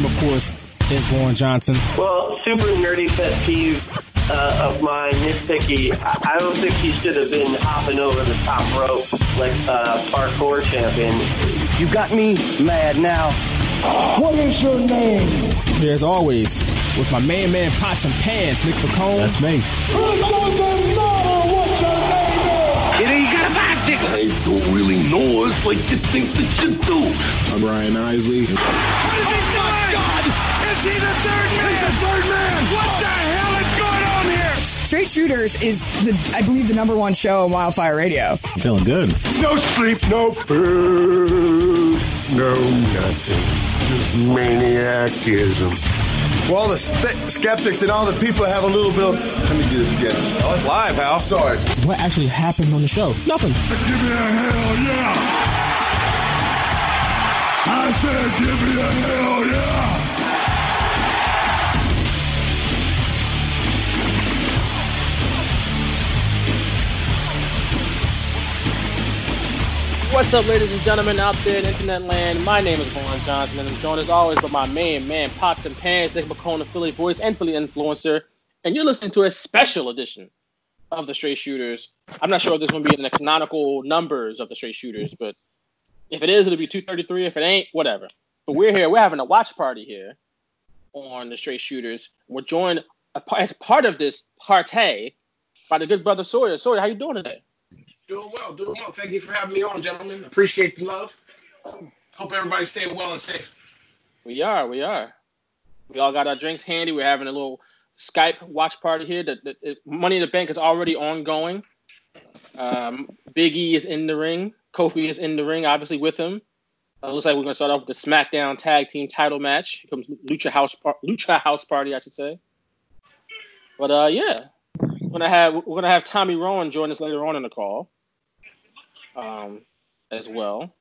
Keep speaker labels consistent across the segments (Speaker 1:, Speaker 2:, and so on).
Speaker 1: name, of course, is Warren Johnson.
Speaker 2: Well, super nerdy pet peeve uh, of mine, nitpicky. I, I don't think he should have been hopping over the top rope like a parkour champion.
Speaker 3: You got me mad now.
Speaker 4: What is your name?
Speaker 1: Here, as always, with my main man, Pots and Pans, Nick Pacone.
Speaker 5: That's me.
Speaker 4: Is.
Speaker 3: You know you got a bicycle.
Speaker 6: I don't really know us like you think that you do.
Speaker 7: I'm Ryan Isley.
Speaker 4: Oh my God! Is he the third man? He's the third man. What the hell is going on here?
Speaker 8: Straight Shooters is, the, I believe, the number one show on Wildfire Radio.
Speaker 5: Feeling good.
Speaker 6: No sleep, no food, no nothing. Just maniacism.
Speaker 7: Well, the spe- skeptics and all the people that have a little bit of. Let me do this again.
Speaker 9: Oh, it's live, Hal.
Speaker 7: Sorry.
Speaker 1: What actually happened on the show? Nothing.
Speaker 4: Give me a hell yeah! I said, give me a hell yeah!
Speaker 10: What's up, ladies and gentlemen out there in internet land? My name is Warren Johnson, and I'm joined as always by my main man, Pops and Pans, Nick McCone, Philly voice and Philly influencer. And you're listening to a special edition of the Straight Shooters. I'm not sure if this to be in the canonical numbers of the Straight Shooters, but if it is, it'll be 233. If it ain't, whatever. But we're here. We're having a watch party here on the Straight Shooters. We're joined as part of this party by the good brother Sawyer. Sawyer, how you doing today?
Speaker 9: Doing well, doing well. Thank you for having me on, gentlemen. Appreciate the love. Hope everybody's staying well and safe.
Speaker 10: We are, we are. We all got our drinks handy. We're having a little Skype watch party here. The, the, the Money in the Bank is already ongoing. Um, Big E is in the ring. Kofi is in the ring, obviously with him. Uh, looks like we're gonna start off with the SmackDown Tag Team Title match. Here comes Lucha House, Lucha House Party, I should say. But uh, yeah, we're gonna have we're gonna have Tommy Rowan join us later on in the call, um, as well.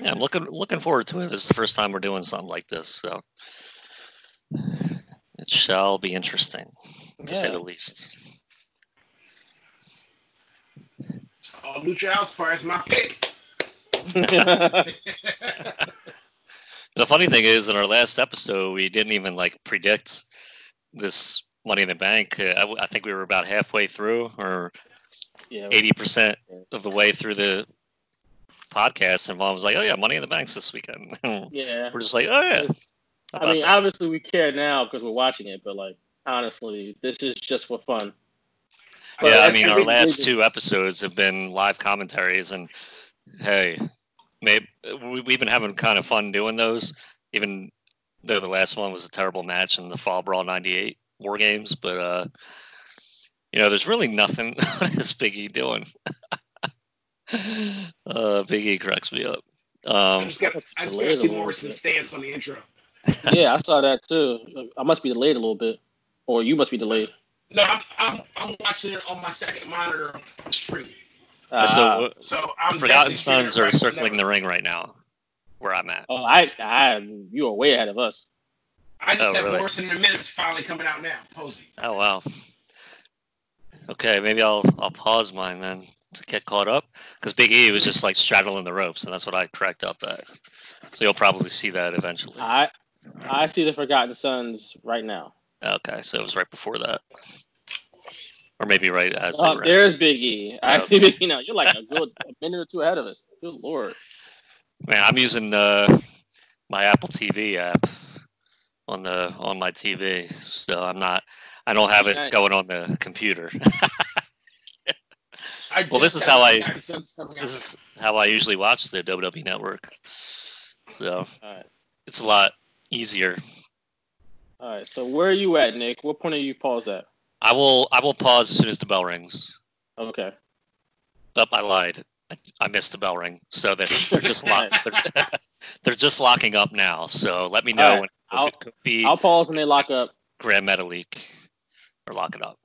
Speaker 11: Yeah, I'm looking looking forward to it. This is the first time we're doing something like this, so it shall be interesting, to say the least.
Speaker 9: Oh, Lucha House Party is my pick.
Speaker 11: The funny thing is, in our last episode, we didn't even like predict this Money in the Bank. I, I, w- I think we were about halfway through, or
Speaker 10: yeah,
Speaker 11: 80% of the way through the podcast, and Mom was like, "Oh yeah, Money in the Bank's this weekend."
Speaker 10: yeah.
Speaker 11: we're just like, "Oh yeah."
Speaker 10: I mean,
Speaker 11: that?
Speaker 10: obviously we care now because we're watching it, but like honestly, this is just for fun. But
Speaker 11: yeah, I mean, our last
Speaker 10: reason-
Speaker 11: two episodes have been live commentaries, and hey, maybe we, we've been having kind of fun doing those, even though the last one was a terrible match in the Fall Brawl '98 War Games. But uh, you know, there's really nothing. what is Big E doing? uh, Big E cracks me up.
Speaker 9: I
Speaker 11: Um,
Speaker 9: just got I just got to see Morrison's stance on the intro.
Speaker 10: yeah, I saw that too. I must be delayed a little bit, or you must be delayed.
Speaker 9: No, I'm, I'm, I'm watching it on my second monitor on the screen.
Speaker 10: Ah.
Speaker 11: so
Speaker 9: So I'm
Speaker 11: Forgotten Sons are circling the ring right now, where I'm at.
Speaker 10: oh, I, I, you are way ahead of us.
Speaker 9: I just
Speaker 11: Oh,
Speaker 9: have
Speaker 11: really?
Speaker 9: Morrison in the minutes finally coming out now. Posey.
Speaker 11: Oh wow. Okay, maybe I'll I'll pause mine then to get caught up because Big E was just like straddling the ropes, and that's what I cracked up at. So you'll probably see that eventually.
Speaker 10: I, I see the Forgotten Sons right now.
Speaker 11: Okay, so it was right before that, or maybe right as they
Speaker 10: Oh, there's Big E. I
Speaker 11: Okay.
Speaker 10: see Big E now. You're like a good a minute or two ahead of us. Good lord.
Speaker 11: Man, I'm using uh, my Apple TV app on the on my TV, so I'm not. I don't have it going on the computer. Well, this is how I-
Speaker 9: Forgotten Sons coming out.
Speaker 11: this is how I usually watch the WWE Network. So
Speaker 10: right.
Speaker 11: it's a lot easier.
Speaker 10: All right. So where are you at, Nick? What point are you paused at?
Speaker 11: I will I will pause as soon as the bell rings.
Speaker 10: Okay.
Speaker 11: Up, I lied. I, I missed the bell ring, so that they're just lock, they're, they're just locking up now. So let me know
Speaker 10: right.
Speaker 11: when
Speaker 10: I'll- I'll pause and they lock up.
Speaker 11: Grand Metalik are locking up.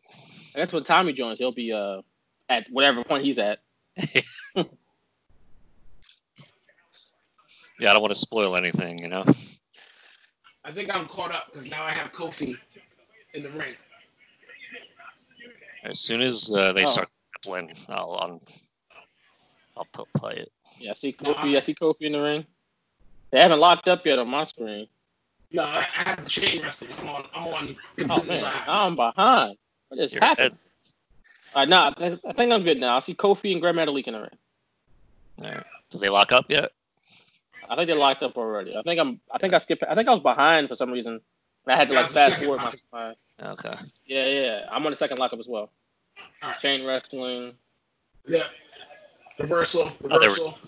Speaker 10: That's when Tommy joins. He'll be uh at whatever point he's at.
Speaker 11: Yeah, I don't want to spoil anything, you know.
Speaker 9: I think I'm caught up because now I have Kofi in the ring.
Speaker 11: As soon as uh, they
Speaker 10: Oh.
Speaker 11: start playing, I'll I'll, I'll put, play it.
Speaker 10: Yeah, I see Kofi. I see Kofi in the ring. They haven't locked up yet on my screen.
Speaker 9: No, I I have the chain wrestling. I'm on. I'm on.
Speaker 10: Oh man,
Speaker 9: live.
Speaker 10: I'm behind. What just
Speaker 11: You're
Speaker 10: happened?
Speaker 11: ahead.
Speaker 10: All right, nah, I, think, I think I'm good now. I see Kofi and Gran Metalik in the ring.
Speaker 11: All right. Did they lock up yet?
Speaker 10: I think they're locked up already. I think I'm. I think I skipped. I think I was behind for some reason. I had to like fast forward my.
Speaker 9: lockup.
Speaker 11: Okay.
Speaker 10: yeah, yeah. I'm on the second lockup as well.
Speaker 9: All right.
Speaker 10: Chain wrestling,
Speaker 9: Yeah. Reversal.
Speaker 11: Oh, there were
Speaker 9: Reversal.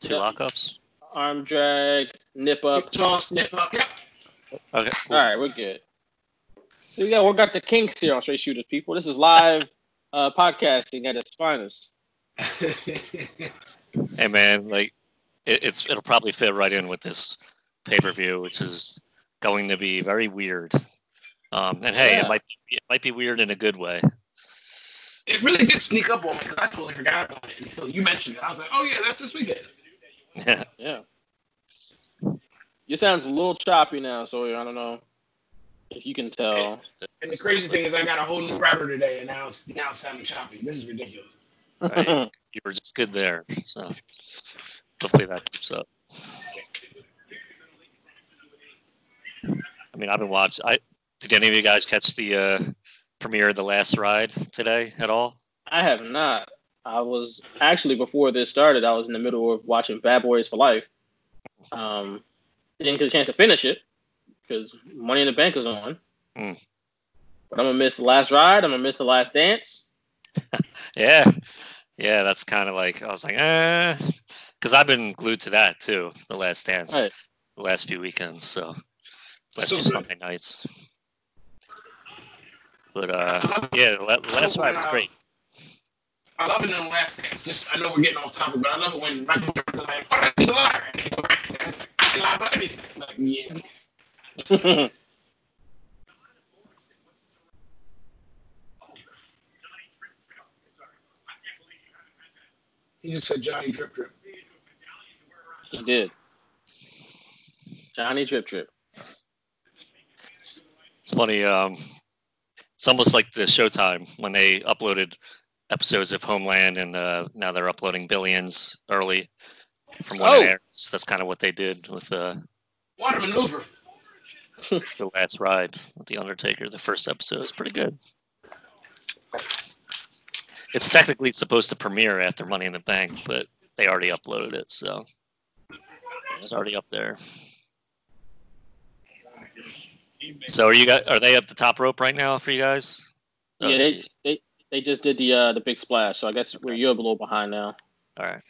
Speaker 11: two
Speaker 10: Yeah.
Speaker 11: lockups.
Speaker 10: arm drag, nip up.
Speaker 9: Hip toss. Nip up. Yep.
Speaker 11: Okay. Cool.
Speaker 10: All right, we're good. So we got we got the kinks here on Straight Shooters, people. This is live uh, podcasting at its finest.
Speaker 11: Hey man, like it, it's it'll probably fit right in with this pay per view, which is going to be very weird. Um, and hey,
Speaker 10: Yeah.
Speaker 11: it might it might be weird in a good way.
Speaker 9: it really did sneak up on me because I totally forgot about it until you mentioned it. I was like, oh yeah, that's this weekend.
Speaker 11: Yeah.
Speaker 10: Yeah. Your sounds a little choppy now, Sawyer. I don't know if you can tell.
Speaker 9: And the crazy thing is, I got a whole new router today, and now it's now it's sounding choppy. This is ridiculous.
Speaker 11: Right. you were just good there, so hopefully that keeps up. I mean, I've been watching. I did any of you guys catch the uh, premiere of the Last Ride today at all?
Speaker 10: I have not. I was actually before this started. I was in the middle of watching Bad Boys for Life. Um, didn't get a chance to finish it because Money in the Bank was on.
Speaker 11: Mm.
Speaker 10: But I'm gonna miss the last ride. I'm gonna miss the last dance.
Speaker 11: Yeah, yeah. That's kind of like I was like, eh, because I've been glued to that too. The Last Dance,
Speaker 10: Right.
Speaker 11: the last few weekends. So last
Speaker 9: So
Speaker 11: few
Speaker 9: good.
Speaker 11: Sunday nights. But uh, yeah, La- Last Ride was great.
Speaker 9: I love it in the last dance. Just I know we're getting off topic, but I love it when Michael Jordan's like, "Oh, he's a liar," and they go back to that. It's like, I didn't about anything. Like, yeah. He just said Johnny Drip Drip.
Speaker 10: he did. Johnny Drip Drip.
Speaker 11: It's funny. Um, it's almost like the Showtime when they uploaded episodes of Homeland, and uh, now they're uploading Billions early from when
Speaker 10: Oh.
Speaker 11: it airs. That's kind of what they did with uh,
Speaker 9: water maneuver.
Speaker 11: the Last Ride with the Undertaker. The first episode is pretty good. It's technically supposed to premiere after Money in the Bank, but they already uploaded it, so it's already up there. So are you guys? Are they up the top rope right now for you guys? Oh,
Speaker 10: yeah, they, they they just did the uh, the big splash, so I guess we're you're a little behind now.
Speaker 11: All right.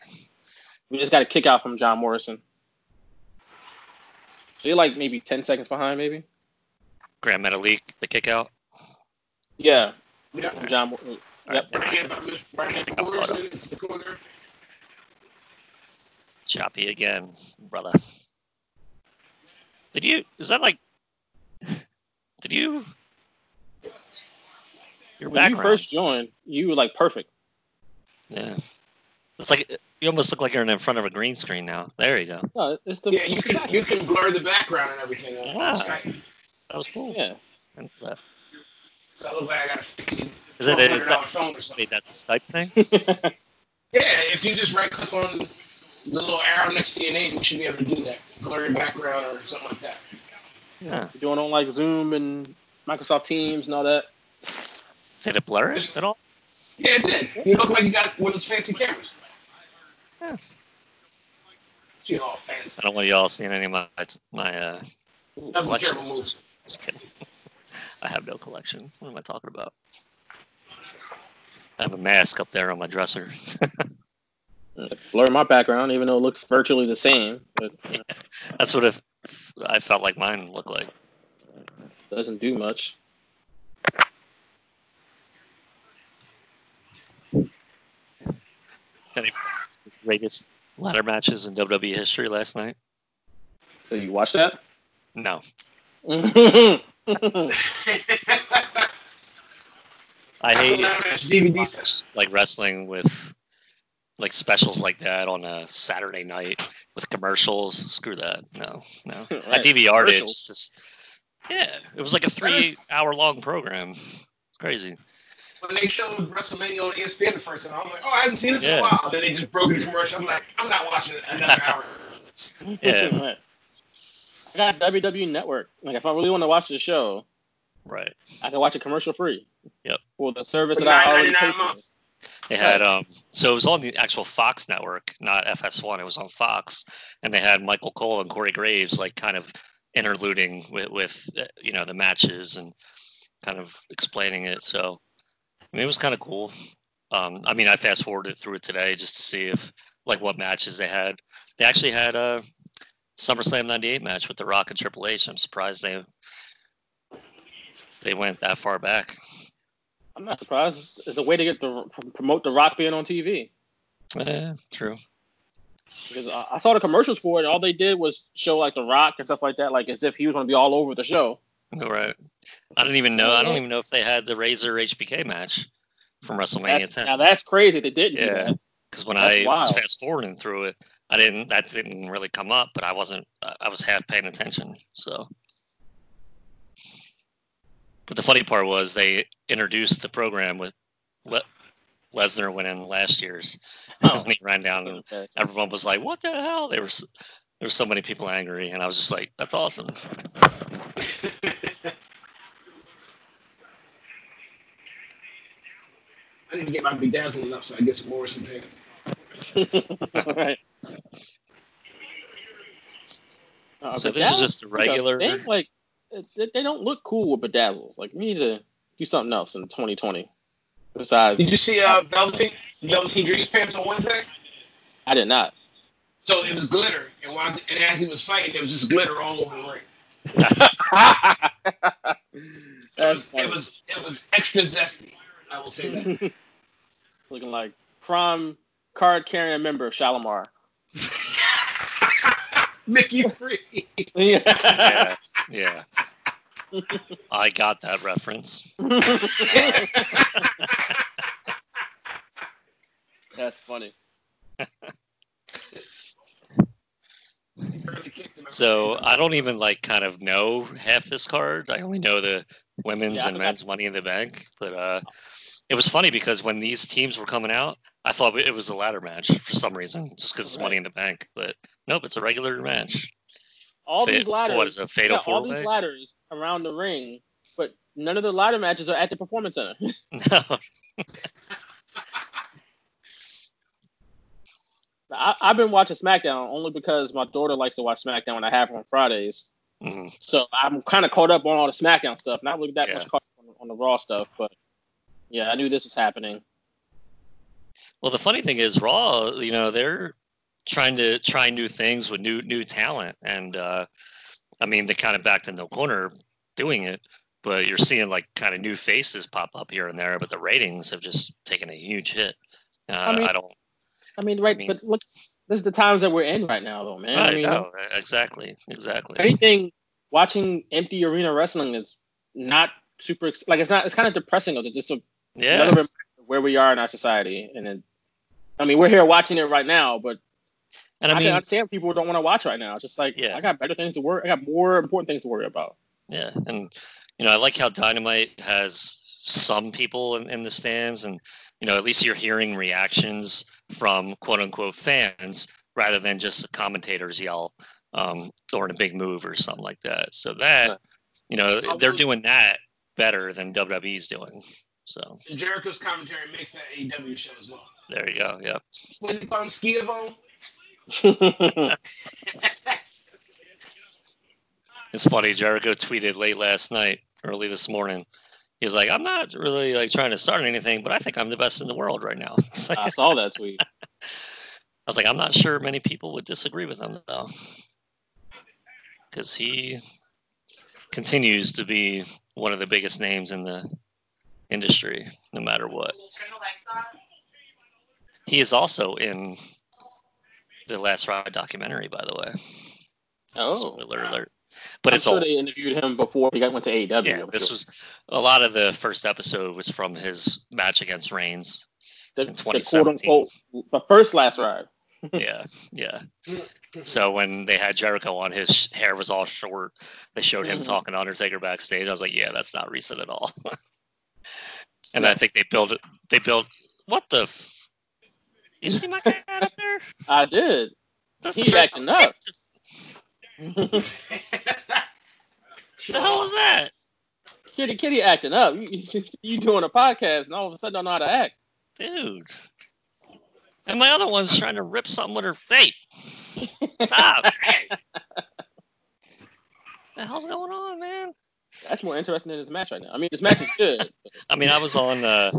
Speaker 10: We just got a kick out from John Morrison. So you're like maybe ten seconds behind, maybe.
Speaker 11: Gran Metalik, the kick out.
Speaker 10: Yeah,
Speaker 9: Yeah.
Speaker 10: from John. Mor- Yep.
Speaker 9: Right hand, right hand corners the corner.
Speaker 11: Choppy again, brother. Did you? Is that like? Did you? Your
Speaker 10: When you first joined, you were like perfect.
Speaker 11: Yeah. It's like you almost look like you're in front of a green screen now. There you go.
Speaker 10: No, it's the
Speaker 9: Yeah, you can you can blur the background and everything on
Speaker 11: Wow.
Speaker 9: Skype.
Speaker 11: That was cool.
Speaker 10: yeah.
Speaker 11: And, uh,
Speaker 9: So I look like I got a fifteen
Speaker 11: Is it? Is that?
Speaker 9: phone or something.
Speaker 11: Wait, that's a Skype thing.
Speaker 9: Yeah, if you just right click on the little arrow next to your name, you should be able to do that. Blur your background or something like that.
Speaker 11: Yeah.
Speaker 10: You doing on like Zoom and Microsoft Teams and all that.
Speaker 11: Did it blur it at all?
Speaker 9: Yeah, it did. You look like you got one of those fancy cameras.
Speaker 11: Yeah.
Speaker 9: She's all fancy.
Speaker 11: I don't want y'all seeing any of my my. Uh,
Speaker 9: That was a terrible move.
Speaker 11: Just kidding. I have no collection. What am I talking about? I have a mask up there on my dresser.
Speaker 10: Blur my background, even though it looks virtually the same, but you know,
Speaker 11: That's what it, I felt like mine looked like.
Speaker 10: doesn't do much.
Speaker 11: Any the greatest ladder matches in WWE history last night?
Speaker 10: So you watched that?
Speaker 11: No. I hate
Speaker 9: DVD sets.
Speaker 11: like wrestling with like specials like that on a Saturday night with commercials. Screw that. No, no. I DVR'd it.
Speaker 10: Commercials.
Speaker 11: Just yeah, it was like a three-hour-long program. It's crazy.
Speaker 9: When they showed WrestleMania on ESPN the first time, I was like, oh, I haven't seen this in a while. Then they just broke the commercial. I'm like, I'm not watching another hour.
Speaker 11: Yeah,
Speaker 10: I got WWE Network. Like if I really want to watch the show,
Speaker 11: Right.
Speaker 10: I can watch it commercial free.
Speaker 11: Yep.
Speaker 10: For the service
Speaker 9: For
Speaker 10: that I already
Speaker 9: $9.99
Speaker 10: paid for.
Speaker 11: They had um so it was on the actual Fox network, not FS1. It was on Fox, and they had Michael Cole and Corey Graves like kind of interluding with, with uh, you know the matches and kind of explaining it. So I mean, it was kind of cool. Um, I mean, I fast forwarded through it today just to see if like what matches they had. They actually had a SummerSlam '98 match with The Rock and Triple H. I'm surprised they they went that far back.
Speaker 10: I'm not surprised. It's a way to get the promote the Rock being on TV.
Speaker 11: Eh, true.
Speaker 10: Because I, I saw the commercials for it. And all they did was show like the Rock and stuff like that, like as if he was going to be all over the show.
Speaker 11: All right. I don't even know. I don't even know if they had the Razor HBK match from WrestleMania
Speaker 10: That's,
Speaker 11: 10.
Speaker 10: now that's crazy. They didn't
Speaker 11: Yeah, because when
Speaker 10: That's
Speaker 11: I was fast forwarding through it, I didn't. That didn't really come up, but I wasn't. I was half paying attention. So. But the funny part was they introduced the program with Le- Lesnar in last year's.
Speaker 10: Oh.
Speaker 11: and he ran down and
Speaker 10: Okay.
Speaker 11: everyone was like, "What the hell?" There was there were so many people angry, and I was just like, "That's awesome."
Speaker 9: I need to get my bedazzling up so I get some Morrison pants.
Speaker 10: right. Uh,
Speaker 11: So this is just a
Speaker 10: like a
Speaker 11: regular-
Speaker 10: thing, like it, it- they don't look cool with bedazzles. Like we need to do something else in 2020. Besides,
Speaker 9: Did you see uh, Velveteen, Velveteen Dreams pants on Wednesday?
Speaker 10: I did not.
Speaker 9: So it was glitter, and, while, and as he was fighting, there was just glitter all over the ring. It was,
Speaker 10: funny.
Speaker 9: it was it was extra zesty. I will say that.
Speaker 10: looking like prime card carrying member of Shalamar.
Speaker 9: Mickey Free.
Speaker 11: yeah, yeah. I got that reference.
Speaker 10: That's funny.
Speaker 11: So I don't even like kind of know half this card. I only know the women's
Speaker 10: Yeah,
Speaker 11: and men's Money in the Bank. But uh, it was funny because when these teams were coming out, I thought it was a ladder match for some reason, just because it's
Speaker 10: Right.
Speaker 11: Money in the Bank. But nope, it's a regular match.
Speaker 10: All
Speaker 11: Fa-
Speaker 10: these ladders.
Speaker 11: what is a fatal
Speaker 10: yeah, all these ladders around the ring, but none of the ladder matches are at the performance center.
Speaker 11: No,
Speaker 10: I, I've been watching SmackDown only because my daughter likes to watch SmackDown and I have her on Fridays.
Speaker 11: Mhm.
Speaker 10: So I'm kind of caught up on all the SmackDown stuff. Not really that
Speaker 11: Yeah.
Speaker 10: much caught up on, on the Raw stuff, but yeah, I knew this was happening.
Speaker 11: Well, the funny thing is, Raw, you know, they're trying to try new things with new new talent, and uh, I mean, they kind of backed in the corner doing it, but you're seeing like kind of new faces pop up here and there, but the ratings have just taken a huge hit. Uh, I,
Speaker 10: mean,
Speaker 11: don't.
Speaker 10: I mean, right?
Speaker 11: mean-
Speaker 10: but look, this is the times that we're in right now, though, man.
Speaker 11: I,
Speaker 10: I mean,
Speaker 11: know exactly, exactly.
Speaker 10: anything watching empty arena wrestling is not super like it's not. It's kind of depressing. It's just a,
Speaker 11: Yeah,
Speaker 10: where we are in our society, and then, I mean, we're here watching it right now, but
Speaker 11: and
Speaker 10: I,
Speaker 11: I
Speaker 10: can
Speaker 11: mean,
Speaker 10: understand people don't want to watch right now. It's just like
Speaker 11: Yeah.
Speaker 10: I got better things to worry. I got more important things to worry about.
Speaker 11: Yeah, and you know, I like how Dynamite has some people in, in the stands, and you know, at least you're hearing reactions from quote unquote fans rather than just the commentators yell um, during a big move or something like that. So that you know, they're doing that better than WWE's doing. So
Speaker 9: Jericho's commentary makes that AEW show as well.
Speaker 11: there you go. Yeah.
Speaker 9: What do you call him? Schiavone?
Speaker 11: It's funny. Jericho tweeted late last night, early this morning. He was like, "I'm not really like trying to start anything, but I think I'm the best in the world right now." It's like-
Speaker 10: I saw that tweet.
Speaker 11: I was like, I'm not sure many people would disagree with him though, because he continues to be one of the biggest names in the industry, no matter what. He is also in the Last Ride documentary, by the way.
Speaker 10: Oh,
Speaker 11: Spoiler alert. But
Speaker 10: I'm
Speaker 11: it's
Speaker 10: sure
Speaker 11: old.
Speaker 10: they interviewed him before he got went to AEW.
Speaker 11: Yeah,
Speaker 10: I'm
Speaker 11: this
Speaker 10: sure.
Speaker 11: was a lot of the first episode was from his match against Reigns.
Speaker 10: the,
Speaker 11: in
Speaker 10: the
Speaker 11: 2017.
Speaker 10: quote unquote the first last ride.
Speaker 11: yeah, yeah. So when they had Jericho on, his hair was all short. They showed him
Speaker 10: Mhm.
Speaker 11: talking to Undertaker backstage. I was like, yeah, that's not recent at all. and I think they built it. They built what the? F- you see my cat up there?
Speaker 10: I did.
Speaker 11: That's
Speaker 10: He
Speaker 11: the first
Speaker 10: acting up.
Speaker 11: the hell was that?
Speaker 10: Kitty Kitty acting up. You, you, you doing a podcast and all of a sudden don't know how to act.
Speaker 11: Dude. And my other one's trying to rip something with her face. Stop. the hell's going on, man?
Speaker 10: That's more interesting than this match right now. I mean, this match is good.
Speaker 11: I mean, I was on. Uh,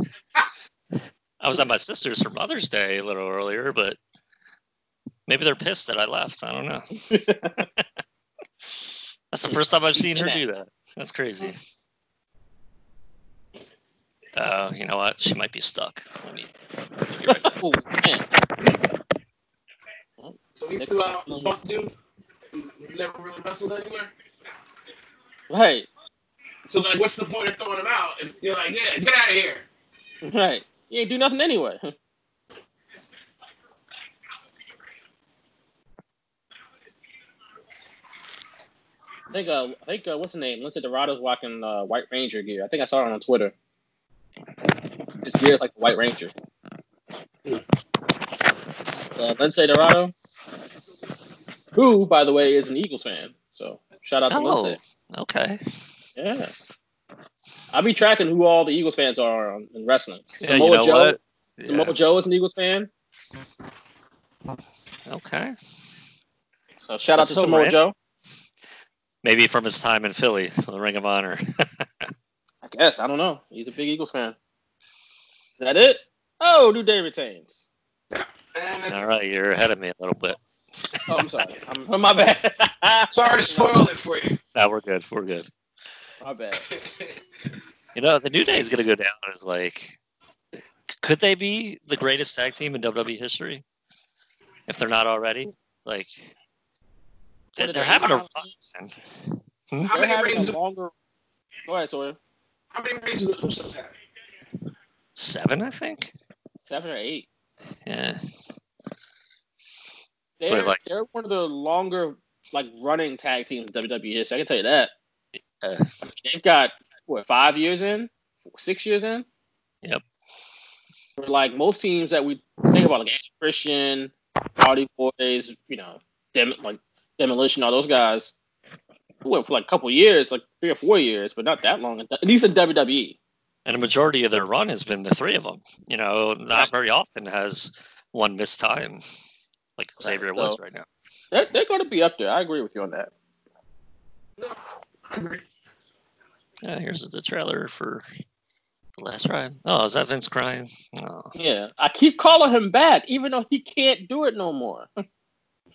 Speaker 11: I was at my sister's for Mother's Day a little earlier, but maybe they're pissed that I left. I don't know. That's the first time I've seen her do that. That's crazy. Uh, you know what? She might be stuck. Let me.
Speaker 10: oh man.
Speaker 9: So we still out both do. You never really wrestled anywhere.
Speaker 10: Right.
Speaker 9: So like, what's the point of throwing them out if you're like, yeah, get out of here?
Speaker 10: Right. You ain't do nothing anyway. I think uh, I think uh, what's the name? Lince Dorado's walking uh, White Ranger gear. I think I saw it on Twitter. His gear is like the White Ranger. Uh, Lince Dorado, who, by the way, is an Eagles fan. So shout out to
Speaker 11: Oh,
Speaker 10: Lince.
Speaker 11: okay.
Speaker 10: Yeah. I'll be tracking who all the Eagles fans are on, in wrestling.
Speaker 11: Yeah,
Speaker 10: Samoa
Speaker 11: you know
Speaker 10: Joe.
Speaker 11: what?
Speaker 10: Samoa Joe is an Eagles fan.
Speaker 11: Okay.
Speaker 10: So shout out to
Speaker 11: so
Speaker 10: Samoa
Speaker 11: random.
Speaker 10: Joe.
Speaker 11: Maybe from his time in Philly, the Ring of Honor.
Speaker 10: I guess. I don't know. He's a big Eagles fan. Is that it? Oh, New Day retains.
Speaker 9: And
Speaker 11: All right, you're ahead of me a little bit.
Speaker 10: Oh, I'm sorry. I'm, my bad.
Speaker 9: Sorry to spoil it for you.
Speaker 11: No, we're good. We're good.
Speaker 10: My bet.
Speaker 11: You know, the New Day is gonna go down as like, could they be the greatest tag team in WWE history? If they're not already, like, they're, they're
Speaker 10: they-
Speaker 11: having a run.
Speaker 9: How
Speaker 10: hmm?
Speaker 9: many
Speaker 10: having
Speaker 9: rings?
Speaker 10: a longer. Go ahead, Sawyer.
Speaker 9: How many rings do the Usos have?
Speaker 11: Seven, I think.
Speaker 10: Seven or eight.
Speaker 11: Yeah.
Speaker 10: They're,
Speaker 11: like-
Speaker 10: they're one of the longer like running tag teams in WWE history. I can tell you that.
Speaker 11: Uh,
Speaker 10: They've got what five years in, six years in.
Speaker 11: Yep.
Speaker 10: For like most teams that we think about, like Edge and Christian, Hardy Boys, you know, Dem- like Demolition, all those guys, who went for like a couple years, like three or four years, but not that long. At least in. WWE.
Speaker 11: and a majority of their run has been the three of them. You know, not
Speaker 10: Right.
Speaker 11: very often has one missed time like Xavier
Speaker 10: so-
Speaker 11: Woods right now.
Speaker 10: They're, they're going to be up there. I agree with you on that.
Speaker 9: No, I agree.
Speaker 11: Yeah, here's the trailer for the last ride. Oh, is that Vince crying? Oh.
Speaker 10: Yeah, I keep calling him back, even though he can't do it no more.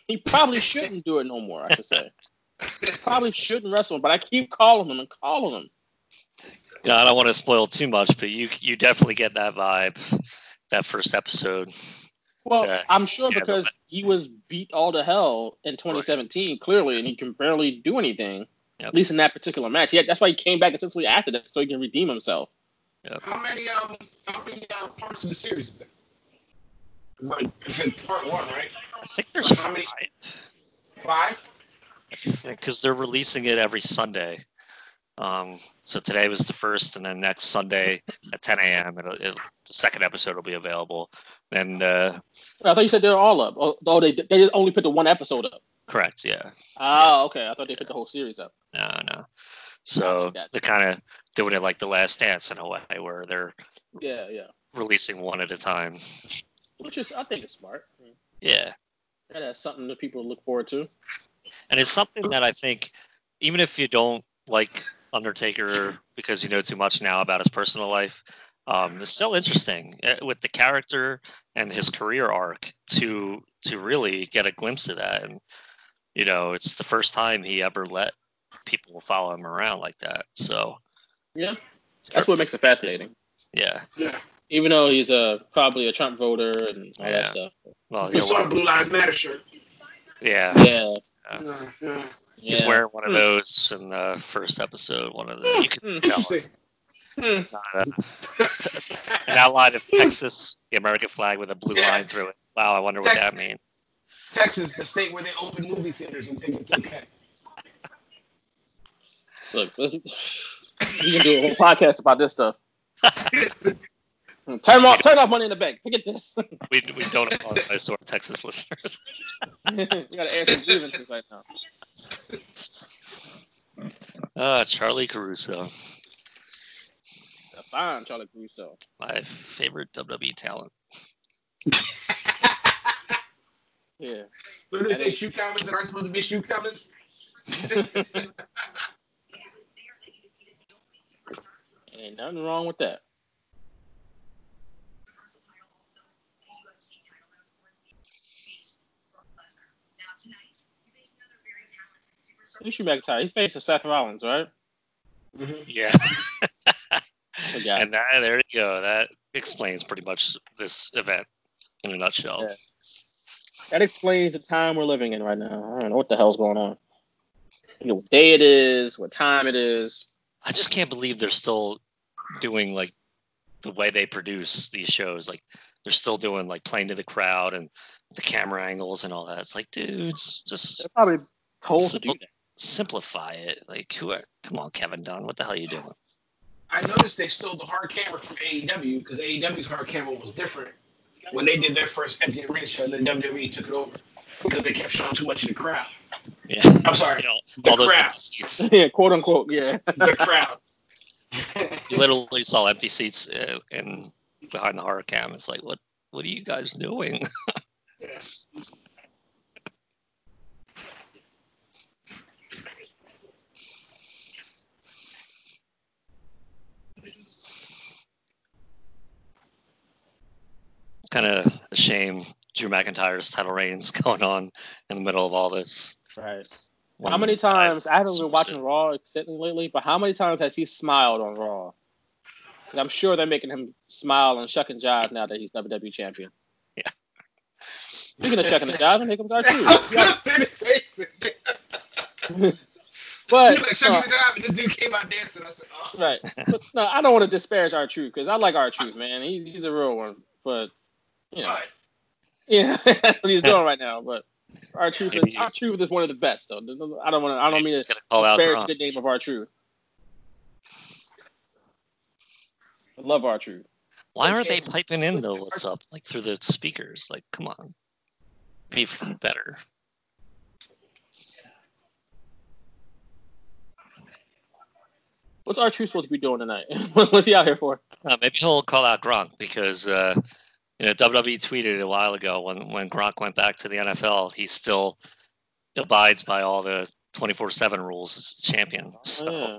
Speaker 10: he probably shouldn't do it no more. I should say. probably shouldn't wrestle, but I keep calling him and calling him.
Speaker 11: Yeah, I don't want to spoil too much, but you you definitely get that vibe that first episode.
Speaker 10: Well. I'm sure
Speaker 11: Yeah,
Speaker 10: because he was beat all to hell in 2017, clearly, and he can barely do anything.
Speaker 11: Yep.
Speaker 10: At least in that particular match. Yeah, that's why he came back essentially after that, so he can redeem himself.
Speaker 9: How many um how many uh, parts of the series is there? It's like it's in part one, right?
Speaker 11: I think there's
Speaker 9: How many-
Speaker 11: five
Speaker 9: Five.
Speaker 11: because they're releasing it every Sunday. Um, so today was the first, and then next Sunday at 10 a.m. It'll, it, the second episode will be available. And uh,
Speaker 10: I thought you said they're all up. Oh, oh, they they just only put the one episode up.
Speaker 11: Correct, yeah,
Speaker 10: Oh, okay. I thought they put the whole series up.
Speaker 11: no, no. So
Speaker 10: Gotcha.
Speaker 11: they're kind of doing it like The Last Dance in a way, where they're
Speaker 10: Yeah, yeah.
Speaker 11: releasing one at a time.
Speaker 10: Which is, I think, is smart.
Speaker 11: Yeah,
Speaker 10: That's something that people look forward to.
Speaker 11: and it's something that I think, even if you don't like Undertaker because you know too much now about his personal life, um, it's still interesting uh, with the character and his career arc to to really get a glimpse of that. And you know, it's the first time he ever let people follow him around like that. So
Speaker 10: Yeah, that's what makes it fascinating.
Speaker 11: yeah,
Speaker 9: Yeah.
Speaker 10: Even though he's a probably a Trump voter and all
Speaker 11: Yeah.
Speaker 10: that stuff.
Speaker 11: well, you
Speaker 9: saw the Blue Lives Matter shirt.
Speaker 11: yeah,
Speaker 10: Yeah,
Speaker 9: Yeah, yeah.
Speaker 11: he's
Speaker 10: yeah.
Speaker 11: wearing one of
Speaker 10: Hmm.
Speaker 11: those in the first episode. One of the you
Speaker 10: Hmm.
Speaker 11: can tell.
Speaker 9: Interesting.
Speaker 10: Hmm.
Speaker 11: Not a- an outline of Texas, the American flag with a blue line through it. Wow, I wonder what that means.
Speaker 9: Texas, the state where they open movie theaters and think it's okay.
Speaker 10: Look, we can do a whole podcast about this stuff. Turn off, turn off money in the bank. Forget this.
Speaker 11: We, we don't apologize to our Texas listeners.
Speaker 10: you gotta air some grievances right now.
Speaker 11: Uh, Charly Caruso,
Speaker 10: A fine Charly Caruso.
Speaker 11: my favorite WWE talent.
Speaker 10: Yeah.
Speaker 9: What do they say? Shoe comments that aren't supposed to be shoe comments?
Speaker 10: Ain't nothing wrong with that. Issue McIntyre, he's facing Seth Rollins, right? Mm-hmm.
Speaker 11: Yeah.
Speaker 10: Yeah.
Speaker 11: and that, there you go. That explains pretty much this event in a nutshell.
Speaker 10: Yeah. That explains the time we're living in right now. I don't know what the hell's going on. You know what day it is, what time it is.
Speaker 11: I just can't believe they're still doing like the way they produce these shows. Like they're still doing like playing to the crowd and the camera angles and all that. It's like, dudes, just
Speaker 10: They're probably told to do that.
Speaker 11: simplify it. Like, who are, come on, Kevin Dunn, what the hell are you doing?
Speaker 9: I noticed they stole the hard camera from AEW because AEW's hard camera was different when they did their first empty arena show. Then WWE took it over because they kept showing too much of the crowd.
Speaker 11: Yeah,
Speaker 9: I'm sorry,
Speaker 11: you know,
Speaker 9: the
Speaker 11: those
Speaker 9: crowd.
Speaker 11: empty seats.
Speaker 10: yeah, quote unquote, yeah.
Speaker 9: The crowd.
Speaker 11: You literally saw empty seats uh, in behind the horror cam. It's like, what, what are you guys doing? kind of a shame Drew McIntyre's title reigns going on in the middle of all this.
Speaker 10: Right.
Speaker 11: When
Speaker 10: How many times I haven't been watching
Speaker 11: sick.
Speaker 10: Raw extensively lately, but how many times has he smiled on Raw? 'Cause I'm sure they're making him smile and shuck and jive now that he's WWE champion.
Speaker 11: Yeah.
Speaker 10: Speaking of shucking and jiving, here comes our
Speaker 9: I
Speaker 10: truth.
Speaker 9: gonna say the same thing.
Speaker 10: But
Speaker 9: like second
Speaker 10: no,
Speaker 9: and this dude came out dancing. I said, oh.
Speaker 10: right. But no, I don't want to disparage R-Truth because I like R-Truth, man. He, he's a real one. But you know, yeah, that's what he's doing right now. But R-Truth, is, R-Truth is one of the best. though. I don't want to. I don't mean to disparage the name of R-Truth. I love R-Truth.
Speaker 11: Why aren't they piping in though? What's up? Like through the speakers? Like, come on, be better.
Speaker 10: What's R-Truth supposed to be doing tonight? What's he out here for?
Speaker 11: Uh, maybe he'll call out Gronk because uh, you know WWE tweeted a while ago when when Gronk went back to the NFL, he still abides by all the 24/7 rules as champion. Oh, so
Speaker 10: Yeah.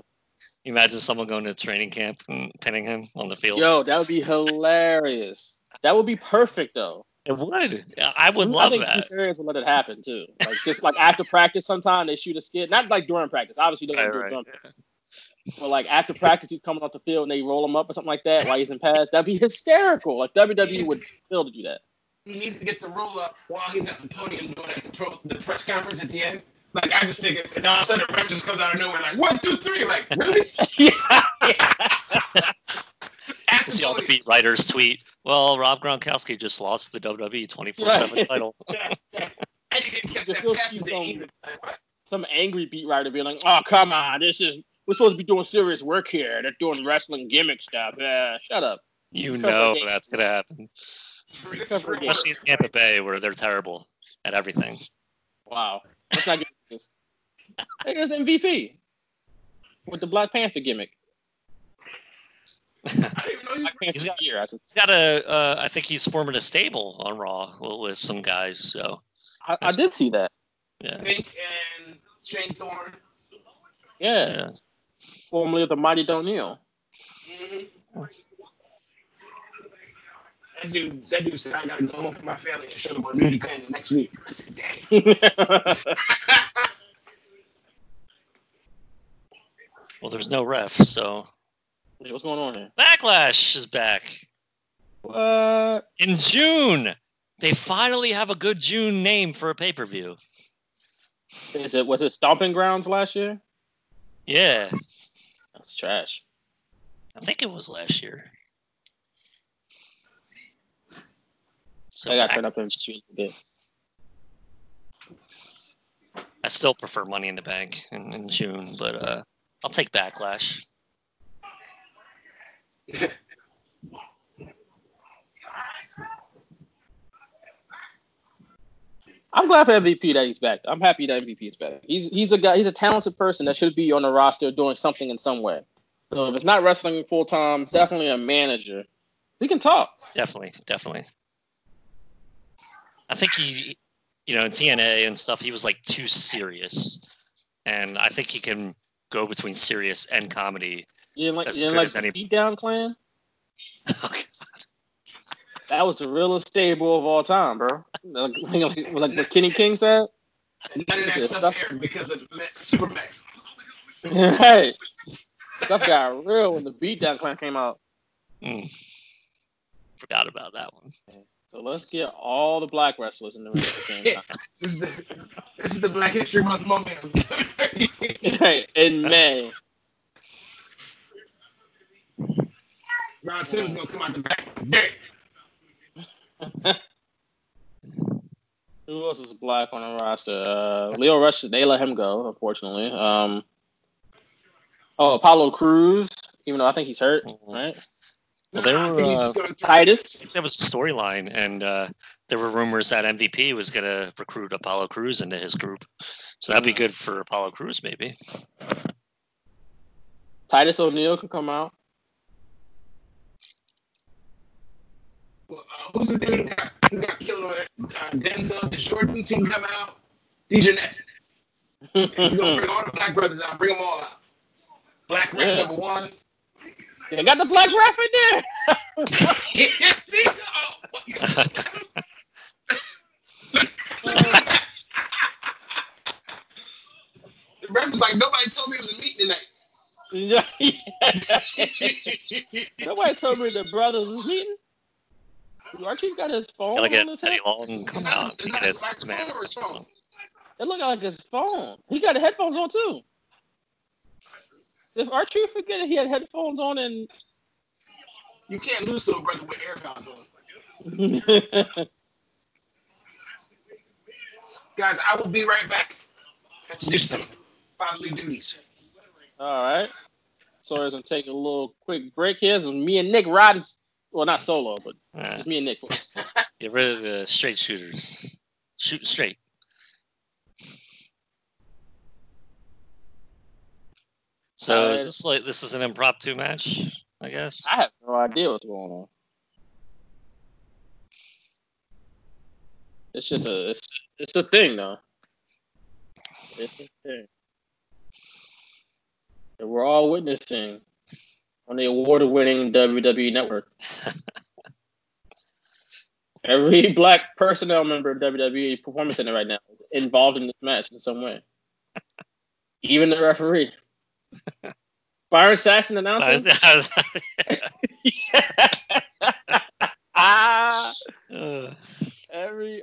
Speaker 11: imagine someone going to training camp and pinning him on the field.
Speaker 10: Yo, that would be hilarious. That would be perfect though.
Speaker 11: It would. Yeah, I would love.
Speaker 10: I
Speaker 11: love
Speaker 10: think
Speaker 11: that.
Speaker 10: Keith Arians would let it happen too. Like just like after practice, sometime they shoot a skit. Not like during practice. Obviously, they don't
Speaker 11: Right,
Speaker 10: do it
Speaker 11: right.
Speaker 10: during But like after practice, he's coming off the field and they roll him up or something like that while he's in pass. That'd be hysterical. Like WWE would kill to do that.
Speaker 9: he needs to get the roll up while he's at the podium doing like the, pro, the press conference at the end. Like I just think it's and all of a sudden the ref just comes out of nowhere like one two three like really
Speaker 10: yeah.
Speaker 9: at
Speaker 11: See all the beat writers tweet. Well, Rob Gronkowski just lost the WWE 24/7
Speaker 10: Right.
Speaker 11: title.
Speaker 9: and you didn't catch that pass
Speaker 10: see
Speaker 9: the
Speaker 10: some-
Speaker 9: England. Like, what?
Speaker 10: Some angry beat writer being like, "Oh come on, this is we're supposed to be doing serious work here. They're doing wrestling gimmick stuff. Yeah, shut up."
Speaker 11: You
Speaker 10: Cover
Speaker 11: know
Speaker 10: game.
Speaker 11: that's gonna happen,
Speaker 9: This is
Speaker 10: game.
Speaker 11: especially in. Tampa Bay where they're terrible at everything.
Speaker 10: Wow. Let's not get into this. Hey, there's MVP with the Black Panther gimmick.
Speaker 9: I didn't know you
Speaker 10: Black Panther
Speaker 11: He's got-
Speaker 10: year. I,
Speaker 11: He's got a, uh, I think he's forming a stable on Raw with, with some guys. So
Speaker 10: I, I did see that.
Speaker 11: yeah,
Speaker 9: Pink and Shane Thorne.
Speaker 10: Yeah.
Speaker 11: yeah.
Speaker 10: Formerly of the Mighty Don't Kneel.
Speaker 9: Mm-hmm. That dude, that dude said I gotta go home for my family and show them on New Japan next week. I said, dang.
Speaker 11: Well, there's no ref, so
Speaker 10: Hey, What's going on here?
Speaker 11: Backlash is back
Speaker 10: What?
Speaker 11: in June. They finally have a good June name for a pay-per-view.
Speaker 10: Is it was it Stomping Grounds last year?
Speaker 11: Yeah,
Speaker 10: That's trash.
Speaker 11: I think it was last year. So
Speaker 10: I got turned up in June a bit.
Speaker 11: I still prefer Money in the Bank in, in June, but uh, I'll take Backlash.
Speaker 10: I'm glad for MVP that he's back. I'm happy that MVP is back. He's he's a guy. He's a talented person that should be on the roster doing something in some way. So if it's not wrestling full time, definitely a manager. He can talk.
Speaker 11: Definitely, definitely. I think he, you know, in TNA and stuff, he was like too serious, and I think he can go between serious and comedy.
Speaker 10: You didn't like, you didn't like
Speaker 11: any-
Speaker 10: Beatdown Clan? That was the realest stable of all time, bro. Like, like, like what Kenny King said.
Speaker 9: None of that stuff
Speaker 10: stuff-
Speaker 9: aired because of Ma- Supermax.
Speaker 10: right. Stuff got real when the Beatdown Clan came out.
Speaker 11: Mm. Forgot about that one.
Speaker 10: So let's get all the black wrestlers in the ring at the same time.
Speaker 9: This is the this is the Black History Month moment.
Speaker 10: Right, in May.
Speaker 9: Ron Simmons gonna come out the back. Dick.
Speaker 10: Who else is black on the roster? Uh, Lio Rush, they let him go, unfortunately. Um, oh, Apollo Crews, even though I think he's hurt, right?
Speaker 11: Well, there were uh,
Speaker 10: Titus.
Speaker 11: there was a storyline, and uh, there were rumors that MVP was gonna recruit Apollo Crews into his group. So that'd be good for Apollo Crews, maybe.
Speaker 10: Titus O'Neil can come out.
Speaker 9: Who's the dude that got, got killed on it? Uh, Denzel DeJordan team come out. DJ Net. You're gonna bring all the black brothers out. Bring them all out. Black ref
Speaker 10: Yeah.
Speaker 9: number one.
Speaker 10: They got the black ref in there.
Speaker 9: See? Oh, the ref was like, nobody told me it was a meeting tonight.
Speaker 10: Yeah, Nobody told me the brothers was meeting. Archie's got his phone
Speaker 11: Gotta
Speaker 10: on
Speaker 11: get
Speaker 10: his
Speaker 11: Teddy
Speaker 10: head.
Speaker 11: Long come
Speaker 9: Is that-
Speaker 11: out
Speaker 9: is
Speaker 11: and
Speaker 9: that
Speaker 11: his
Speaker 9: a
Speaker 11: man.
Speaker 9: microphone or his phone?
Speaker 10: It looked like his phone. He got the headphones on too. If Archie forget he had headphones on and
Speaker 9: You can't lose to a brother with AirPods on. Guys, I will be right back. Have to do some fatherly duties.
Speaker 10: All right. So we're gonna take a little quick break here. So me and Nick riding, well not solo, but
Speaker 11: Uh,
Speaker 10: just me and Nick.
Speaker 11: get rid of the straight shooters. Shoot straight. So is
Speaker 10: Uh,
Speaker 11: this like this is an impromptu match? I guess.
Speaker 10: I have no idea what's going on. It's just a it's it's a thing though. It's a thing. And we're all witnessing on the award-winning WWE network. Every black personnel member of WWE Performance Center right now is involved in this match in some way. Even the referee. Byron Saxton
Speaker 11: I was- I was-
Speaker 10: every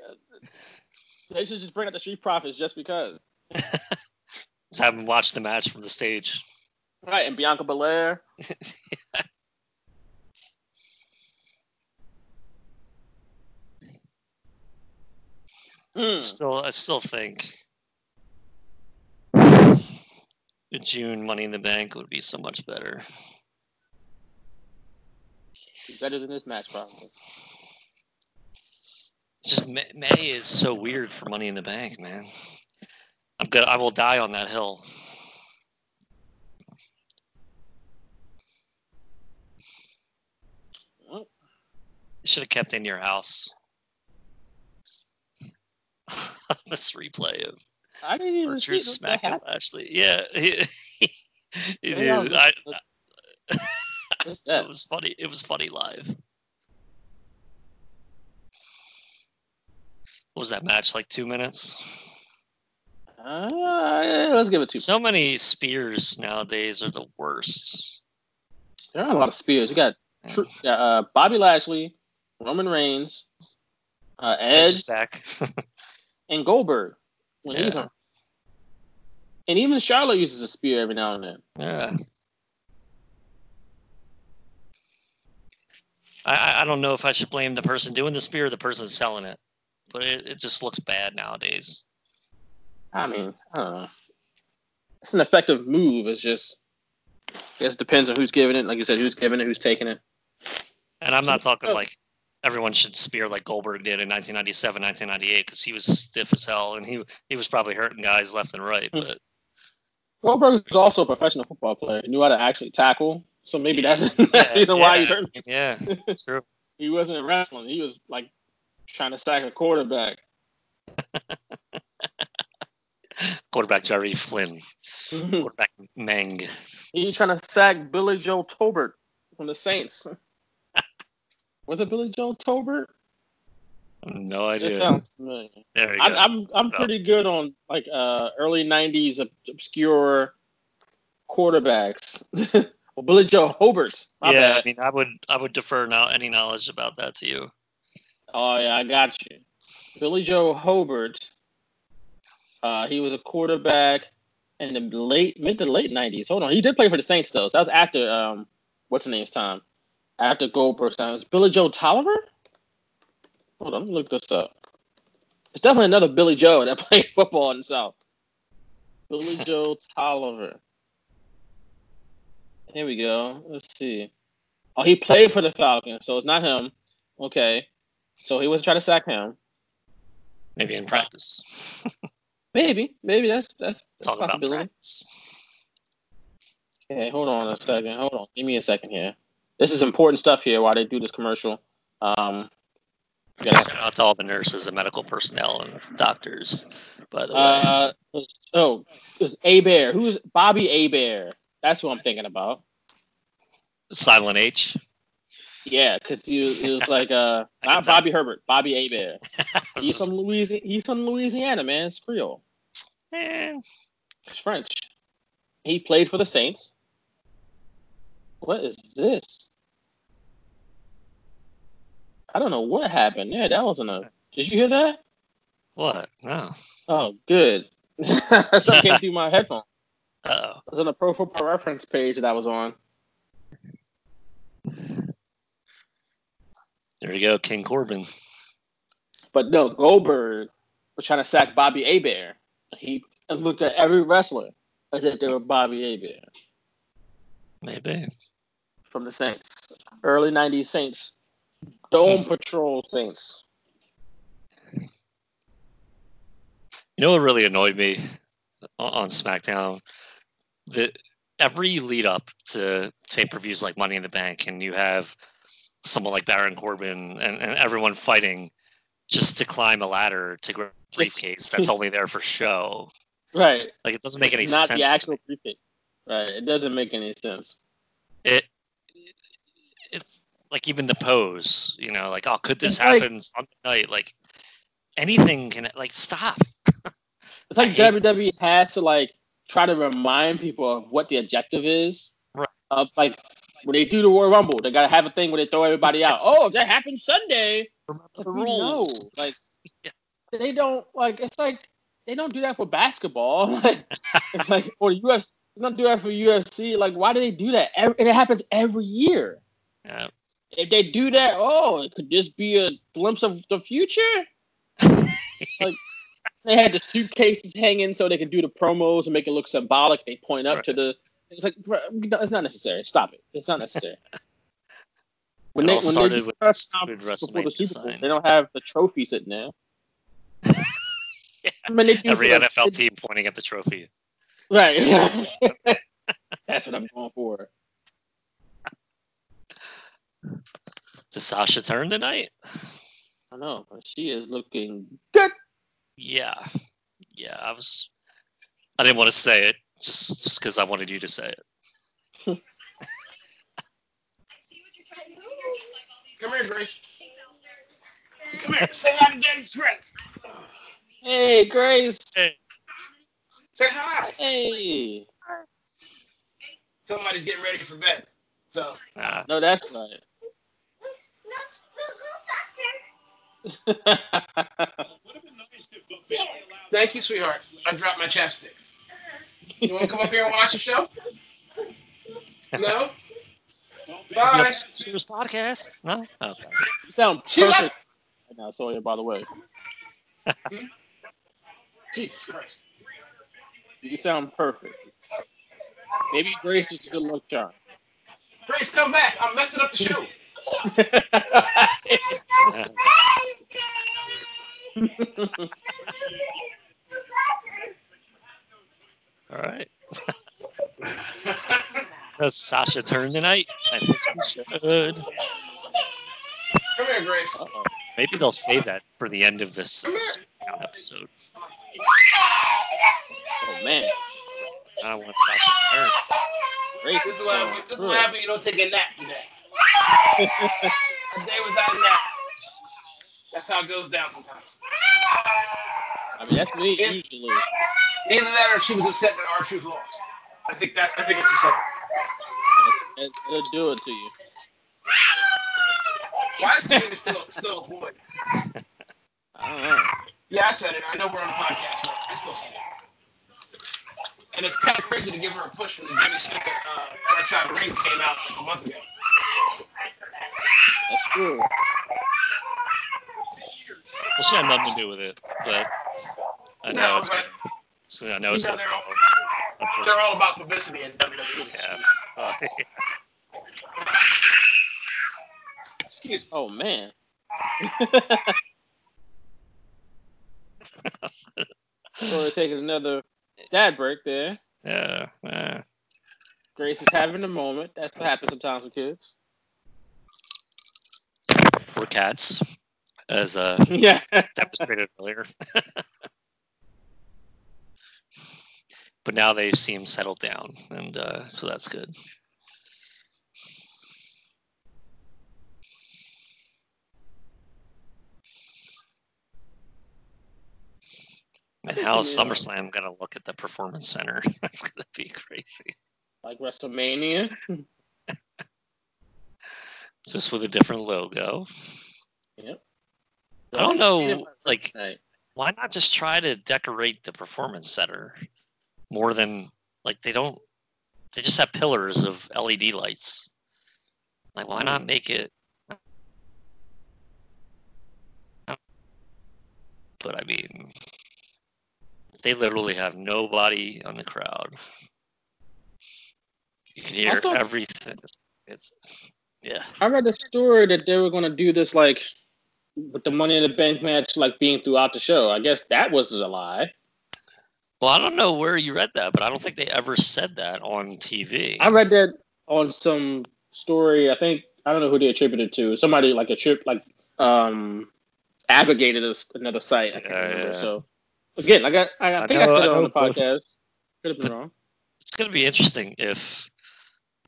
Speaker 10: they should just bring out the Street Profits just because.
Speaker 11: just have him watch the match from the stage.
Speaker 10: Right, and Bianca Belair. Hmm.
Speaker 11: Still, I still think the June Money in the Bank would be so much better.
Speaker 10: Better than this match, probably.
Speaker 11: Just May, May is so weird for Money in the Bank, man. I'm good. I will die on that hill. Should have kept in your house. this replay of
Speaker 10: I didn't even see
Speaker 11: Archer
Speaker 10: that
Speaker 11: smacking. Lashley. Yeah, he, he,
Speaker 10: Yeah,
Speaker 11: dude, I,
Speaker 10: but-
Speaker 11: it was funny. It was funny live. What was that match? Like two minutes?
Speaker 10: Uh, let's give it two.
Speaker 11: So many spears nowadays are the worst.
Speaker 10: There are a lot of spears. You got uh, Bobby Lashley, Roman Reigns, uh, Edge,
Speaker 11: back.
Speaker 10: and Goldberg when he's on. And even Charlotte uses a spear every now and then.
Speaker 11: yeah. I- I, don't know if I should blame the person doing the spear or the person selling it, but it, it just looks bad nowadays.
Speaker 10: I mean, I don't know. It's an effective move. It's just, I guess it depends on who's giving it. Like you said, who's giving it, who's taking it.
Speaker 11: And I'm not talking like everyone should spear like Goldberg did in 1997, 1998 because he was stiff as hell and he he was probably hurting guys left and right. But
Speaker 10: Goldberg was also a professional football player. He knew how to actually tackle. So maybe that's, the reason why he turned.
Speaker 11: yeah, true.
Speaker 10: he wasn't wrestling. He was like trying to sack a quarterback.
Speaker 11: Quarterback Jerry Flynn, quarterback Meng.
Speaker 10: He was trying to sack Billy Joe Tolbert from the Saints. Was it Billy Joe Tolbert?
Speaker 11: No idea.
Speaker 10: It sounds familiar.
Speaker 11: there you
Speaker 10: I,
Speaker 11: go.
Speaker 10: I'm I'm pretty good on like uh early '90s obscure quarterbacks. well, Billy Joe Hobert. My
Speaker 11: yeah, I mean, I would I would defer now any knowledge about that to you.
Speaker 10: Oh yeah, I got you. Billy Joe Hobert. Uh, he was a quarterback in the late mid to late '90s. Hold on, he did play for the Saints though. So that was after um what's his name's time, after Goldberg. It's Billy Joe Tolliver. Hold on, look this up. It's definitely another Billy Joe that played football in the South. Billy Joe Tolliver. Here we go. Let's see. Oh, he played for the Falcons, so it's not him. Okay. So he wasn't trying to sack him.
Speaker 11: Maybe in practice.
Speaker 10: Maybe, maybe that's that's, that's a possibility. Okay, hold on a second. Hold on. Give me a second here. This is important stuff here while they do this commercial. Um,
Speaker 11: Shout out to all the nurses and medical personnel and doctors. By the way,
Speaker 10: uh, oh, it was Hebert. Who's Bobby Hebert? That's who I'm thinking about.
Speaker 11: Silent H.
Speaker 10: Yeah, because he was, he was like uh, not
Speaker 11: tell.
Speaker 10: Bobby Herbert, Bobby Hebert. He's from Louisiana. He's from Louisiana, man. It's Creole.
Speaker 11: Eh,
Speaker 10: It's French. He played for the Saints. What is this? I don't know what happened there. That wasn't a. Did you hear that?
Speaker 11: what? No.
Speaker 10: Oh, good. Something came through my headphone.
Speaker 11: Uh oh.
Speaker 10: It was on the Pro Football Reference page that I was on.
Speaker 11: There you go, King Corbin.
Speaker 10: But no, Goldberg was trying to sack Bobby Hebert. He looked at every wrestler as if they were Bobby Hebert
Speaker 11: Maybe.
Speaker 10: From the Saints. Early 90s Saints. Dome Patrol Saints.
Speaker 11: You know what really annoyed me on- SmackDown? That every lead up to pay per views like Money in the Bank, and you have someone like Baron Corbin and, and everyone fighting just to climb a ladder to grab a briefcase that's only there for show.
Speaker 10: Right.
Speaker 11: Like it doesn't make any
Speaker 10: it's not
Speaker 11: sense.
Speaker 10: the actual briefcase. Right. It doesn't make any sense.
Speaker 11: It it's like even the pose, you know, like oh, could this
Speaker 10: It's like-
Speaker 11: happen Sunday night? Like anything can like stop.
Speaker 10: It's like WWE has to like try to remind people of what the objective is.
Speaker 11: Right.
Speaker 10: Of like when they do the Royal Rumble, they gotta have a thing where they throw everybody out. Oh, that happened Sunday.
Speaker 11: Remember
Speaker 10: Like,
Speaker 11: the rules.
Speaker 10: know. Like
Speaker 11: Yeah.
Speaker 10: they don't like it's like they don't do that for basketball. like, like or UFC they don't do that for UFC. Like why do they do that? Every, and it happens every year.
Speaker 11: Yeah.
Speaker 10: If they do that, oh, it could this be a glimpse of the future? like they had the suitcases hanging so they could do the promos and make it look symbolic. They point up to the. It's like no, it's not necessary. Stop it. It's not necessary. When
Speaker 11: It
Speaker 10: they when
Speaker 11: started
Speaker 10: they do press conference before the Super Bowl, they don't have the trophy sitting there.
Speaker 11: Yeah.
Speaker 10: I mean,
Speaker 11: Every NFL team pointing at the trophy.
Speaker 10: Right. That's what I'm going for.
Speaker 11: Does Sasha turn tonight?
Speaker 10: I know, but she is looking good.
Speaker 11: Yeah. Yeah, I was. I didn't want to say it just just because I wanted you to say it.
Speaker 9: Come here, Grace. Come here. Say hi to Daddy's friends.
Speaker 10: Hey, Grace.
Speaker 9: Say hi.
Speaker 10: Hey.
Speaker 9: Somebody's getting ready for bed. So
Speaker 11: Nah,
Speaker 10: No, that's right.
Speaker 9: thank you, sweetheart. I dropped my chapstick. You want to come up here and watch the show? No. Bye.
Speaker 11: Serious podcast? No. Okay.
Speaker 10: you sound
Speaker 9: She
Speaker 10: perfect
Speaker 9: left.
Speaker 10: right now, Sawyer, by the way.
Speaker 9: Jesus Christ.
Speaker 10: You sound perfect. Maybe Grace is a good luck charm.
Speaker 9: Grace, come back. I'm messing up the show.
Speaker 11: All right. Does Sasha turn tonight? I think she should.
Speaker 9: Come here, Grace.
Speaker 11: Uh-oh. Maybe they'll save that for the end of this uh, episode.
Speaker 10: Oh man.
Speaker 11: I don't want Sasha to turn.
Speaker 10: Grace
Speaker 9: This is
Speaker 10: is
Speaker 9: what, this is what happens when you don't take a nap today. A day without a nap. That's how it goes down sometimes.
Speaker 10: I mean, that's me usually.
Speaker 9: Either that or she was upset that R-Truth lost. I think that I think it's the second.
Speaker 10: It, it'll do it to you.
Speaker 9: Why is David still still employed?
Speaker 10: I don't know.
Speaker 9: Yeah, I said it. I know we're on a podcast, but I still said it. And it's kind of crazy to give her a push when the Jimmy Snuka uh, Ring came out like a month ago.
Speaker 10: That's true.
Speaker 11: Well, she had nothing to do with it, but I know
Speaker 9: No,
Speaker 11: it's.
Speaker 9: but
Speaker 11: So I know it's
Speaker 9: you know,
Speaker 11: gonna
Speaker 9: they're, all, they're all about publicity in WWE.
Speaker 11: Yeah. Uh,
Speaker 9: Excuse me.
Speaker 10: Oh man. so we're taking another dad break there.
Speaker 11: yeah. Uh,
Speaker 10: Grace is having a moment. That's what happens sometimes with kids.
Speaker 11: We're cats, as uh,
Speaker 10: Yeah.
Speaker 11: demonstrated earlier. but now they seem settled down, and uh, so that's good. And how is
Speaker 10: Yeah.
Speaker 11: SummerSlam gonna look at the Performance Center? That's gonna be crazy.
Speaker 10: like WrestleMania.
Speaker 11: Just with a different logo.
Speaker 10: Yep.
Speaker 11: I don't know, like, why not just try to decorate the Performance Center more than like they don't? They just have pillars of LED lights. Like, why not make it? But I mean, they literally have nobody on the crowd. You can hear
Speaker 10: thought-
Speaker 11: everything. It's yeah.
Speaker 10: I read a story that they were going to do this like with the Money in the Bank match like being throughout the show. I guess that was a lie.
Speaker 11: Well, I don't know where you read that, but I don't think they ever said that on TV.
Speaker 10: I read that on some story. I think I don't know who they attributed it to. Somebody like a trip like um aggregated a, another site. I can't
Speaker 11: Yeah,
Speaker 10: remember.
Speaker 11: yeah.
Speaker 10: So again, I got I, I
Speaker 11: I
Speaker 10: think I,
Speaker 11: know-
Speaker 10: said it on the podcast. Could have been wrong.
Speaker 11: it's going to be interesting if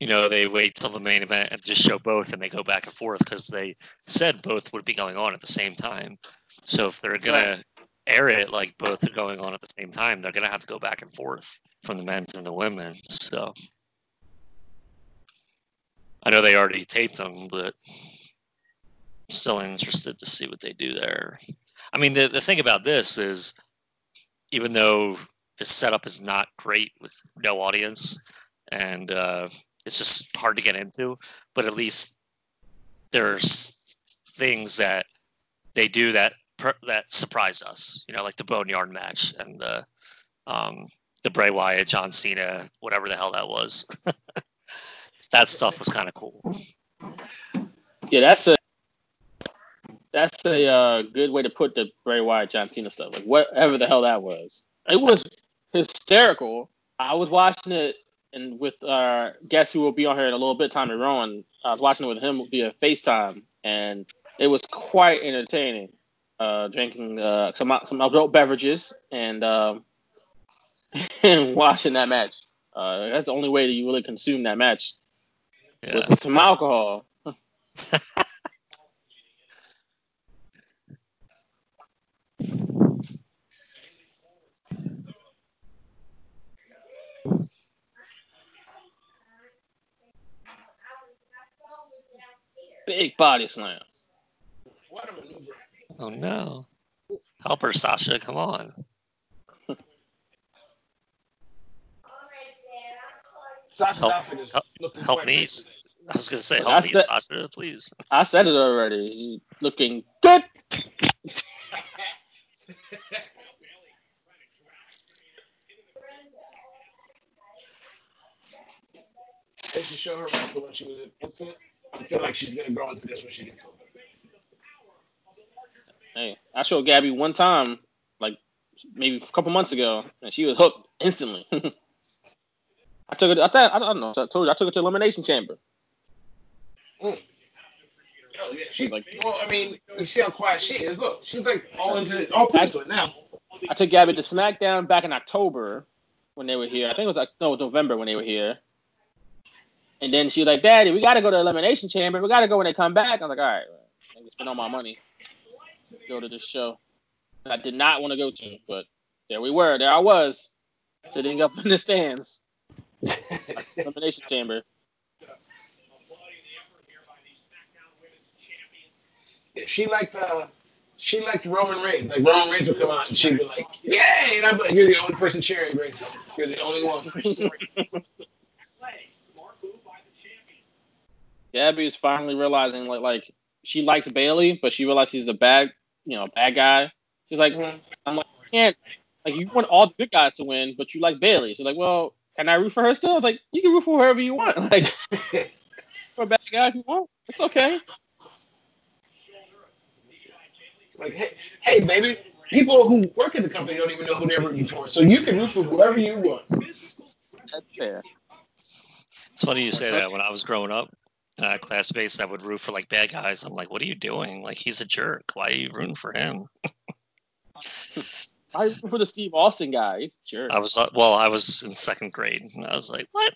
Speaker 11: you know they wait till the main event and just show both and they go back and forth because they said both would be going on at the same time. So if they're going to air it like both are going on at the same time they're going to have to go back and forth from the men's and the women's so. I know they already taped them but still interested to see what they do there. I mean the, the thing about this is even though the setup is not great with no audience and uh, it's just hard to get into. But at least there's things that they do that that surprise us. You know, like the Boneyard match and the um, the Bray Wyatt, John Cena, whatever the hell that was. that stuff was kind of cool.
Speaker 10: Yeah, that's a that's a uh, good way to put the Bray Wyatt John Cena stuff. Like whatever the hell that was, it was hysterical. I was watching it and with our guest who will be on here in a little bit, Tommy Rowan. I was watching it with him via FaceTime, and it was quite entertaining. Uh, drinking uh, some some adult beverages and um, and watching that match. Uh, that's the only way that you really consume that match
Speaker 11: Yeah.
Speaker 10: was with some alcohol. Big body slam.
Speaker 9: What a maneuver.
Speaker 11: Oh no. Help her, Sasha. Come on.
Speaker 9: Sasha's
Speaker 11: Help-
Speaker 9: outfit is
Speaker 11: help-
Speaker 9: looking
Speaker 11: help
Speaker 9: quite
Speaker 11: me.
Speaker 9: nice.
Speaker 11: I was gonna say, help
Speaker 10: that's
Speaker 11: me,
Speaker 10: the-
Speaker 11: Sasha, please.
Speaker 10: I said it already. She's looking good.
Speaker 9: They should show her wrestle when she was an infant I feel like she's gonna grow into this when she gets older.
Speaker 10: Hey, I showed Gabby one time, like maybe a couple months ago, and she was hooked instantly. I took it. I thought I don't know. I told you I took her to elimination chamber.
Speaker 9: Mm. Oh yeah, she like. Well, I mean, you see how quiet she is. Look, she's like all into all into it now.
Speaker 10: I took Gabby to SmackDown back in October when they were here. I think it was like no, November when they were here. And then she was like, "Daddy, we got to go to elimination chamber. We got to go when they come back." I was like, "All right, can spend all my money to go to this show." I did not want to go to, but there we were. There I was, sitting up in the stands. elimination chamber.
Speaker 9: Yeah, she liked uh, she liked Roman Reigns. Like Roman Reigns would come out and she'd be like, "Yay!" And I'd be like, "You're the only person cheering, Grace. You're the only one."
Speaker 10: Gabby is finally realizing like like she likes Bayley, but she realizes he's a bad you know bad guy. She's like,
Speaker 9: Mhm.
Speaker 10: I'm like, I can't like you want all the good guys to win, but you like Bayley. She's like, well, can I root for her still? I was like, you can root for whoever you want. Like for a bad guy if you want, it's okay.
Speaker 9: like, hey, hey, baby, people who work in the company don't even know who they're rooting for, so you can root for whoever you want.
Speaker 10: That's fair.
Speaker 11: It's funny you say that. When I was growing up, uh, classmates that would root for like bad guys, I'm like, what are you doing? Like he's a jerk. Why are you rooting for him?
Speaker 10: I root for the Steve Austin guy. He's a jerk.
Speaker 11: I was uh, well, I was in second grade, and I was like, what?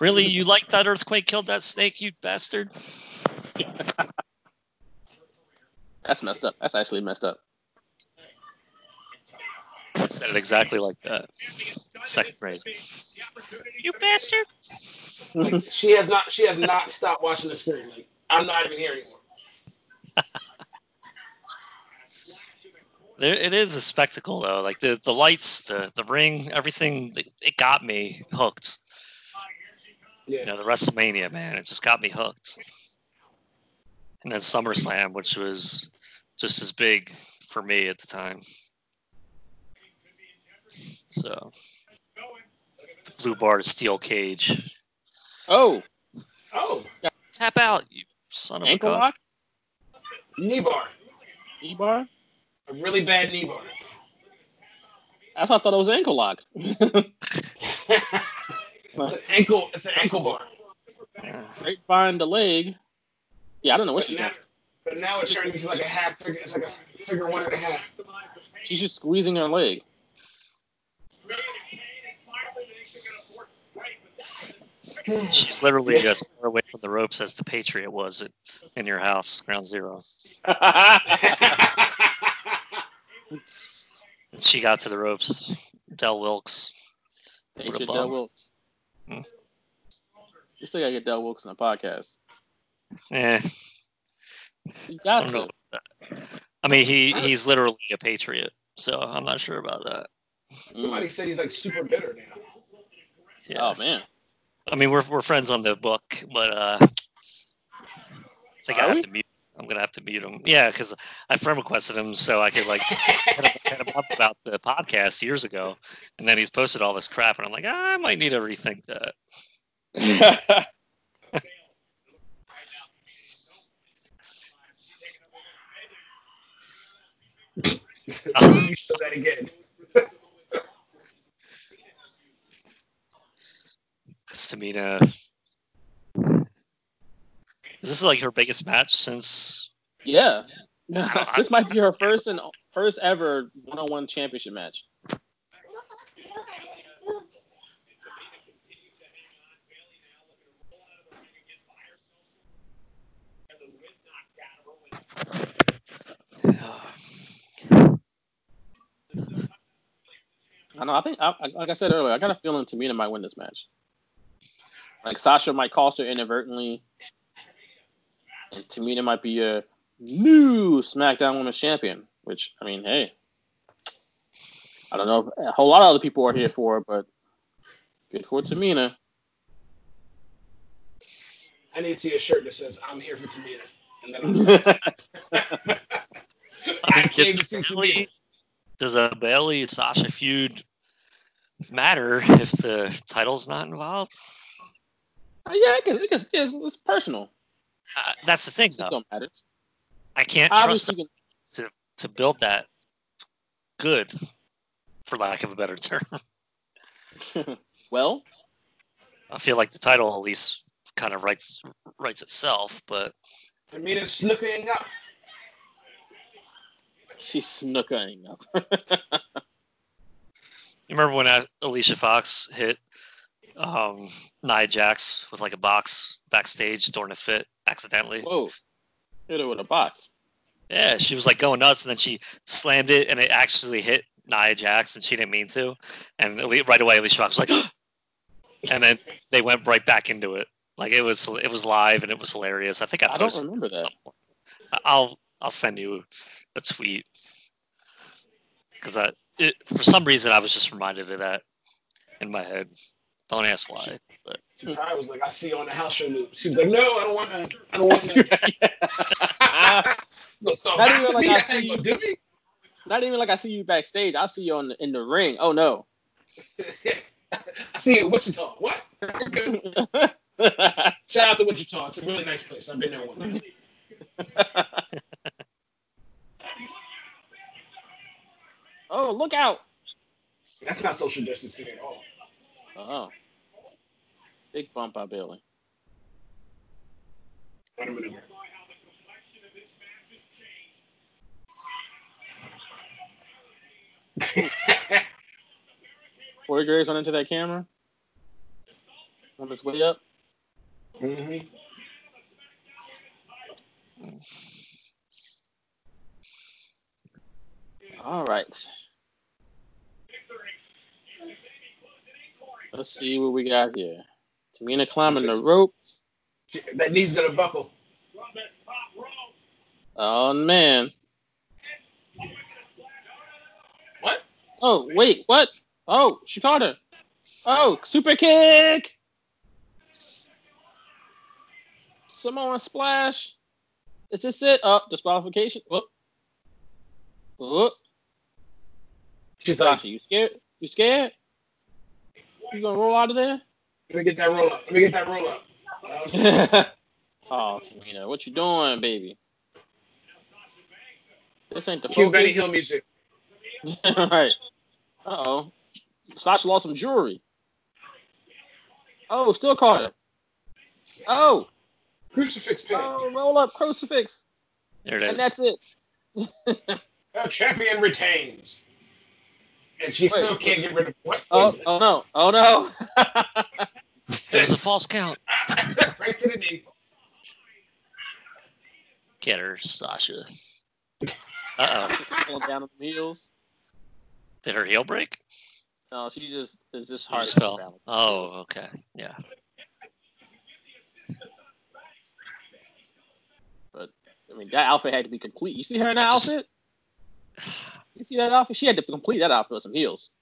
Speaker 11: Really? You like that earthquake killed that snake, you bastard?
Speaker 10: That's messed up. That's actually messed up.
Speaker 11: I said it exactly like that. Second grade. You bastard.
Speaker 9: Like, she has not she has not stopped watching the screen. Like I'm not even here anymore.
Speaker 11: There, it is a spectacle though. Like the the lights, the the ring, everything. It got me hooked.
Speaker 9: Yeah.
Speaker 11: You know, the WrestleMania, man, it just got me hooked. And then SummerSlam, which was just as big for me at the time. So, blue bar to steel cage.
Speaker 10: Oh,
Speaker 9: Oh,
Speaker 11: Tap out, you son of
Speaker 10: ankle
Speaker 11: a
Speaker 10: lock,
Speaker 9: knee bar.
Speaker 10: knee bar.
Speaker 9: A really bad knee bar.
Speaker 10: That's why I thought it was ankle lock.
Speaker 9: it's an ankle. It's an ankle bar.
Speaker 11: god.
Speaker 10: Grapevine the leg. Yeah, I don't know what
Speaker 9: But
Speaker 10: she's
Speaker 9: now,
Speaker 10: doing.
Speaker 9: but now it's turned into like a half figure. It's like a figure one and a half.
Speaker 10: She's just squeezing her leg.
Speaker 11: She's literally as far away from the ropes as the Patriot was at, in your house, ground zero. She got to the ropes. Del Wilkes.
Speaker 10: Patriot. Del Wilkes.
Speaker 11: Hmm.
Speaker 10: You still gotta get Del Wilkes on the podcast.
Speaker 11: Eh,
Speaker 10: You
Speaker 11: I
Speaker 10: got
Speaker 11: don't
Speaker 10: to.
Speaker 11: know. about that. I mean, he he's literally a Patriot, so I'm not sure about that.
Speaker 9: Somebody said he's like super bitter now.
Speaker 11: Yeah.
Speaker 10: Oh man.
Speaker 11: I mean, we're we're friends on the book, but uh, I think I
Speaker 10: Are
Speaker 11: have
Speaker 10: we?
Speaker 11: to mute. I'm gonna have to mute him. Yeah, because I friend requested him so I could like hit him, hit him up about the podcast years ago, and then he's posted all this crap, and I'm like, "Ah, I might need to rethink that.
Speaker 9: you show that again.
Speaker 11: Tamina, uh, is this like her biggest match since?
Speaker 10: yeah. This might be her first and first ever one-on-one championship match. I know. I think, I- like I said earlier, I got a feeling Tamina might win this match. Like Sasha might cost her inadvertently, and Tamina might be a new SmackDown Women's Champion. Which I mean, hey, I don't know if a whole lot of other people are here for it, but good for Tamina.
Speaker 9: I need to see a shirt that says "I'm here for Tamina," and then I'm I came to see
Speaker 11: Does Bayley, does a Bayley Sasha feud matter if the title's not involved?
Speaker 10: Uh, yeah, it can, it can, it's, it's personal.
Speaker 11: Uh, that's the thing,
Speaker 10: It
Speaker 11: though.
Speaker 10: don't matter.
Speaker 11: I can't trust
Speaker 10: Obviously,
Speaker 11: them to to build that good, for lack of a better term.
Speaker 10: well,
Speaker 11: I feel like the title at least kind of writes writes itself, but
Speaker 9: I mean, it's snooking up.
Speaker 10: she's snookering up.
Speaker 11: you remember when Alicia Fox hit um, Nia Jax with like a box backstage during a fit accidentally?
Speaker 10: Whoa. Hit her with a box.
Speaker 11: Yeah, she was like going nuts, and then she slammed it, and it actually hit Nia Jax, and she didn't mean to. And right away, Alicia Fox was like, and then they went right back into it. Like it was, it was live, and it was hilarious. I think I,
Speaker 10: I don't remember that.
Speaker 11: I'll I'll send you a tweet because I, it, for some reason, I was just reminded of that in my head. Don't ask why, but
Speaker 9: She probably was like, I see you on the house show news. She was like, No, I don't want that. I don't want that. Gonna
Speaker 10: Not even like
Speaker 9: me?
Speaker 10: I see you-
Speaker 9: gonna me.
Speaker 10: Not even like I see you backstage. I see you on the, in the ring. Oh no.
Speaker 9: I see you in Wichita. What? Shout out to Wichita. It's a really nice place. I've been there one time.
Speaker 10: oh, look out.
Speaker 9: That's not social distancing at all.
Speaker 10: Oh. Big bump by Bayley.
Speaker 9: What a minute.
Speaker 10: Corey Graves went into that camera. On his way up.
Speaker 9: hmm
Speaker 10: All right. Let's see what we got here. Tamina climbing the ropes.
Speaker 9: That knee's gonna buckle.
Speaker 10: Oh man.
Speaker 9: What?
Speaker 10: Oh wait, what? Oh, she caught her. Oh, super kick. Samoan splash. Is this it? Oh, disqualification. Whoop. Whoop.
Speaker 9: She's like,
Speaker 10: you scared? You scared? You gonna roll out of there?
Speaker 9: let me get that roll up. Let me get that roll up.
Speaker 10: oh, Tamina, what you doing, baby? This ain't the
Speaker 9: Cue Benny
Speaker 10: focus.
Speaker 9: Hill music.
Speaker 10: right. Uh oh. Sasha lost some jewelry. Oh, still caught it. Oh,
Speaker 9: Crucifix pin.
Speaker 10: oh, roll up crucifix,
Speaker 11: there it is.
Speaker 10: and that's it.
Speaker 9: Our champion retains. And she still
Speaker 10: Wait.
Speaker 9: can't get rid of what?
Speaker 10: oh, oh no, oh no.
Speaker 11: it was a false count.
Speaker 9: right to the knee.
Speaker 11: Get her, Sasha. Uh oh.
Speaker 10: Pulling down on the heels.
Speaker 11: Did her heel break?
Speaker 10: No, she just is just hard
Speaker 11: just
Speaker 10: to
Speaker 11: fell.
Speaker 10: balance.
Speaker 11: Oh, okay. Yeah.
Speaker 10: But I mean, that outfit had to be complete. You see her in that
Speaker 11: Just-
Speaker 10: outfit? You see that outfit? She had to complete that outfit with some heels.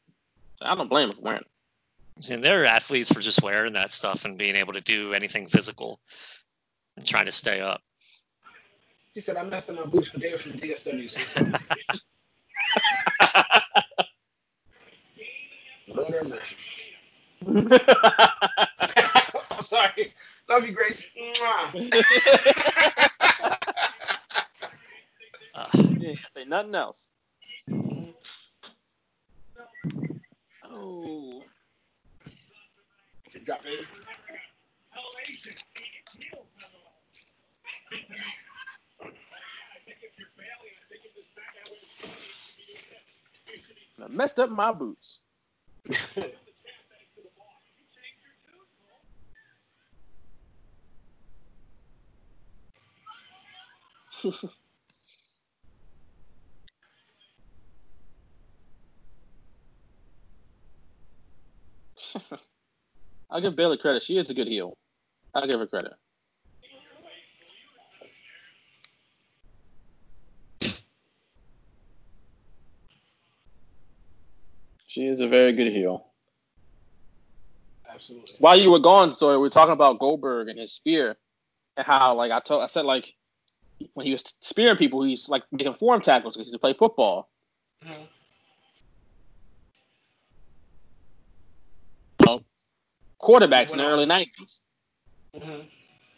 Speaker 10: I don't blame her for wearing. it.
Speaker 11: And there are athletes for just wearing that stuff and being able to do anything physical and trying to stay up.
Speaker 9: She said, I messed up my boots, but they were from the DSW. So Lord have mercy. I'm sorry. Love you, Grace. Mwah.
Speaker 11: Uh,
Speaker 10: Yeah, say nothing else. Oh.
Speaker 9: Drop.
Speaker 10: I messed up my boots. I'll give Bayley credit. She is a good heel. I'll give her credit. She is a very good heel.
Speaker 9: Absolutely.
Speaker 10: While you were gone, so we were talking about Goldberg and his spear, and how like I told, I said like when he was spearing people, he's like making form tackles because he used to play football.
Speaker 9: Mhm.
Speaker 10: Quarterbacks in the early nineties.
Speaker 9: Mhm.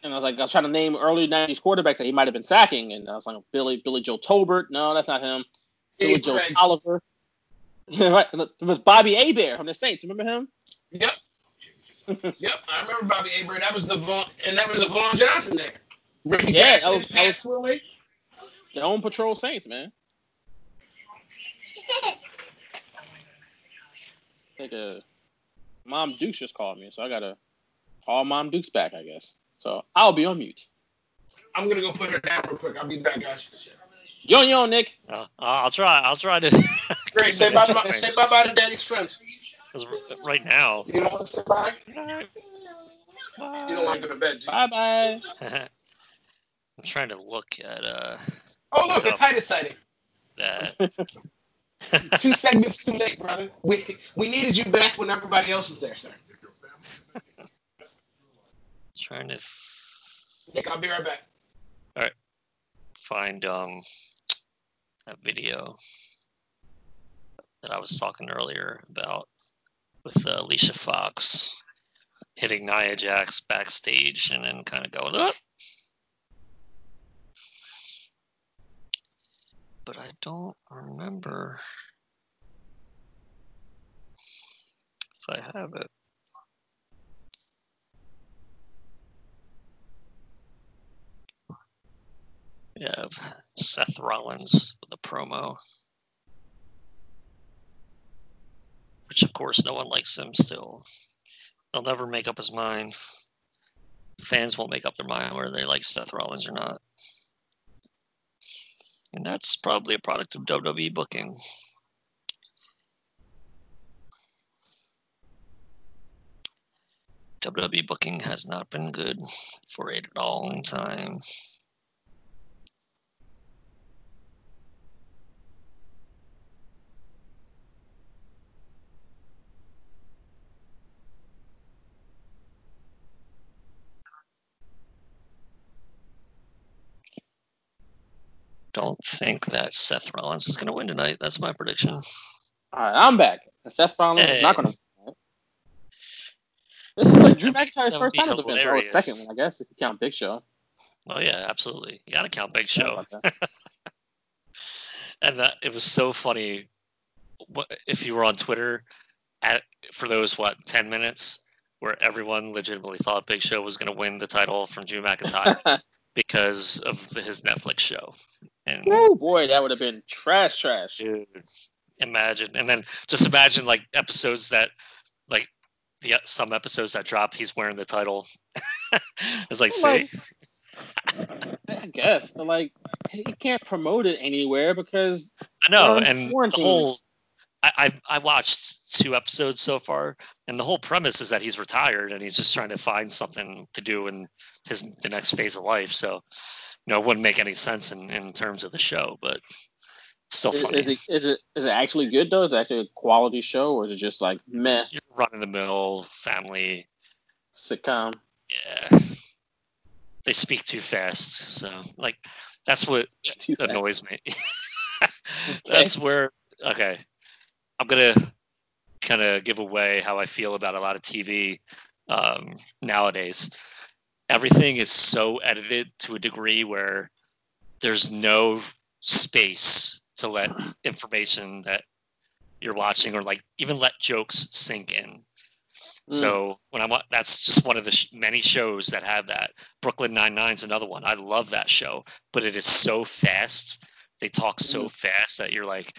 Speaker 10: and I was like, I was trying to name early '90s quarterbacks that he might have been sacking, and I was like, Billy Billy Joe Tolbert. No, that's not him. Billy
Speaker 9: Hey,
Speaker 10: Joe
Speaker 9: Craig.
Speaker 10: Oliver. right, it was Bobby Hebert from the Saints. Remember him?
Speaker 9: Yep. yep. I remember Bobby Hebert. That was the Vaughan, and that was a Vaughan Johnson there. Ricky
Speaker 10: Yeah, that was- that was-
Speaker 9: Swilly.
Speaker 10: The Dome Patrol Saints, man. Like a Mom Dukes just called me, so I gotta call Mom Dukes back, I guess. So I'll be on mute.
Speaker 9: I'm gonna go put her down real quick. I'll be back, guys.
Speaker 10: Yo, yo, Nick.
Speaker 11: Uh, I'll try. I'll try to.
Speaker 9: Great. Say bye to my, say bye bye to Daddy's friends.
Speaker 11: 'Cause right now.
Speaker 9: You don't want to say bye? You don't want to go to bed.
Speaker 10: Bye bye.
Speaker 11: I'm trying to look at uh
Speaker 9: Oh look, it's Titus sighting.
Speaker 11: that.
Speaker 9: Two segments too late, brother. We we needed you back when everybody else was there, sir.
Speaker 11: trying to
Speaker 9: Nick, I'll be right back. All right.
Speaker 11: Find um that video that I was talking earlier about with uh, Alicia Fox hitting Nia Jax backstage and then kind of going up. But I don't remember if I have it. We have Seth Rollins with a promo. Which, of course, no one likes him still. He'll never make up his mind. Fans won't make up their mind whether they like Seth Rollins or not. And that's probably a product of WWE booking. WWE booking has not been good for a long time. Don't think that Seth Rollins is going to win tonight. That's my prediction.
Speaker 10: All right, I'm back. And Seth Rollins
Speaker 11: Hey.
Speaker 10: is not gonna. This is like Drew McIntyre's first time at the bench, or second one, I guess, if you count Big Show.
Speaker 11: Oh yeah, absolutely. You got to count Big Show.
Speaker 10: that.
Speaker 11: and that it was so funny. If you were on Twitter at for those what ten minutes where everyone legitimately thought Big Show was going to win the title from Drew McIntyre because of the, his Netflix show. And
Speaker 10: Oh boy, that would have been trash, trash.
Speaker 11: dude, imagine, and then just imagine like episodes that like the some episodes that dropped, he's wearing the title. it's like, see,
Speaker 10: Like- I guess, but like he can't promote it anywhere because
Speaker 11: I know, and the whole I, I I watched two episodes so far, and the whole premise is that he's retired and he's just trying to find something to do in his the next phase of life. So, you know, it wouldn't make any sense in, in terms of the show, but still
Speaker 10: is,
Speaker 11: funny.
Speaker 10: is it is it is it actually good though? Is it actually a quality show, or is it just like meh
Speaker 11: It's your run the mill family.
Speaker 10: sitcom?
Speaker 11: Yeah, they speak too fast, so like that's what
Speaker 10: Too fast.
Speaker 11: annoys me. That's where okay. I'm gonna kind of give away how I feel about a lot of TV um, nowadays. Everything is so edited to a degree where there's no space to let information that you're watching or like even let jokes sink in. So when I'm that's just one of the sh- many shows that have that. Brooklyn Nine Nine is another one. I love that show, but it is so fast. They talk so fast that you're like,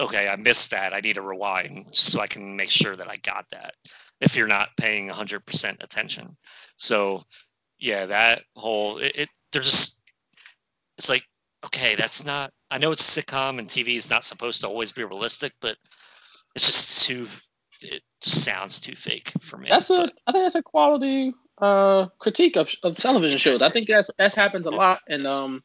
Speaker 11: okay, I missed that. I need to rewind so I can make sure that I got that. If you're not paying 100% attention, so yeah, that whole it, it they're just it's like okay, that's not. I know it's sitcom and TV is not supposed to always be realistic, but it's just too. It just sounds too fake for me.
Speaker 10: That's a
Speaker 11: but-
Speaker 10: I think that's a quality uh critique of of television shows. I think that's that's happens a lot and um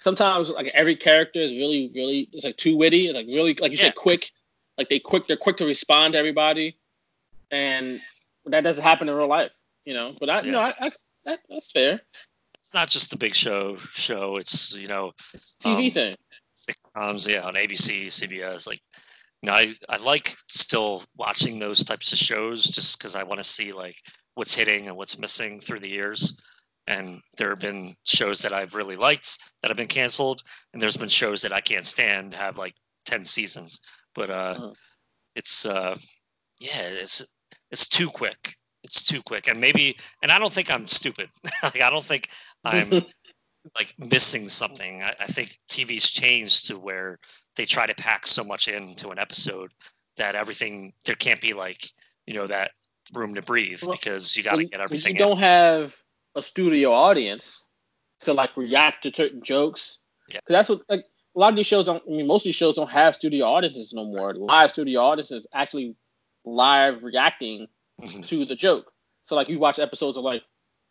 Speaker 10: sometimes like every character is really really it's like too witty, it's like really like you
Speaker 11: Yeah.
Speaker 10: said quick. Like they quick they're quick to respond to everybody and that doesn't happen in real life, you know. But I you know I, I that, that's fair.
Speaker 11: it's not just a big show show. It's you know
Speaker 10: It's a TV
Speaker 11: Um,
Speaker 10: thing.
Speaker 11: sitcoms, yeah, on ABC, CBS. Like, you know, I, I like still watching those types of shows just because I want to see like what's hitting and what's missing through the years. And there have been shows that I've really liked that have been canceled, and there's been shows that I can't stand have like ten seasons. But uh,
Speaker 10: Mhm.
Speaker 11: it's uh, yeah, it's it's too quick. It's too quick, and maybe, and I don't think I'm stupid. like I don't think I'm like missing something. I, I think TV's changed to where they try to pack so much into an episode that everything there can't be like you know that room to breathe
Speaker 10: Well,
Speaker 11: because you got to get everything.
Speaker 10: You don't have a studio audience to like react to certain jokes.
Speaker 11: Yeah.
Speaker 10: 'Cause that's what like a lot of these shows don't. I mean, most of these shows don't have studio audiences no more. Live studio audiences actually live reacting to the joke. So like you watch episodes of like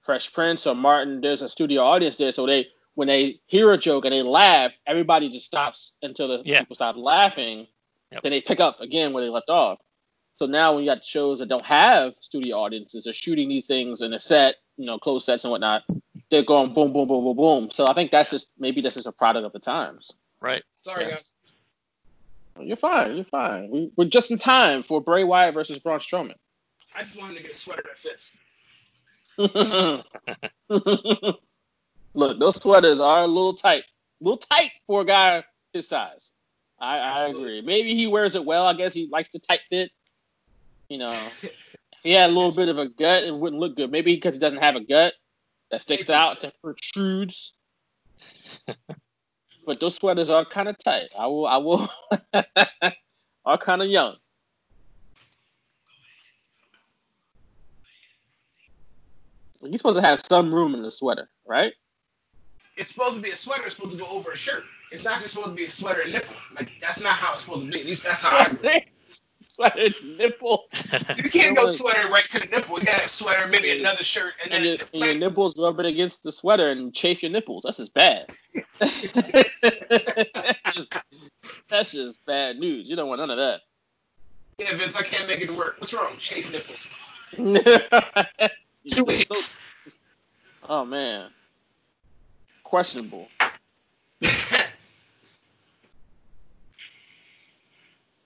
Speaker 10: Fresh Prince or Martin, there's a studio audience there, so they when they hear a joke and they laugh, everybody just stops until the
Speaker 11: Yeah.
Speaker 10: people stop laughing.
Speaker 11: Yep.
Speaker 10: Then they pick up again where they left off. So now when you got shows that don't have studio audiences, they're shooting these things in a set, you know, closed sets and whatnot. They're going boom, boom, boom, boom, boom. So I think that's just maybe that's just a product of the times.
Speaker 11: Right.
Speaker 9: Sorry,
Speaker 11: Yeah.
Speaker 9: guys.
Speaker 10: You're fine. You're fine. We, we're just in time for Bray Wyatt versus Braun Strowman.
Speaker 9: I just wanted to get a sweater that fits.
Speaker 10: Look, those sweaters are a little tight, a little tight for a guy his size. I, I agree. Maybe he wears it well. I guess he likes the tight fit. You know, if he had a little bit of a gut, it wouldn't look good. Maybe because he doesn't have a gut that sticks out, that protrudes. but those sweaters are kind of tight. I will, I will, are kind of young. You're supposed to have some room in the sweater, right?
Speaker 9: It's supposed to be a sweater. It's supposed to go over a shirt. It's not just supposed to be a sweater and nipple. Like that's not how it's supposed to be. At least that's how I. do it.
Speaker 10: sweater nipple.
Speaker 9: You can't go sweater right to the nipple. You gotta sweater, maybe another shirt, and
Speaker 10: and
Speaker 9: then
Speaker 10: your, and your nipples rubbing against the sweater and chafe your nipples. That's just bad. that's, just, that's just bad news. You don't want none of that.
Speaker 9: yeah, Vince, I can't make it work. What's wrong? Chafe nipples.
Speaker 10: You're just so- oh man, questionable.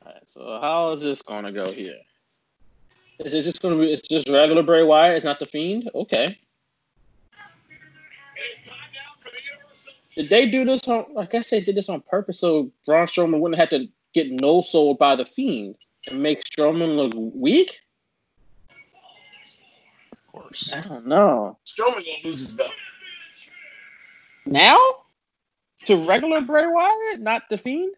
Speaker 10: All right, so how is this gonna go here? Is it just gonna be? It's just regular Bray Wyatt. It's not the Fiend. Okay. Did they do this on? I guess they did this on purpose so Braun Strowman wouldn't have to get no sold by the Fiend and make Strowman look weak.
Speaker 11: of course.
Speaker 10: I don't know.
Speaker 9: Strowman gonna lose his belt.
Speaker 10: Now to regular Bray Wyatt, not the Fiend.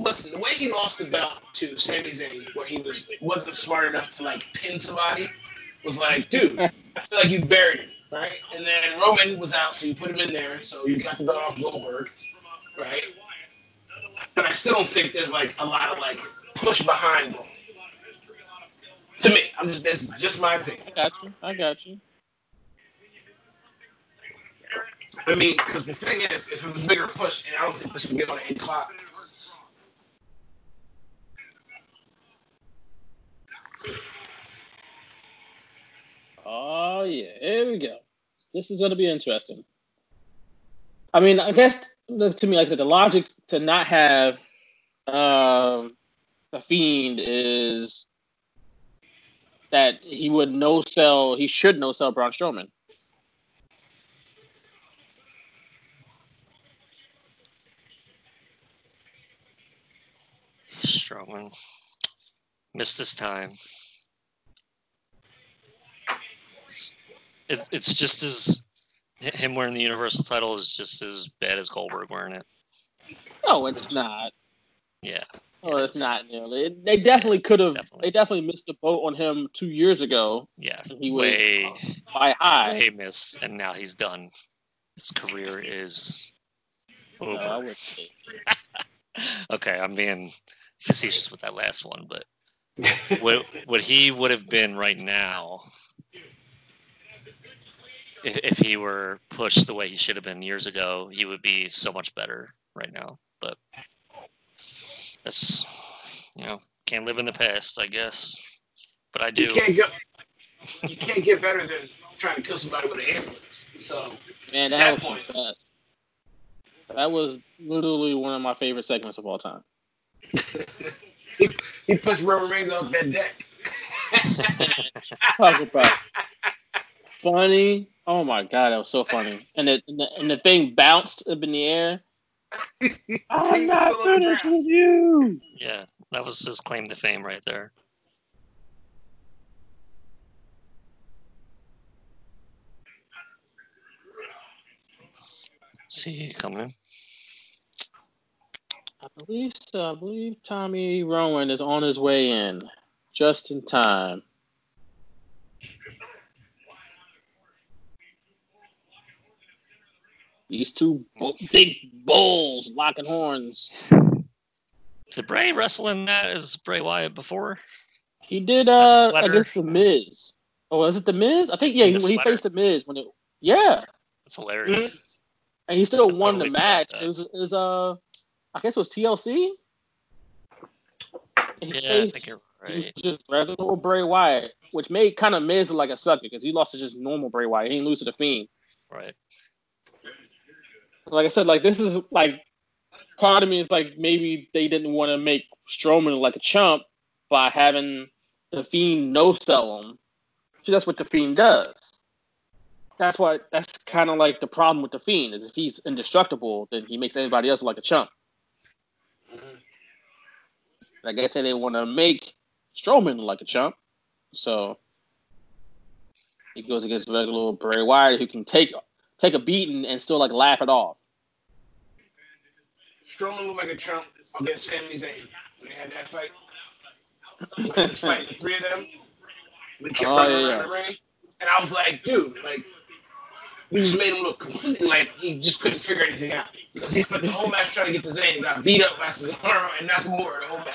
Speaker 9: Listen. The way he lost the belt to Sami Zayn, where he was wasn't smart enough to like pin somebody, was like, dude, I feel like you buried him, right? And then Roman was out, so you put him in there, so you got the belt off Goldberg, right? But I still don't think there's like a lot of like push behind Roman. To me, I'm just this is just my opinion.
Speaker 10: I got you. I got you.
Speaker 9: I mean, because the thing is, if it was a bigger push, and I don't think this would be on eight o'clock.
Speaker 10: Oh yeah, here we go. This is gonna be interesting. I mean, I guess to me, like the logic to not have um, a fiend is that he would no sell. He should no sell Braun Strowman.
Speaker 11: Strowman missed his time. It's, it's it's just as him wearing the Universal title is just as bad as Goldberg wearing it.
Speaker 10: No, it's not.
Speaker 11: Yeah.
Speaker 10: Oh,
Speaker 11: it
Speaker 10: it's
Speaker 11: is.
Speaker 10: not nearly. They definitely could have. They definitely missed the boat on him two years ago
Speaker 11: Yeah.
Speaker 10: He was-
Speaker 11: way uh,
Speaker 10: by high.
Speaker 11: way miss, and now he's done. His career is
Speaker 10: No,
Speaker 11: over.
Speaker 10: wouldn't
Speaker 11: okay, I'm being facetious with that last one, but what what he would have been right now if, if he were pushed the way he should have been years ago, he would be so much better right now. But that's you know can't live in the past, I guess. But I
Speaker 9: You
Speaker 11: do.
Speaker 9: can't get you can't get better than trying to kill somebody with an ambulance. So
Speaker 10: Man, that
Speaker 9: that
Speaker 10: was
Speaker 9: point.
Speaker 10: the best. That was literally one of my favorite segments of all time.
Speaker 9: He, he pushed rubber rings off that deck.
Speaker 10: Talk about funny. Oh my god, that was so funny. And the and the, and the thing bounced up in the air. I'm not finished with you.
Speaker 11: Yeah, that was his claim to fame right there. See coming in.
Speaker 10: I believe so. I believe Tommy Rowan is on his way in, just in time. These two big bulls locking horns.
Speaker 11: Did Bray wrestle in that as Bray Wyatt before?
Speaker 10: He did uh against the Miz. Oh, was it the Miz? I think yeah, he, when he faced the Miz when it yeah,
Speaker 11: That's hilarious.
Speaker 10: and he still
Speaker 11: I
Speaker 10: won
Speaker 11: totally
Speaker 10: the match.
Speaker 11: that.
Speaker 10: It was, it was uh I guess it was TLC. And
Speaker 11: Yeah, I think you're right.
Speaker 10: he was just regular Bray Wyatt, which made kind of Miz like a sucker because he lost to just normal Bray Wyatt. He didn't lose to the Fiend.
Speaker 11: Right.
Speaker 10: Like I said, like this is like part of me is like maybe they didn't want to make Strowman like a chump by having the Fiend no sell him. So that's what the Fiend does. That's what that's kind of like the problem with the Fiend is if he's indestructible, then he makes anybody else like a chump. Mm-hmm. Like I said, they want to make Strowman like a chump, so he goes against regular little Bray Wyatt who can take take a beating and still like laugh it off.
Speaker 9: Strowman looked like a chump against Sami Zayn when they had that fight. Was the three of them. We kept
Speaker 10: Oh,
Speaker 9: running
Speaker 10: yeah,
Speaker 9: around the ring. And I was like, dude, like, we just made him look completely like he just couldn't figure anything out. Because he spent the whole match trying to get to Zayn and got beat up by Cesaro and Nakamura the whole match.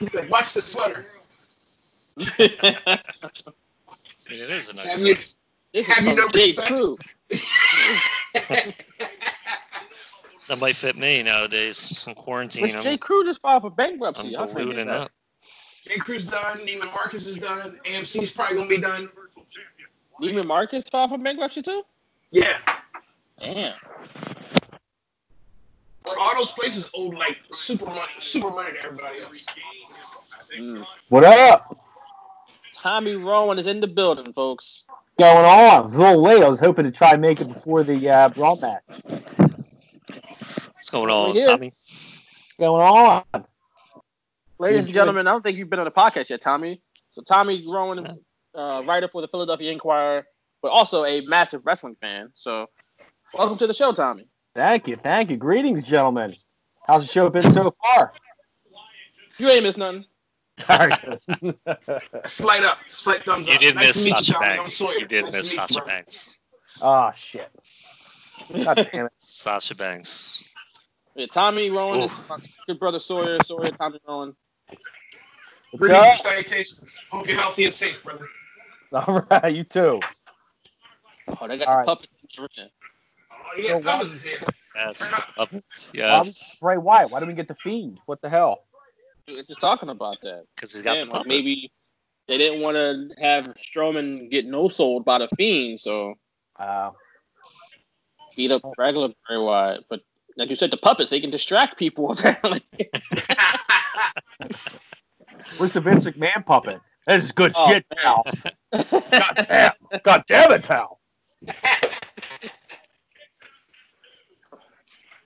Speaker 9: He's like, watch the sweater.
Speaker 11: I mean, it is a nice
Speaker 9: Have you,
Speaker 11: sweater.
Speaker 10: This is
Speaker 9: Have you no
Speaker 10: J.
Speaker 9: respect?
Speaker 10: Crew.
Speaker 11: That might fit me nowadays in quarantine.
Speaker 10: Which
Speaker 11: I'm,
Speaker 10: J. Crew just filed for bankruptcy.
Speaker 11: I'm
Speaker 10: bankruptcy. How
Speaker 11: ballooning up.
Speaker 9: J. Crew's done. Neiman Marcus is done. AMC's probably gonna be done.
Speaker 10: Neiman Marcus filed for bankruptcy too?
Speaker 9: Yeah.
Speaker 10: Damn.
Speaker 9: All those places owed like super money, super money to everybody else.
Speaker 10: Mm.
Speaker 5: What up?
Speaker 10: Tommy Rowan is in the building, folks.
Speaker 5: Going on? I was a little late. I was hoping to try and make it before the uh, Raw match.
Speaker 11: What's going on,
Speaker 10: here.
Speaker 11: Tommy?
Speaker 5: Going on?
Speaker 10: Ladies
Speaker 5: Good
Speaker 10: and gentlemen, I don't think you've been on the podcast yet, Tommy. So Tommy Rowan, uh, writer for the Philadelphia Inquirer, but also a massive wrestling fan. So welcome to the show, Tommy.
Speaker 5: Thank you, thank you. Greetings, gentlemen. How's the show been so far?
Speaker 10: You ain't missed nothing.
Speaker 9: Slight up, slight thumbs up.
Speaker 11: You
Speaker 9: up.
Speaker 11: did
Speaker 9: nice
Speaker 11: miss
Speaker 9: to
Speaker 11: Sasha
Speaker 9: you,
Speaker 11: Banks. You did
Speaker 9: nice
Speaker 11: miss
Speaker 9: to meet you,
Speaker 11: Sasha
Speaker 9: brother.
Speaker 11: Banks.
Speaker 5: oh shit. God damn it.
Speaker 11: Sasha Banks.
Speaker 10: Yeah, Tommy Rowan is
Speaker 11: Oof.
Speaker 10: my good brother Sawyer. Sawyer, Tommy Rowan.
Speaker 5: What's
Speaker 9: Greetings and salutations. Hope you're healthy and safe, brother.
Speaker 5: All right, you too.
Speaker 10: Oh, they got
Speaker 5: All
Speaker 10: the
Speaker 5: right.
Speaker 10: puppets in the arena.
Speaker 9: Oh, you got Thomas is here.
Speaker 11: Yes. Puppets.
Speaker 5: Why
Speaker 11: Yes.
Speaker 5: Bray Wyatt. Why didn't we get the Fiend? What the hell?
Speaker 10: We were just talking about that.
Speaker 11: Because he's got
Speaker 10: Damn,
Speaker 11: the
Speaker 10: like
Speaker 11: puppets.
Speaker 10: maybe they didn't want to have Strowman get no sold by the Fiend, so
Speaker 5: Uh,
Speaker 10: beat up regular Bray Wyatt. But like you said, the puppets they can distract people apparently.
Speaker 5: where's the Vince McMahon puppet? This is good
Speaker 10: Oh,
Speaker 5: shit,
Speaker 10: man.
Speaker 5: pal. God damn. God damn it, pal.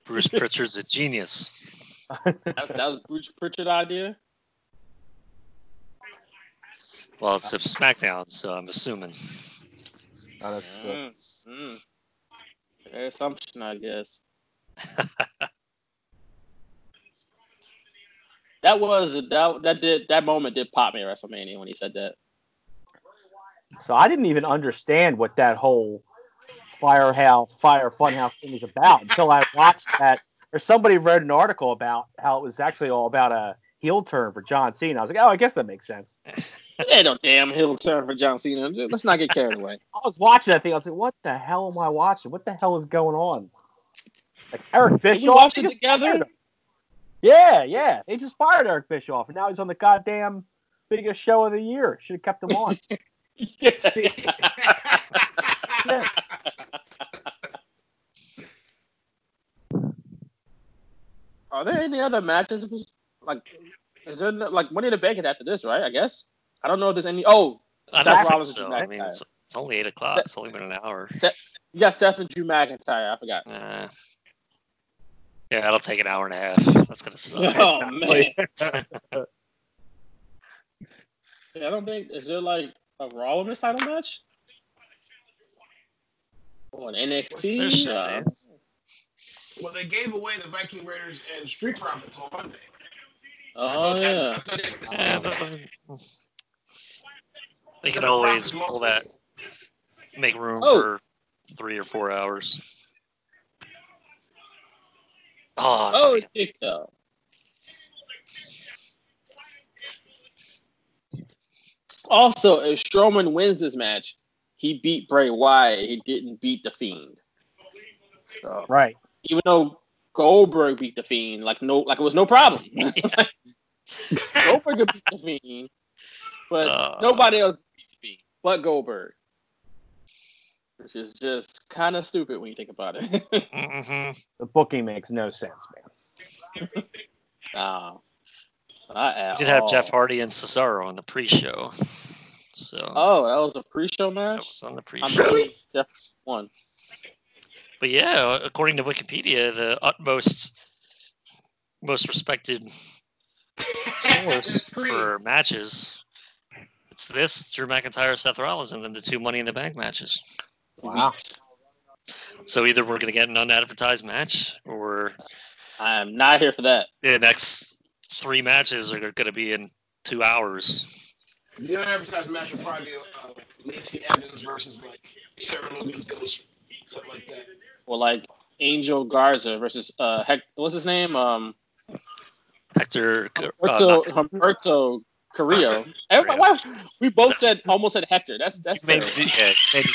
Speaker 11: Bruce Pritchard's a genius.
Speaker 10: that, was, that was Bruce Pritchard idea.
Speaker 11: Well, it's a SmackDown, so I'm assuming.
Speaker 5: Oh, that's good.
Speaker 10: Mm, mm. Assumption, I guess. That was that that did that moment did pop me at WrestleMania when he said that.
Speaker 5: So I didn't even understand what that whole firehouse, fire funhouse thing was about until I watched that. Or somebody read an article about how it was actually all about a heel turn for John Cena. I was like, oh, I guess that makes sense.
Speaker 10: Ain't no damn heel turn for John Cena. Let's not get carried away.
Speaker 5: I was watching that thing. I was like, what the hell am I watching? What the hell is going on? Like Eric
Speaker 10: Bischoff. Did
Speaker 5: you
Speaker 10: watch it together?
Speaker 5: Yeah, yeah. They just fired Eric Bischoff, and now he's on the goddamn biggest show of the year. Should have kept him on. yeah.
Speaker 10: Are there any other matches? Like, is there like Money in the Bank is after this, right? I guess. I don't know if there's any. Oh,
Speaker 11: I
Speaker 10: Seth
Speaker 11: don't think so. I mean, it's, it's, only eight o'clock.
Speaker 10: Seth,
Speaker 11: it's only been an hour.
Speaker 10: Seth, yeah, Seth and Drew McIntyre. I forgot.
Speaker 11: Uh yeah, that'll take an hour and a half. That's gonna suck.
Speaker 10: Oh man. Yeah, I don't think is there like a Raw Women's title match? On NXT? Uh.
Speaker 9: Well, they gave away the Viking Raiders and Street Profits on Monday. I
Speaker 10: oh
Speaker 9: thought that-
Speaker 10: yeah.
Speaker 9: they were
Speaker 11: Yeah, that
Speaker 9: that.
Speaker 11: They could always pull that, make room
Speaker 10: Oh.
Speaker 11: for three or four hours. Oh,
Speaker 10: Oh,
Speaker 11: fucking-
Speaker 10: it's TikTok. Also, if Strowman wins this match, he beat Bray Wyatt. He didn't beat the Fiend. So
Speaker 5: Right.
Speaker 10: even though Goldberg beat the Fiend, like no, like it was no problem. Goldberg could beat the Fiend, but
Speaker 11: Uh.
Speaker 10: nobody else beat the Fiend but Goldberg, which is just kind of stupid when you think about it.
Speaker 11: Mhm.
Speaker 5: The booking makes no sense, man.
Speaker 10: nah, not at
Speaker 11: We did have. Jeff Hardy and Cesaro on the pre-show, so
Speaker 10: Oh, that was a pre-show match.
Speaker 11: that
Speaker 10: match.
Speaker 11: was on the
Speaker 10: I'm
Speaker 11: pre-show.
Speaker 10: really Jeff won.
Speaker 11: But yeah, according to Wikipedia, the utmost, most respected source
Speaker 9: Free.
Speaker 11: for matches, it's this Drew McIntyre, Seth Rollins, and then the two Money in the Bank matches.
Speaker 5: Wow.
Speaker 11: So either we're gonna get an unadvertised match, or
Speaker 10: I am not here for that.
Speaker 11: the next three matches are gonna be in two hours.
Speaker 9: The unadvertised match will probably be uh, like Lacey Evans versus like Sarah Logan's Ghost, something like that.
Speaker 10: Or like Angel Garza versus uh, Hec- what's his name? Um,
Speaker 11: Hector, uh,
Speaker 10: Humberto,
Speaker 11: not-
Speaker 10: Humberto Carrillo. Everybody, why, we both said almost said Hector. That's that's
Speaker 11: maybe,
Speaker 10: terrible.
Speaker 11: yeah, maybe.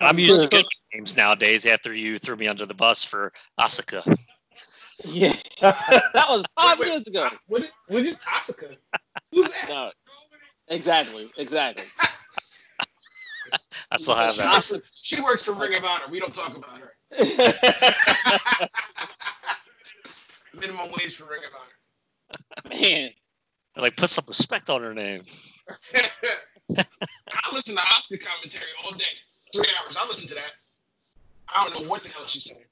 Speaker 11: I'm using to good names nowadays. After you threw me under the bus for Asuka.
Speaker 10: Yeah, that was five
Speaker 9: Wait, wait,
Speaker 10: years ago.
Speaker 9: What is, what is Asuka? Who's that?
Speaker 10: No, exactly, exactly.
Speaker 11: I still have
Speaker 9: she,
Speaker 11: that.
Speaker 9: works she works for Ring of Honor. We don't talk about her. Minimum wage for Ring of Honor.
Speaker 10: Man,
Speaker 11: Like, put some respect on her name.
Speaker 9: I listen to Asuka commentary all day, three hours. I listen to that. I don't know what the hell she's saying.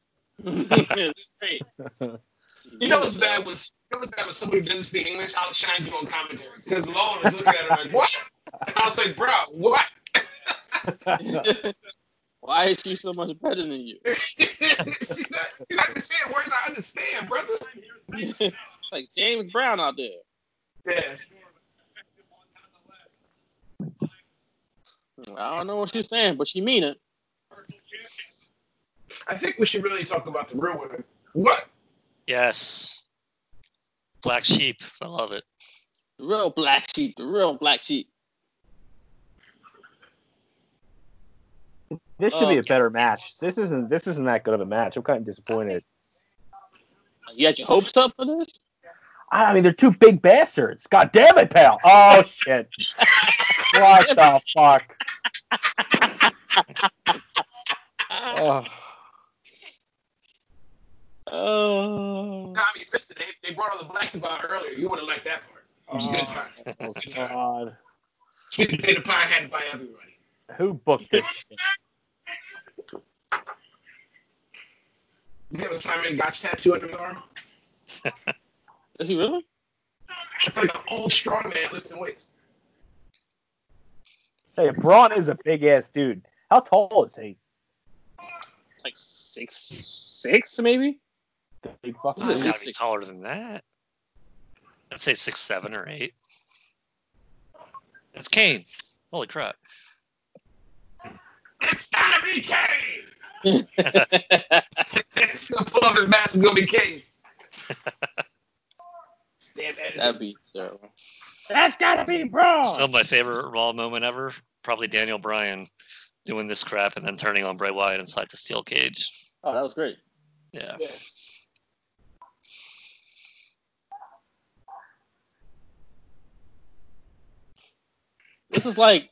Speaker 9: You know what's bad was you know what's bad when somebody doesn't speak English. Io Shirai on commentary because Lauren was looking at her like, "What?" And I was like, "Bro, what?"
Speaker 10: Why is she so much better than you?
Speaker 9: you're, not, you're not just saying words I understand, brother.
Speaker 10: like James Brown out there.
Speaker 9: Yes.
Speaker 10: I don't know what she's saying, but she mean it.
Speaker 9: I think we should really talk about the real women. What?
Speaker 11: Yes. Black Sheep. I love it.
Speaker 10: The real black sheep, the real black sheep.
Speaker 5: This should be a better match. This isn't this isn't that good of a match. I'm kind of disappointed.
Speaker 10: You had your hopes up for this?
Speaker 5: I mean, they're two big bastards. God damn it, pal. Oh shit. what the fuck? Oh.
Speaker 10: Oh.
Speaker 9: Tommy, you missed it. They, they brought on the black and bar earlier. You would have liked that part. It was a good oh. time. It was a good time.
Speaker 5: God.
Speaker 9: Sweet potato pie had to buy everybody.
Speaker 5: Who booked this shit?
Speaker 9: You know Simon Gotch tattoo on the arm?
Speaker 10: Is he really?
Speaker 9: It's like an old strong man lifting weights.
Speaker 5: Hey, Braun is a big ass dude. How tall is he?
Speaker 10: Like six six maybe?
Speaker 5: Big fucking
Speaker 11: it's gotta be
Speaker 10: six.
Speaker 11: taller than that. I'd say six, seven, or eight. It's Kane. Holy crap.
Speaker 9: It's gotta be Kane! He's gonna pull up his mask and go be Kane. Damn editing.
Speaker 10: That'd be terrible.
Speaker 5: That's gotta be Braun.
Speaker 11: Still my favorite Raw moment ever. Probably Daniel Bryan doing this crap and then turning on Bray Wyatt inside the steel cage.
Speaker 10: Oh, that was great.
Speaker 11: Yeah.
Speaker 9: Yeah.
Speaker 10: This is like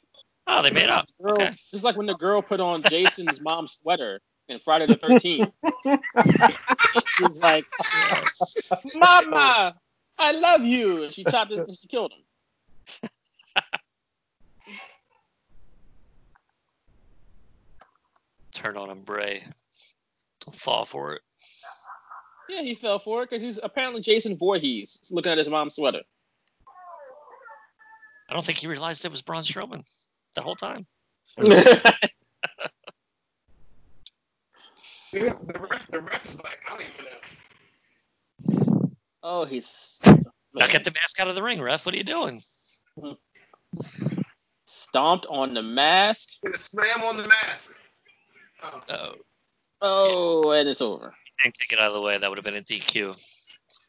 Speaker 11: Oh, they made up.
Speaker 10: girl,
Speaker 11: Okay.
Speaker 10: this is like when the girl put on Jason's mom's sweater in Friday the 13th. She's like, Mama, I love you. And she chopped it and she killed him.
Speaker 11: Turn on him, Bray. Don't fall for it.
Speaker 10: Yeah, he fell for it because he's apparently Jason Voorhees looking at his mom's sweater.
Speaker 11: I don't think he realized it was Braun Strowman the whole time.
Speaker 9: The ref, the ref is like, I don't even know.
Speaker 10: Oh, he's
Speaker 11: Now get the mask out of the ring, ref. What are you doing?
Speaker 10: stomped on the mask.
Speaker 9: Slam on the mask. Oh,
Speaker 11: Oh,
Speaker 10: Oh, and it's over.
Speaker 11: didn't kick it out of the way. That would have been a DQ.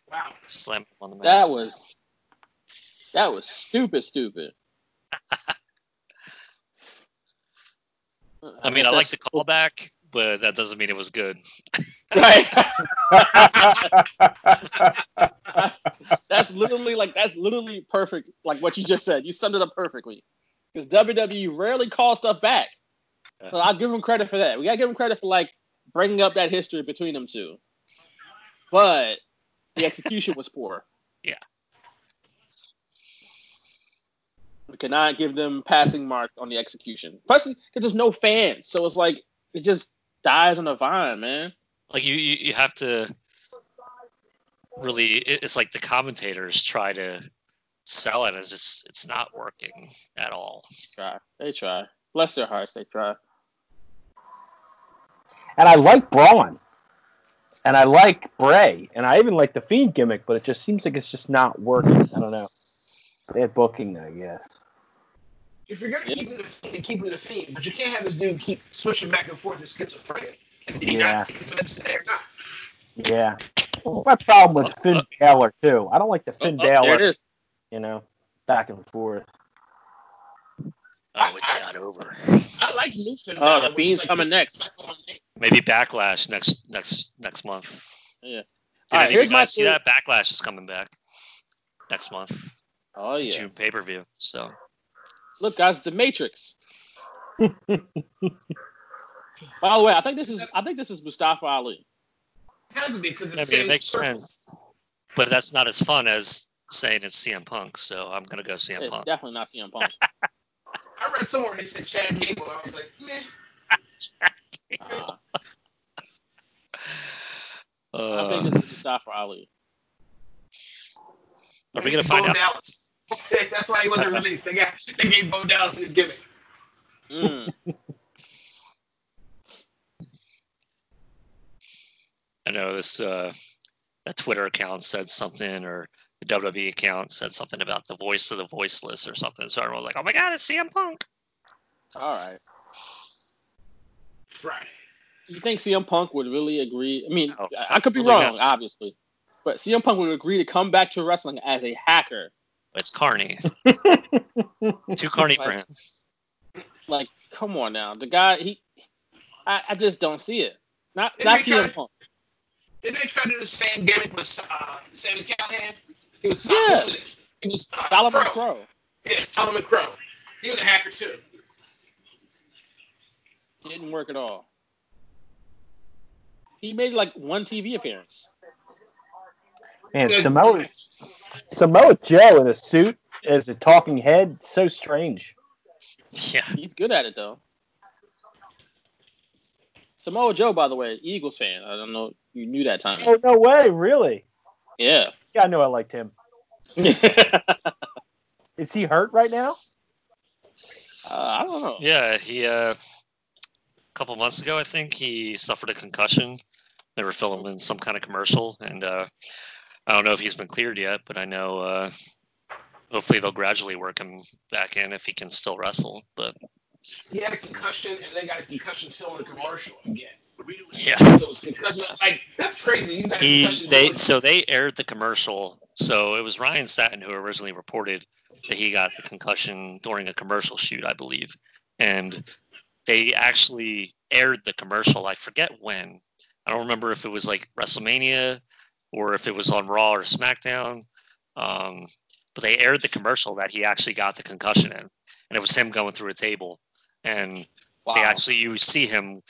Speaker 9: wow.
Speaker 11: Slam on the mask.
Speaker 10: That was that was stupid, stupid.
Speaker 11: I mean, I like the callback, but that doesn't mean it was good.
Speaker 10: Right. that's literally like that's literally perfect. Like what you just said, you summed it up perfectly. Because WWE rarely calls stuff back. So I'll give them credit for that. We gotta give them credit for like bringing up that history between them two. But the execution was poor.
Speaker 11: Yeah.
Speaker 10: We cannot give them passing mark on the execution. Plus, because there's no fans, so it's like it just dies on the vine, man.
Speaker 11: Like you, you, you have to really. It's like the commentators try to sell it as it's it's not working at all.
Speaker 10: Try, they try. Bless their hearts, they try.
Speaker 5: And I like Braun. And I like Bray. And I even like the Fiend gimmick, but it just seems like it's just not working. I don't know. Bad booking, I guess.
Speaker 9: If you're gonna keep him the fiend, keep him the fiend, but you can't have this dude keep switching back and forth as schizophrenic. And you
Speaker 5: Yeah.
Speaker 9: got to convince today or not.
Speaker 5: Yeah. My problem with Finn Balor, too. I don't like the Finn
Speaker 10: Oh, oh, there it
Speaker 5: Balor,
Speaker 10: is.
Speaker 5: you know, back and forth.
Speaker 11: Oh, it's not over.
Speaker 9: I like new Finn
Speaker 10: Oh, the
Speaker 9: but
Speaker 10: Fiend's
Speaker 9: like
Speaker 10: coming next.
Speaker 9: slap on the knee.
Speaker 11: Maybe Backlash next next next month.
Speaker 10: Yeah.
Speaker 11: Did
Speaker 10: All right, here's
Speaker 11: you
Speaker 10: my
Speaker 11: guys see that? Backlash is coming back next month.
Speaker 10: Oh
Speaker 11: It's
Speaker 10: yeah.
Speaker 11: June pay per view. So
Speaker 10: Look, guys, the Matrix. By the way, I think this is I think this is Mustafa Ali.
Speaker 9: It has to be because
Speaker 11: I mean, it makes
Speaker 9: circle.
Speaker 11: sense. But that's not as fun as saying it's CM Punk. So I'm gonna go CM
Speaker 10: It's
Speaker 11: Punk.
Speaker 10: definitely not CM Punk.
Speaker 9: I read somewhere they said Chad Gable. I was like, man,
Speaker 10: Uh, I think this is Mustafa Ali.
Speaker 11: are we gonna find
Speaker 9: Bo
Speaker 11: out?
Speaker 9: Dallas. That's why he wasn't released. They got they gave Bo Dallas a new gimmick.
Speaker 10: Mm.
Speaker 11: I know this uh, that Twitter account said something, or the WWE account said something about the voice of the voiceless or something. So everyone was like, "Oh my God, it's CM Punk!"
Speaker 10: All right.
Speaker 9: Friday.
Speaker 10: You think CM Punk would really agree? I mean,
Speaker 11: No,
Speaker 10: I I could be
Speaker 11: absolutely
Speaker 10: wrong, obviously, but CM Punk would agree to come back to wrestling as a hacker.
Speaker 11: It's Carney. Too Carney for him.
Speaker 10: Like, come on now, the guy he, I, I just don't see it. Not
Speaker 9: Didn't
Speaker 10: not
Speaker 9: they try
Speaker 10: CM
Speaker 9: to-
Speaker 10: Punk.
Speaker 9: Did they try to do the same gimmick with uh, Sami Callihan? He was
Speaker 10: Yeah.
Speaker 9: who? He was uh,
Speaker 10: Solomon
Speaker 9: Crowe.
Speaker 10: Crowe.
Speaker 9: Yeah, Solomon Crowe. He was a hacker too.
Speaker 10: Didn't work at all. He made like one TV appearance.
Speaker 5: Man,
Speaker 9: Good.
Speaker 5: Samoa, Samoa Joe in a suit as a talking head, so strange.
Speaker 11: Yeah.
Speaker 10: He's good at it though. Samoa Joe, by the way, Eagles fan. I don't know you knew that time.
Speaker 5: Oh, no way, really?
Speaker 10: Yeah.
Speaker 5: Yeah, I knew I liked him.
Speaker 10: uh,
Speaker 5: Is he hurt right now?
Speaker 10: I don't know.
Speaker 11: Yeah, he uh, a couple months ago, I think he suffered a concussion. They were filming some kind of commercial, and uh, I don't know if he's been cleared yet, but I know uh, hopefully they'll gradually work him back in if he can still wrestle. But
Speaker 9: He had a concussion and then got a concussion film in a commercial again.
Speaker 11: yeah,
Speaker 9: So concussion. Like that's crazy.
Speaker 11: He they so they aired the commercial. So it was Ryan Satin who originally reported that he got the concussion during a commercial shoot, I believe, and they actually aired the commercial. I forget when. I don't remember if it was like WrestleMania or if it was on Raw or SmackDown. Um, but they aired the commercial that he actually got the concussion in, and it was him going through a table, and
Speaker 10: Wow.
Speaker 11: they actually you see him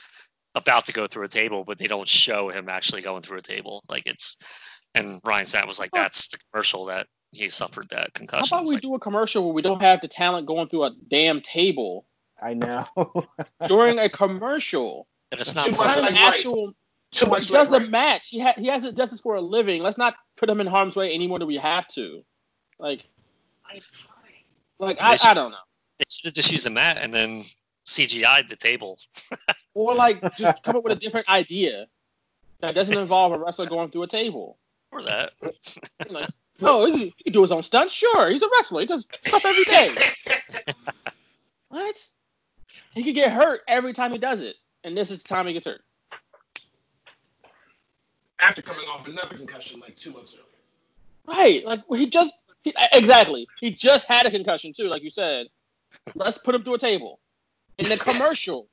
Speaker 11: about to go through a table, but they don't show him actually going through a table. Like it's, and Ryan Satin was like, that's the commercial that he suffered that concussion.
Speaker 10: How
Speaker 11: about
Speaker 10: we
Speaker 11: like,
Speaker 10: do a commercial where we don't have the talent going through a damn table
Speaker 5: I know.
Speaker 10: during a commercial?
Speaker 11: and it's not
Speaker 9: Too much
Speaker 10: an
Speaker 11: of
Speaker 9: like right.
Speaker 10: actual.
Speaker 9: Too
Speaker 10: He does
Speaker 9: like
Speaker 10: a match. He ha- he has it does this for a living. Let's not put him in harm's way anymore than we have to. Like, I like I, I don't know.
Speaker 11: They should just use a mat and then CGI'd the table.
Speaker 10: Or like just come up with a different idea that doesn't involve a wrestler going through a table.
Speaker 11: Or that.
Speaker 10: Like, oh, he, he can do his own stunts. Sure, he's a wrestler. He does stuff every day. what? He could get hurt every time he does it, and this is the time he gets hurt.
Speaker 9: After coming off another concussion like two months earlier.
Speaker 10: Right? Like he just he, exactly. He just had a concussion too, like you said. Let's put him through a table in a commercial,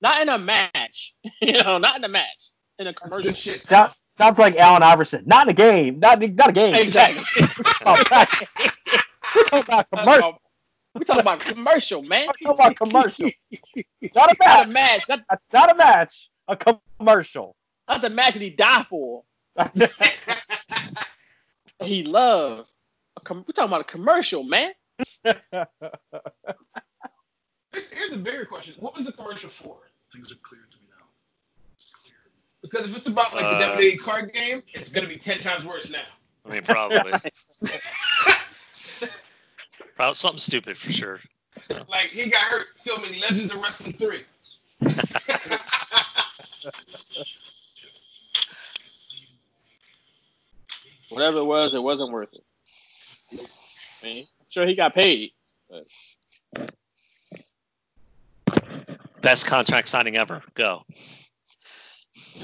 Speaker 10: not in a match. you know, not in a match, in a commercial.
Speaker 9: shit.
Speaker 5: Sound, sounds like Allen Iverson. Not in a game. Not not a game.
Speaker 10: Exactly.
Speaker 5: Oh, We're talking about commercial.
Speaker 10: We're talking about commercial, man.
Speaker 5: We're talking about commercial. Not a
Speaker 10: Not a
Speaker 5: match.
Speaker 10: match, not,
Speaker 5: Not a match. A commercial.
Speaker 10: not the match that he died for. He loved. A com- we're talking about a commercial, man.
Speaker 9: Here's, here's a bigger question. What was the commercial for?
Speaker 6: Things are clear to me now. Clear.
Speaker 9: Because if it's about like
Speaker 11: Uh,
Speaker 9: the WWE card game, it's gonna be ten times worse now.
Speaker 11: I mean, probably. probably something stupid for sure.
Speaker 9: Like he got hurt filming Legends of Wrestling 3.
Speaker 10: Whatever it was, it wasn't worth it. I mean, I'm sure he got paid.
Speaker 11: Best contract signing ever. Go.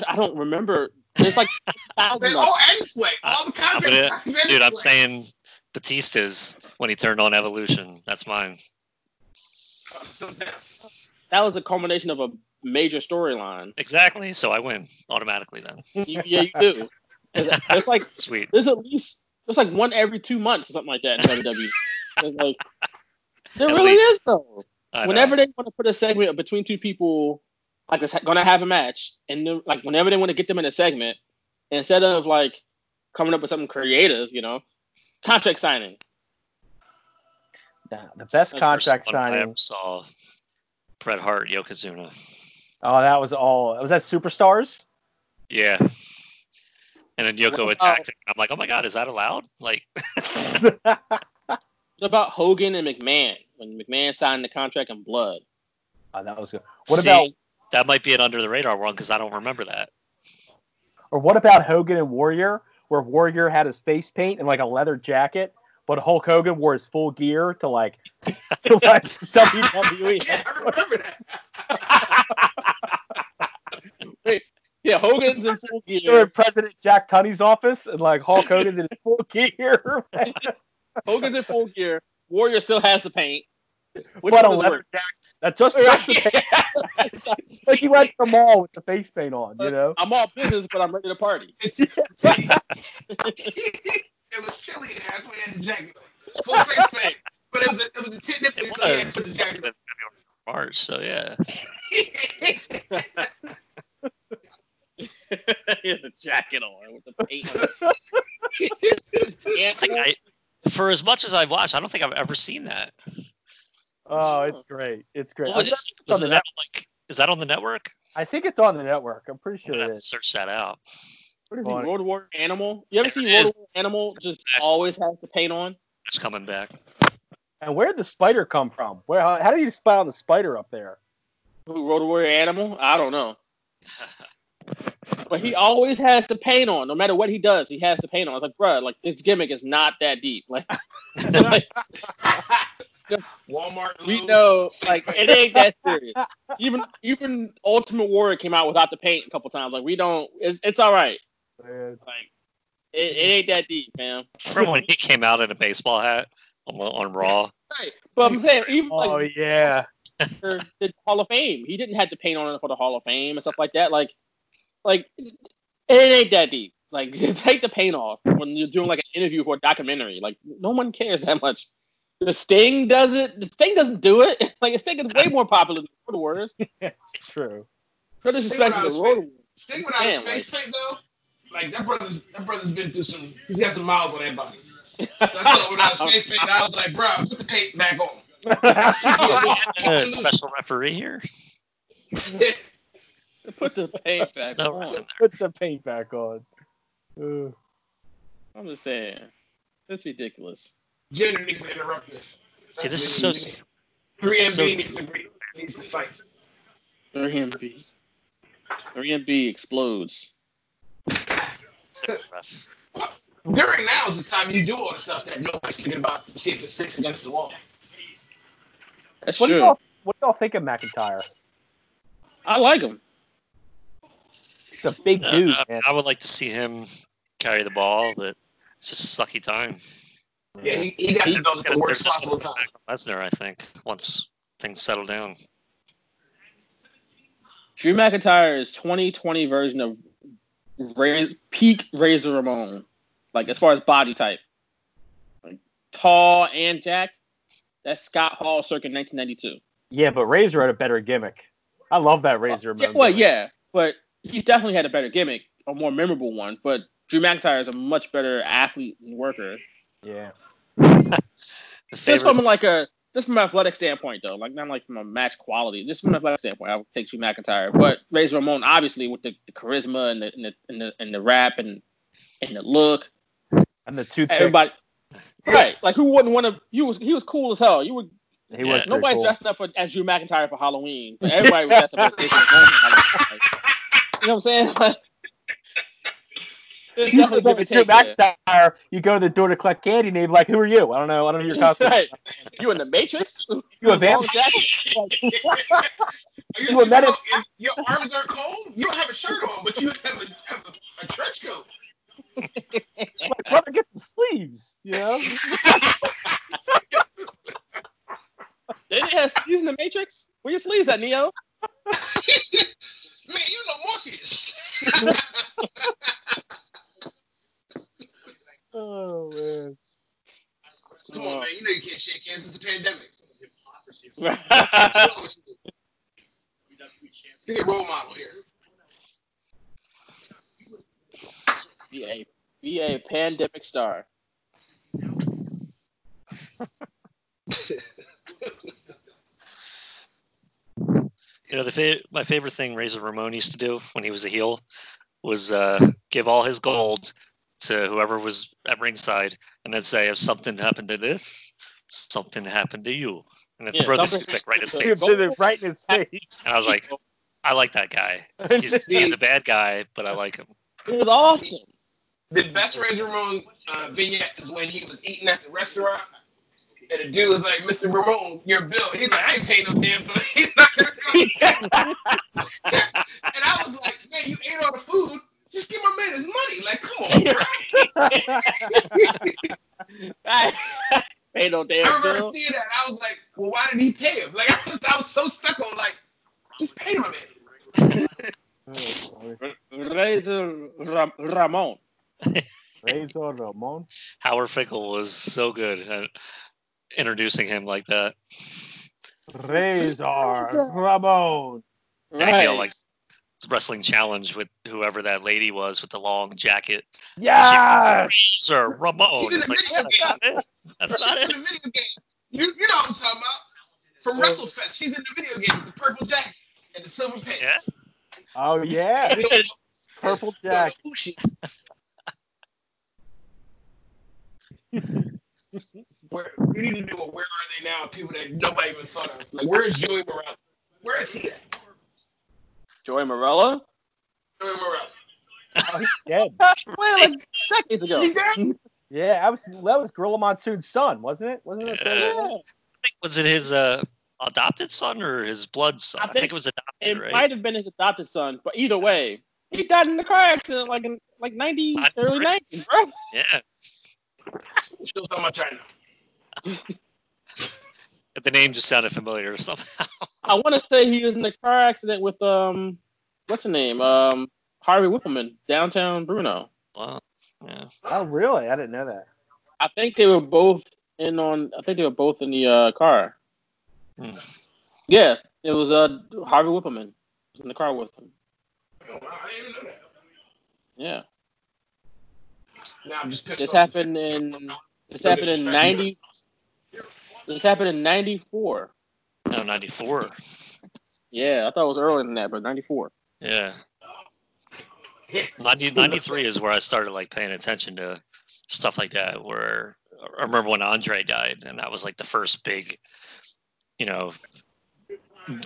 Speaker 10: I don't remember. There's like oh, thousand
Speaker 9: They
Speaker 10: of
Speaker 9: all end this way. All the
Speaker 11: I'm
Speaker 9: contracts
Speaker 11: gonna-
Speaker 9: end this
Speaker 11: dude, I'm saying Batista's when he turned on Evolution. That's mine.
Speaker 10: That was a culmination of a major storyline.
Speaker 11: Exactly. So I win automatically then.
Speaker 10: You, yeah, you do. It's, it's like
Speaker 11: Sweet.
Speaker 10: there's at least there's like one every two months or something like that in WWE. It's like there
Speaker 11: At
Speaker 10: really
Speaker 11: least.
Speaker 10: is though.
Speaker 11: I know.
Speaker 10: Whenever they want to put a segment between two people, like it's gonna have a match, and like whenever they want to get them in a segment, instead of like coming up with something creative, you know, contract signing.
Speaker 5: Nah, the best
Speaker 11: First
Speaker 5: contract
Speaker 11: one I
Speaker 5: signing.
Speaker 11: ever saw Bret Hart, Yokozuna.
Speaker 5: Oh, that was all. Was that Superstars?
Speaker 11: Yeah. And then Yoko
Speaker 10: Wow.
Speaker 11: attacked him. I'm like, oh my god, is that allowed? Like,
Speaker 10: What about Hogan and McMahon when McMahon signed the contract in blood?
Speaker 5: Oh, that was good. What
Speaker 11: see,
Speaker 5: about
Speaker 11: that might be an under the radar one because I don't remember that.
Speaker 5: or what about Hogan and Warrior, where Warrior had his face paint and like a leather jacket, but Hulk Hogan wore his full gear to like to like WWE.
Speaker 9: Yeah, I remember that.
Speaker 10: Wait, yeah, Hogan's in full gear.
Speaker 5: They're in President Jack Tunney's office, and like Hulk Hogan's in full gear,
Speaker 10: Hogan's in full gear. Warrior still has the paint. Which
Speaker 5: but a
Speaker 10: one is
Speaker 5: leather
Speaker 10: worse?
Speaker 5: jacket that just just the paint. like he went to the mall with the face paint on, you uh, know.
Speaker 10: I'm all business, but I'm ready to party.
Speaker 9: It's, it was chilly in there. That's why he had the jacket. Full face paint. But it was a, it was a tit nip
Speaker 11: It
Speaker 9: so
Speaker 11: was.
Speaker 9: put the jacket
Speaker 11: have been March. So yeah.
Speaker 10: he has a jacket on with the paint on it.
Speaker 11: I think I, for as much as I've watched, I don't think I've ever seen that.
Speaker 5: Oh, it's great. It's great.
Speaker 11: What
Speaker 5: I,
Speaker 11: is,
Speaker 5: think on the net-
Speaker 11: that, like, is that on the network?
Speaker 5: I think it's on the network. I'm pretty
Speaker 11: I'm
Speaker 5: sure
Speaker 11: gonna
Speaker 5: it
Speaker 11: have to search that out.
Speaker 10: What is he?
Speaker 5: Funny.
Speaker 10: Road Warrior Animal? You ever
Speaker 11: There
Speaker 10: see
Speaker 11: it
Speaker 10: Road
Speaker 11: is.
Speaker 10: Warrior Animal just
Speaker 11: That's-
Speaker 10: always has the paint on?
Speaker 11: It's coming back.
Speaker 5: And where did the spider come from? Where? How, how did you spot on the spider up there?
Speaker 10: Who Road Warrior Animal? I don't know. But he always has the paint on, no matter what he does. He has the paint on. It's like, bruh, like this gimmick is not that deep. Like, like,
Speaker 9: Walmart.
Speaker 10: we know, like it ain't that serious. Even even Ultimate Warrior came out without the paint a couple times. Like we don't. It's it's all right.
Speaker 5: Man.
Speaker 10: Like it, it ain't that deep, man.
Speaker 11: Remember when he came out in a baseball hat on, on Raw?
Speaker 10: Right. But I'm saying even
Speaker 5: Oh
Speaker 10: like
Speaker 5: yeah.
Speaker 10: for the Hall of Fame, he didn't have the paint on it for the Hall of Fame and stuff like that. Like like it ain't that deep. Like take the paint off when you're doing like an interview for a documentary. Like no one cares that much. The Sting does it. The Sting doesn't do it. Like the Sting is way more popular than the Warriors.
Speaker 5: It's true.
Speaker 10: No disrespect to the
Speaker 9: Sting
Speaker 10: Road
Speaker 9: without his face- Sting without his
Speaker 10: Damn,
Speaker 9: face paint though, like that brother's that brother's been through some. He's got some miles on that body. That's all without his face paint. I was like, bro, put the paint back on.
Speaker 11: a special referee here.
Speaker 10: Put the paint back
Speaker 11: No
Speaker 10: on.
Speaker 11: ref in there.
Speaker 5: Put the paint back on. Uh,
Speaker 10: I'm just saying. That's ridiculous.
Speaker 9: Gender needs to interrupt this.
Speaker 11: See, this is so. st-
Speaker 9: Three
Speaker 11: this so-
Speaker 9: needs to agree- needs to fight.
Speaker 10: 3MB. 3MB explodes.
Speaker 9: During now is the time you do all the stuff that nobody's thinking about to see if it sticks against the wall.
Speaker 10: That's
Speaker 5: what do
Speaker 10: true.
Speaker 5: y'all What do y'all think of McIntyre?
Speaker 10: I like him.
Speaker 5: He's a big
Speaker 11: Uh,
Speaker 5: dude,
Speaker 11: I,
Speaker 5: man.
Speaker 11: I would like to see him carry the ball, but it's just a sucky time.
Speaker 9: Yeah, he, he got to
Speaker 11: He's
Speaker 9: go at
Speaker 11: gonna-
Speaker 9: the worst
Speaker 11: they're
Speaker 9: possible time.
Speaker 11: Lesnar, I think, once things settle down.
Speaker 10: Drew McIntyre is 2020 version of Raz- peak Razor Ramon, like as far as body type, like tall and jacked. That's Scott Hall circa 1992.
Speaker 5: Yeah, but Razor had a better gimmick. I love that Razor.
Speaker 10: Uh, yeah,
Speaker 5: Ramon
Speaker 10: well,
Speaker 5: gimmick.
Speaker 10: yeah, but he definitely had a better gimmick, a more memorable one. But Drew McIntyre is a much better athlete and worker.
Speaker 5: Yeah.
Speaker 10: Just from like a just from an athletic standpoint though, like not like from a match quality, just from an athletic standpoint, I would take Drew McIntyre. But Razor Ramon, obviously, with the, the charisma and the, and the and the and the rap and and the look,
Speaker 5: And the two.
Speaker 10: everybody, right? Like who wouldn't want to? You was he was cool as hell. You would
Speaker 5: He
Speaker 11: Yeah.
Speaker 5: was
Speaker 10: nobody's
Speaker 5: cool.
Speaker 10: dressing up for, as Drew McIntyre for Halloween, but everybody was dressed up as Razor Ramon for Halloween. Like, you know what I'm saying? Like, there's
Speaker 5: You
Speaker 10: definitely
Speaker 5: go
Speaker 10: give
Speaker 5: to
Speaker 10: and take there.
Speaker 5: McIntyre, you go to the door to collect candy, and they'd be like, "Who are you? I don't know. I don't know your costume."
Speaker 10: Right. You in the Matrix?
Speaker 5: you a vampire?
Speaker 9: are you,
Speaker 5: You were
Speaker 9: just- your arms aren't cold. You don't have a shirt on, but you have a, have a, a trench coat.
Speaker 5: like, brother, get the sleeves. You know?
Speaker 10: They didn't have sleeves in the Matrix? Where your sleeves at, Neo?
Speaker 9: Man, you know Morpheus.
Speaker 5: Oh man.
Speaker 9: Come on, man. You know you can't shake hands. It's a pandemic. You're a role model here.
Speaker 10: be a be a pandemic star.
Speaker 11: you know, the fa- my favorite thing Razor Ramon used to do when he was a heel was uh, give all his gold to whoever was at ringside, and then say, "If something happened to this, something happened to you," and then
Speaker 10: Yeah,
Speaker 11: throw the toothpick right in his face.
Speaker 10: to-
Speaker 5: Gives it right in his face.
Speaker 11: And I was like, I like that guy. He's, he's a bad guy, but I like him.
Speaker 10: It was awesome.
Speaker 9: The best Razor Ramon uh, vignette is when he was eating at the restaurant, and the dude was like, "Mr. Ramon, your bill." He's like, "I ain't paying no damn bill." He's not gonna go. and I was like, "Man, you ate all the food. Just give my man his money. Like, come on, bro."
Speaker 10: Ain't no
Speaker 9: I
Speaker 10: damn
Speaker 9: remember
Speaker 10: bill.
Speaker 9: seeing that. I was like, "Well, why did he pay him?" Like, I was, I was so stuck on like, just pay my man.
Speaker 10: Razor Ram- Ramon.
Speaker 5: Razor Ramon.
Speaker 11: Howard Finkel was so good at introducing him like that.
Speaker 5: Razor Ramon.
Speaker 11: And, you know, like wrestling challenge with whoever that lady was with the long jacket.
Speaker 5: Yeah.
Speaker 11: Razor Ramon. It's like, that's not it. That's not
Speaker 9: She's
Speaker 11: it.
Speaker 9: in the video game. You, you know what I'm talking about? From WrestleFest. She's in the video game with the purple jacket and the silver pants.
Speaker 11: Yeah.
Speaker 5: Oh yeah. Purple jacket.
Speaker 9: Where, we need to do a where are they now? People that nobody even thought of. Like, where is Joey Morales? Where is he at?
Speaker 10: Joey Marella?
Speaker 9: Joey Morales.
Speaker 5: Oh, he's dead.
Speaker 10: Well, like seconds ago.
Speaker 9: Is he dead?
Speaker 5: Yeah, that was that was Gorilla Monsoon's son, wasn't it? Wasn't it?
Speaker 11: Uh, Was it his uh, adopted son or his blood son?
Speaker 10: I
Speaker 11: I think,
Speaker 10: think
Speaker 11: it was adopted,
Speaker 10: It
Speaker 11: right?
Speaker 10: might have been his adopted son, but either way, he died in a car accident like in like 90,
Speaker 11: That's
Speaker 10: early
Speaker 11: right.
Speaker 10: 90s, bro.
Speaker 11: Yeah.
Speaker 9: Shows how much I know.
Speaker 11: The name just sounded familiar somehow.
Speaker 10: I want to say he was in a car accident with um, what's the name? Um, Harvey Wippleman, downtown Bruno.
Speaker 11: Wow. Yeah.
Speaker 5: Oh really? I didn't know that.
Speaker 10: I think they were both in on. I think they were both in the uh, car.
Speaker 11: Hmm.
Speaker 10: Yeah, it was uh Harvey Wippleman. in the car with him.
Speaker 9: Oh, wow, I didn't know that.
Speaker 10: Yeah.
Speaker 9: Now I'm just
Speaker 10: This happened in this happened in ninety. This happened in ninety four.
Speaker 11: No, 94.
Speaker 10: Yeah, I thought it was earlier than that, but ninety four.
Speaker 11: Yeah. 90, 93 is where I started like paying attention to stuff like that. Where I remember when Andre died, and that was like the first big, you know,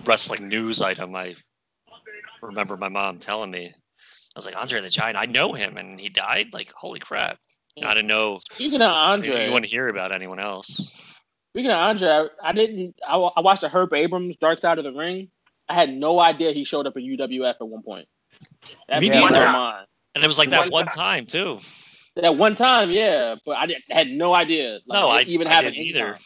Speaker 11: wrestling news item. I remember my mom telling me. I was like, Andre the Giant, I know him, and he died. Like, holy crap! I didn't know.
Speaker 10: Speaking of Andre,
Speaker 11: You want to hear about anyone else?
Speaker 10: Speaking of Andre, I, I didn't. I, I watched the Herb Abrams Dark Side of the Ring. I had no idea he showed up in UWF at one point. That
Speaker 11: Me neither. And it was like that
Speaker 10: One
Speaker 11: time too.
Speaker 10: That one time, yeah, but I didn't, had no idea. Like,
Speaker 11: no, I
Speaker 10: it even
Speaker 11: I didn't either.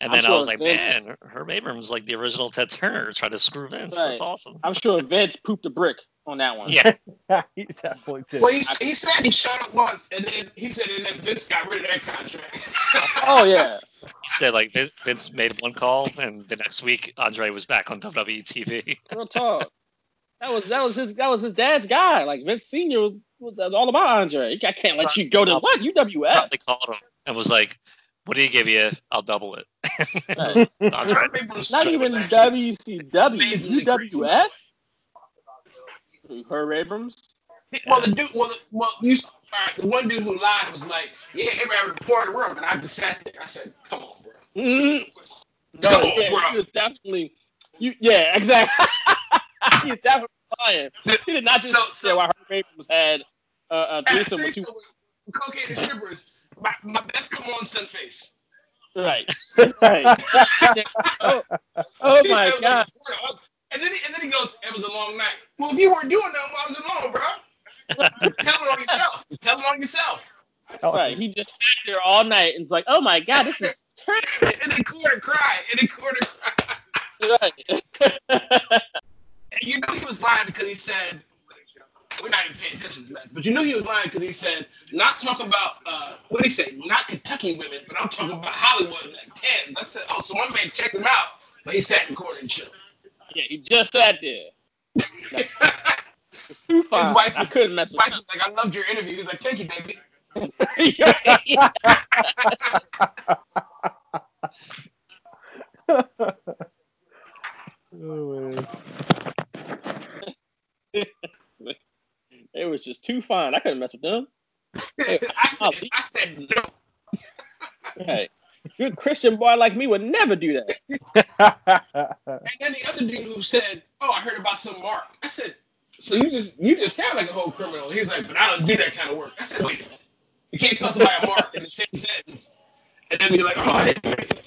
Speaker 11: And
Speaker 10: I'm
Speaker 11: then I was like,
Speaker 10: Vince-
Speaker 11: man, Herb Abrams like the original Ted Turner trying to screw Vince.
Speaker 10: Right.
Speaker 11: That's awesome.
Speaker 10: I'm sure Vince pooped a brick on that one.
Speaker 11: Yeah.
Speaker 5: he definitely did.
Speaker 9: Well, he, he said he showed up once, and then he said, and then Vince got rid of that contract.
Speaker 10: Oh yeah.
Speaker 11: He said like Vince made one call, and the next week Andre was back on WWE TV.
Speaker 10: Real talk. That was that was his that was his dad's guy. Like Vince Senior was, was all about Andre. I can't let you go to what UWF.
Speaker 11: Probably called him and was like, "What do you give you? I'll double it."
Speaker 10: Right.
Speaker 11: Andre,
Speaker 10: Not even
Speaker 9: up actually.
Speaker 10: WCW, UWF. Herb Abrams.
Speaker 9: Well, the dude, well, the, well, you, all right, the one dude who lied was like, yeah, everybody was pouring the room, and I just sat there. I said, come on, bro.
Speaker 10: Mm-hmm. No,
Speaker 9: Come on,
Speaker 10: yeah,
Speaker 9: bro.
Speaker 10: he was definitely. You, yeah, exactly. he was definitely lying. He did not just
Speaker 9: So-
Speaker 10: say why Herb Abrams had uh, a threesome with two.
Speaker 9: cocaine and strippers. My, my best come on sun face.
Speaker 10: Right. right. oh, oh my
Speaker 9: god. like
Speaker 10: god.
Speaker 9: a porno. I was- And then, he, and then he goes, it was a long night. Well, if you weren't doing nothing while I was alone, bro, tell it on yourself. Tell it on yourself.
Speaker 10: Right. He just sat there all night and was like, oh my god, this is terrible.
Speaker 9: And then quarter cry. And then quarter cry.
Speaker 10: right.
Speaker 9: And you know he was lying because he said, we're not even paying attention to that, but you knew he was lying because he said, not talk about, uh, what did he say? Not Kentucky women, but I'm talking about Hollywood, like tens. I said, oh, so my man checked him out, but he sat in court and chilled.
Speaker 10: Yeah, he just sat there. It's too fine.
Speaker 9: His wife
Speaker 10: I couldn't mess
Speaker 9: his
Speaker 10: with
Speaker 9: wife
Speaker 10: him.
Speaker 9: was like, I loved your interview. He was like, thank you, baby.
Speaker 5: Oh, man.
Speaker 10: it was just too fine. I couldn't mess with them.
Speaker 9: I said, I said no.
Speaker 10: Hey, good Christian boy like me would never do that.
Speaker 9: And then the other dude who said, "Oh, I heard about some mark." I said, "So you just you just sound like a whole criminal." He was like, "But I don't do that kind of work." I said, "Wait a minute, you can't call somebody a mark in the same sentence." And then be like, "Oh, I didn't do anything."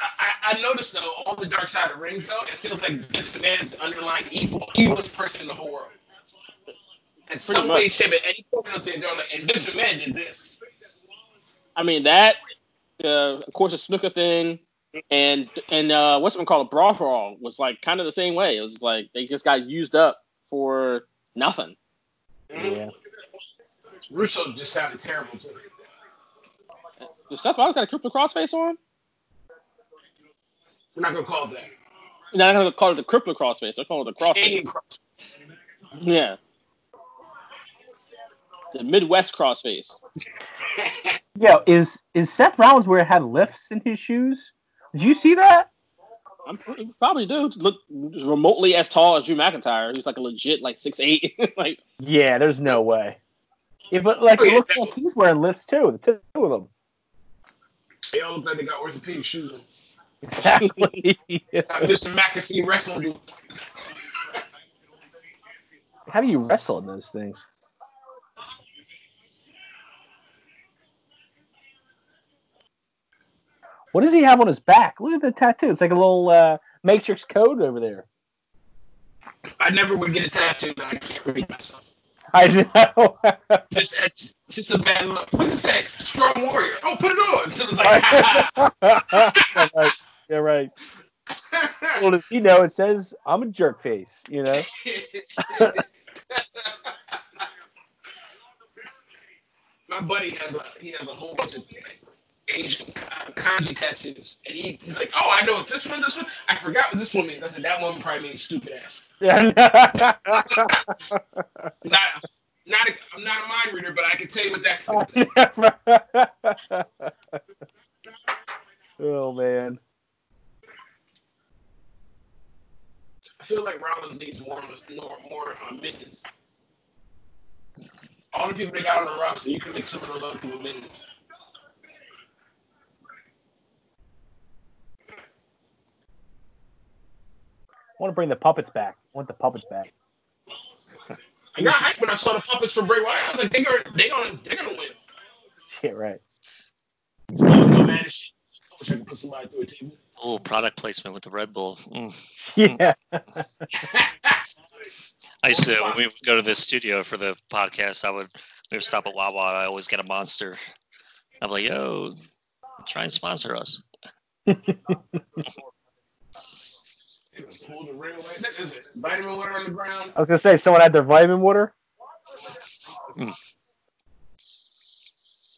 Speaker 9: I, I I noticed though, all the dark side of rings though, it feels like this McMahon is the underlying evil, evilest person in the whole world. In some
Speaker 10: much.
Speaker 9: way, shape, and any point else they're like, and Vince McMahon did this.
Speaker 10: I mean that, uh, of course, the snooker thing, and and uh, what's it called, a brawl for all was like kind of the same way. It was like they just got used up for nothing.
Speaker 5: yeah.
Speaker 9: Russo just sounded terrible to me.
Speaker 10: The Seth Rollins got a triple crossface on.
Speaker 9: We're not gonna call it that.
Speaker 10: No, they're gonna call it the crippler crossface. They're calling it the crossface.
Speaker 9: cross.
Speaker 10: Yeah. The Midwest crossface.
Speaker 5: Yo, is is Seth Rollins where it had lifts in his shoes? Did you see that?
Speaker 10: I'm pretty, probably do look remotely as tall as Drew McIntyre. He's like a legit like six eight. like
Speaker 5: Yeah, there's no way. Yeah, but like
Speaker 9: Oh,
Speaker 5: it looks like he's wearing lifts too. The two of them.
Speaker 9: They all look like they got orthopedic shoes. on.
Speaker 5: Exactly.
Speaker 9: Uh, Mr. McAfee wrestling.
Speaker 5: How do you wrestle in those things? What does he have on his back? Look at the tattoo. It's like a little uh, Matrix code over there.
Speaker 9: I never would get a tattoo that I can't read myself.
Speaker 5: I know.
Speaker 9: Just, it's just a bad look. What does it say? Strong warrior. Oh, put it on. So it's like, ha
Speaker 5: yeah, right. Yeah, right. Well, does he know it says I'm a jerk face, you know?
Speaker 9: My buddy has a he has a whole bunch of Asian kanji tattoos, and he, he's like, "Oh, I know what this one, this one. I forgot what this one means." I said, "That one probably means stupid ass."
Speaker 5: Yeah.
Speaker 9: not, not, a, I'm not a mind reader, but I can tell you what that.
Speaker 5: oh man.
Speaker 9: I feel like Rollins needs more, more, more uh, minions. All the people that got on the roster, you can make some of those other people minions.
Speaker 5: Want to bring the puppets back. I want the puppets back.
Speaker 9: I got hyped when I saw the puppets for Bray Wyatt. I was like, they are they gonna they're gonna win.
Speaker 5: Shit, right.
Speaker 9: So I'm mad as shit. I wish I could put somebody through a table.
Speaker 11: Oh, product placement with the Red Bull. Mm.
Speaker 5: Yeah.
Speaker 11: I used to when we would go to the studio for the podcast. I would we would stop at Wawa. I always get a monster. I'm like, yo, try and sponsor us.
Speaker 9: Pull the rail away. It. Vitamin water on the ground.
Speaker 5: I was gonna say someone had their vitamin water.